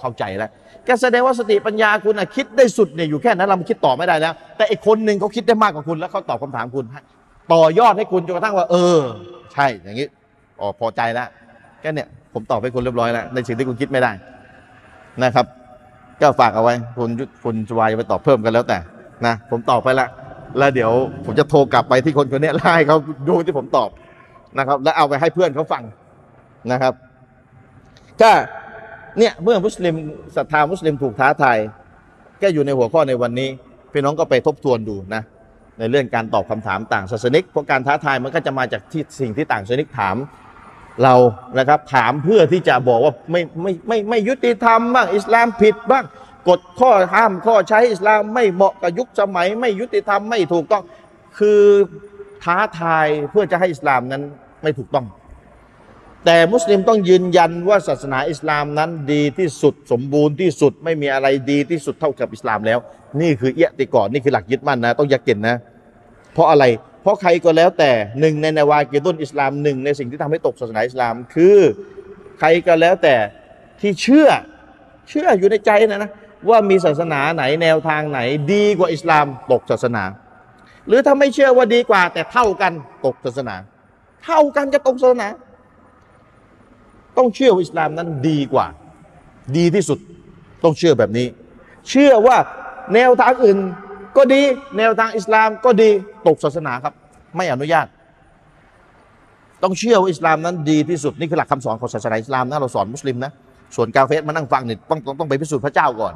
Speaker 1: เข้าใจแล้วก็แสดงว่าสติปัญญาคุณอะคิดได้สุดเนี่ยอยู่แค่นั้นเราคิดต่อไม่ได้แล้ว แต่อีกคนหนึ่งเขาคิดได้มากกว่าคุณแล้วเขาตอบคำถามคุณ ต่อยอดให้คุณจนกระทั่งว่า เออ ใช่อย่างนี้อ๋อพอใจแล้วก็เนี่ยผมตอบให้คุณเรียบร้อยแล้วในสิ่งที่คุณคิดไม่ได้นะครับ ก็ฝากเอาไว้คุณคุณสวายไปตอบเพิ่มกันแล้วแต่นะผมตอบไปละ แล้วเดี๋ยวผมจะโทรกลับไปที่คนคนนี้แล้วให้เขาดูที่ผมตอบนะครับ แล้วเอาไปให้เพื่อนเขาฟังนะครับก็เนี่ยเมื่อมุสลิมศรัทธามุสลิมถูกท้าทายก็อยู่ในหัวข้อในวันนี้พี่น้องก็ไปทบทวนดูนะในเรื่องการตอบคำถามต่างศาสนิกเพราะการท้าทายมันก็จะมาจากที่สิ่งที่ต่างศาสนิกถามเรานะครับถามเพื่อที่จะบอกว่าไม่ไม่ไม่ไม่ยุติธรรมบ้างอิสลามผิดบ้าง กฎข้อห้ามข้อใช้อิสลามไม่เหมาะกับยุคสมัย ไม่ยุติธรรมไม่ถูกต้อง คือท้าทายเพื่อจะให้อิสลามนั้นไม่ถูกต้อง แต่มุสลิมต้องยืนยันว่าศาสนาอิสลามนั้นดีที่สุดสมบูรณ์ที่สุดไม่มีอะไรดีที่สุดเท่ากับอิสลามแล้ว นี่คือเอียติกอดนี่คือหลักยึดมั่นนะ ต้องยักเก็นนะ เพราะอะไรเพราะใครก็แล้วแต่หนึ่งในนาวากีตุนอิสลามหนึ่งในสิ่งที่ทำให้ตกศาสนาอิสลาม คือใครก็แล้วแต่ที่เชื่อเชื่ออยู่ในใจนะนะ ว่ามีศาสนาไหนแนวทางไหน ดีกว่าอิสลามตกศาสนา หรือถ้าไม่เชื่อว่าดีกว่า แต่เท่ากันตกศาสนา เท่ากันจะตกศาสนา ต้องเชื่อว่าอิสลามนั้นดีกว่า ดีที่สุดต้องเชื่อแบบนี้ เชื่อว่าแนวทางอื่นก็ดีแนวทางอิสลามก็ดีตกศาสนาครับ ไม่อนุญาต ต้องเชื่อว่าอิสลามนั้นดีที่สุดนี่คือหลักคำสอนของศาสนาอิสลามนะเราสอนมุสลิมนะส่วนกาเฟสมานั่งฟังเนี่ยต้องต้องต้องไปพิสูจน์พระเจ้าก่อน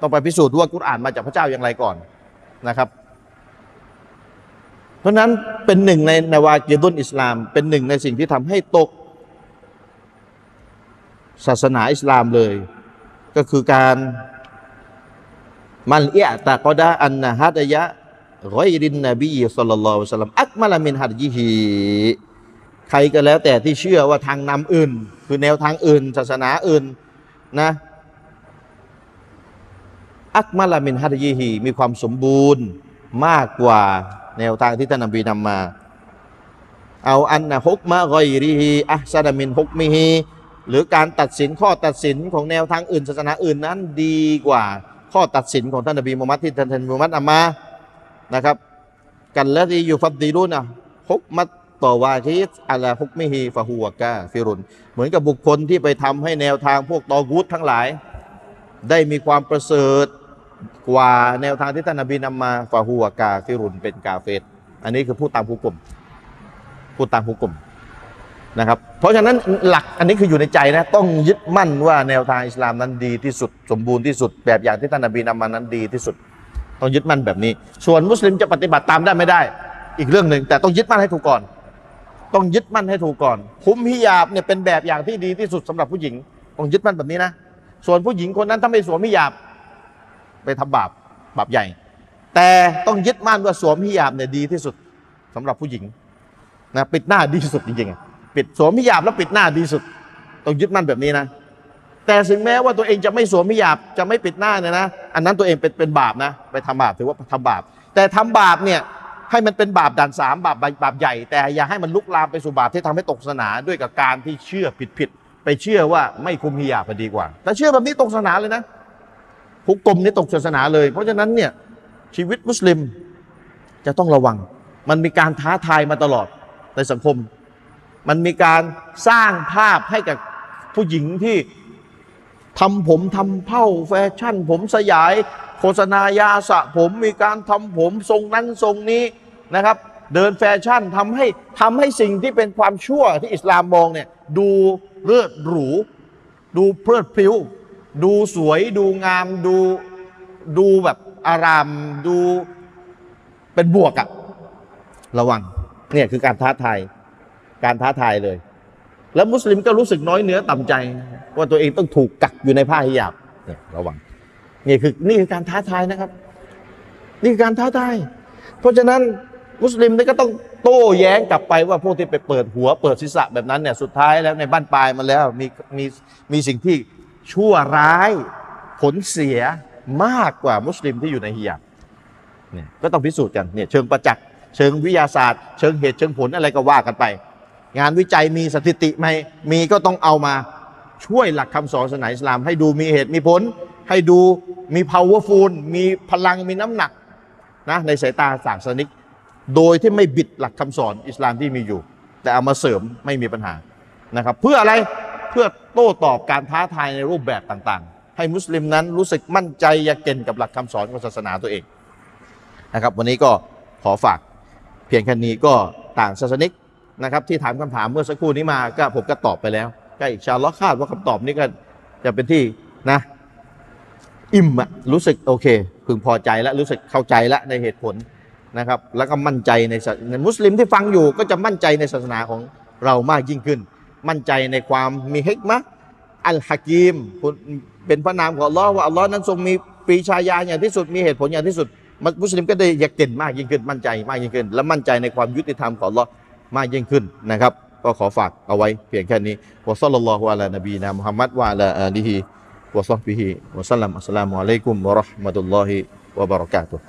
Speaker 1: ต้องไปพิสูจน์ว่ากุรอานมาจากพระเจ้าอย่างไรก่อนนะครับ เพราะนั้นเป็นหนึ่งในนาวากีดุนอิสลาม เป็นหนึ่งในสิ่งที่ทำให้ตก ศาสนาอิสลามเลย ก็คือการมันเอียตะกอดาอันนะฮัดยะรอยรินนบีสัลลัลลอฮุสัลลัมอักมาลามินฮัดยิฮีใครก็แล้วแต่ที่เชื่อว่าทางนำอื่น คือแนวทางอื่น ศาสนาอื่นนะ อักมาลามินฮัดยิฮีมีความสมบูรณ์มากกว่าแนวทางที่ท่านนบีนำมา أو أن حكم غيره أحسن من حكمهหรือการตัดสินข้อตัดสินของแนวทางอื่นศาสนาอื่นนั้นดีกว่าข้อตัดสินของท่านนบีมุฮัมมัดที่ท่านนบีมุฮัมมัดนำมานะครับ كالذي يفضل حكم الطواغيت على حكمه فهو كافر เหมือนกับบุคคลที่ไปทำให้แนวทางพวกตอกูตทั้งหลาย ได้มีความประเสริฐ กว่าแนวทางที่ท่านนบีนำมาฟะฮูวกาฟิรุนเป็นกาเฟตอันนี้คือพูดตามฮุกกลมพูดตามฮุกกลมนะครับเพราะฉะนั้นหลักอันนี้คืออยู่ในใจนะต้องยึดมั่นว่าแนวทางอิสลามนั้นดีที่สุด สมบูรณ์ที่สุด แบบอย่างที่ท่านนบีนำมานั้นดีที่สุด ต้องยึดมั่นแบบนี้ ส่วนมุสลิมจะปฏิบัติตามได้ไม่ได้ อีกเรื่องหนึ่งแต่ต้องยึดมั่นให้ถูกก่อน ต้องยึดมั่นให้ถูกก่อนคุมฮิญาบเนี่ยเป็นแบบอย่างที่ดีที่สุดสำหรับผู้หญิงต้องยึดมั่นแบบนี้นะส่วนผู้หญิงคนนั้นถ้าไม่สวมฮิญาบ ไปทำบาปบาปใหญ่ แต่ต้องยึดมั่นว่าสวมฮิญาบเนี่ยดีที่สุดสำหรับผู้หญิงนะปิดหน้าดีที่สุดจริงๆปิดสวมฮิญาบแล้วปิดหน้าดีที่สุด ต้องยึดมั่นแบบนี้นะ แต่ถึงแม้ว่าตัวเองจะไม่สวมฮิญาบจะไม่ปิดหน้าเนี่ยนะ อันนั้นตัวเองเป็นเป็นบาปนะ ไปทำบาปถือว่าทำบาป แต่ทำบาปเนี่ยให้มันเป็นบาปด่านสามบาปบาปใหญ่ แต่อย่าให้มันลุกลามไปสู่บาปที่ทำให้ตกศาสนาด้วยกับการที่เชื่อผิดผิดๆไปเชื่อว่าไม่คุมฮิญาบดีกว่าแต่เชื่อแบบนี้ตกศาสนาเลยนะ หุกกลมนี่ตกศาสนาเลย เพราะฉะนั้นเนี่ยชีวิตมุสลิมจะต้องระวัง มันมีการท้าทายมาตลอดในสังคม มันมีการสร้างภาพให้กับผู้หญิงที่ทำผมทำเผ้าแฟชั่น ผมสยาย โฆษณายาสระผมมีการทำผมทรงนั้นทรงนี้นะครับ เดินแฟชั่นทำให้ทำให้สิ่งที่เป็นความชั่วที่อิสลามมองเนี่ยดูเลิศหรู ดูเพลิดเพลิ้ว ดูสวยดูงามดูดูแบบอารามดูเป็นบวกอะระวังเนี่ยคือการท้าทายการท้าทายเลย แล้วมุสลิมก็รู้สึกน้อยเนื้อต่ำใจ ว่าตัวเองต้องถูกกักอยู่ในผ้าฮิญาบเนี่ยระวังนี่คือนี่คือการท้าทายนะครับ นี่คือการท้าทาย เพราะฉะนั้นมุสลิมนี่ก็ต้องโต้แย้งกลับไปว่าพวกที่ไปเปิดหัวเปิดศีรษะแบบนั้นเนี่ยสุดท้ายแล้วในบ้านปลายมาแล้วมีมีมีสิ่งที่ ชั่วร้ายผลเสียมากกว่ามุสลิมที่อยู่ในฮิญาบเนี่ยก็ต้องพิสูจน์กันเนี่ยเชิงประจักษ์เชิงวิทยาศาสตร์ เชิงเหตุเชิงผลอะไรก็ว่ากันไป งานวิจัยมีสถิติไหมมีก็ต้องเอามาช่วยหลักคำสอนศาสนาอิสลาม ให้ดูมีเหตุมีผล ให้ดูมี powerful มีพลังมีน้ำหนักนะในสายตาศาสนิก โดยที่ไม่บิดหลักคำสอนอิสลามที่มีอยู่ แต่เอามาเสริมไม่มีปัญหานะครับ เพื่ออะไร เพื่อโต้ตอบการท้าทายในรูปแบบต่างๆ ให้มุสลิมนั้นรู้สึกมั่นใจยาเก่นกับหลักคำสอนของศาสนาตัวเองนะครับ วันนี้ก็ขอฝากเพียงแค่นี้ก็ต่างศาสนิกนะครับที่ถามคำถามเมื่อสักครู่นี้มาก็ผมก็ตอบไปแล้วก็อินชาลลอฮ์คาดว่าคำตอบนี้ก็จะเป็นที่นะอิ่มอะรู้สึกโอเคพึงพอใจแล้วรู้สึกเข้าใจแล้วในเหตุผลนะครับแล้วก็มั่นใจในในมุสลิมที่ฟังอยู่ก็จะมั่นใจในศาสนาของเรามากยิ่งขึ้น มั่นใจในความมีฮิกมะอัลฮะกีมเป็นพระนามของอัลลอฮ์ว่าอัลลอฮ์นั้นทรงมีปรีชาญาอย่างที่สุดมีเหตุผลอย่างที่สุด มุสลิมก็ได้อยากเก่นมากยิ่งขึ้นมั่นใจมากยิ่งขึ้น และมั่นใจในความยุติธรรมของอัลลอฮ์มากยิ่งขึ้นนะครับ ก็ขอฝากเอาไว้เพียงแค่นี้วะซัลลัลลอฮุอะลานบีนะมุฮัมมัดวะอะลาอาลีฮิวะซอฮบิฮิวะสัลลัมอัสสลามุอะลัยกุมวะเราะห์มะตุลลอฮิวะบะเราะกาตุฮ์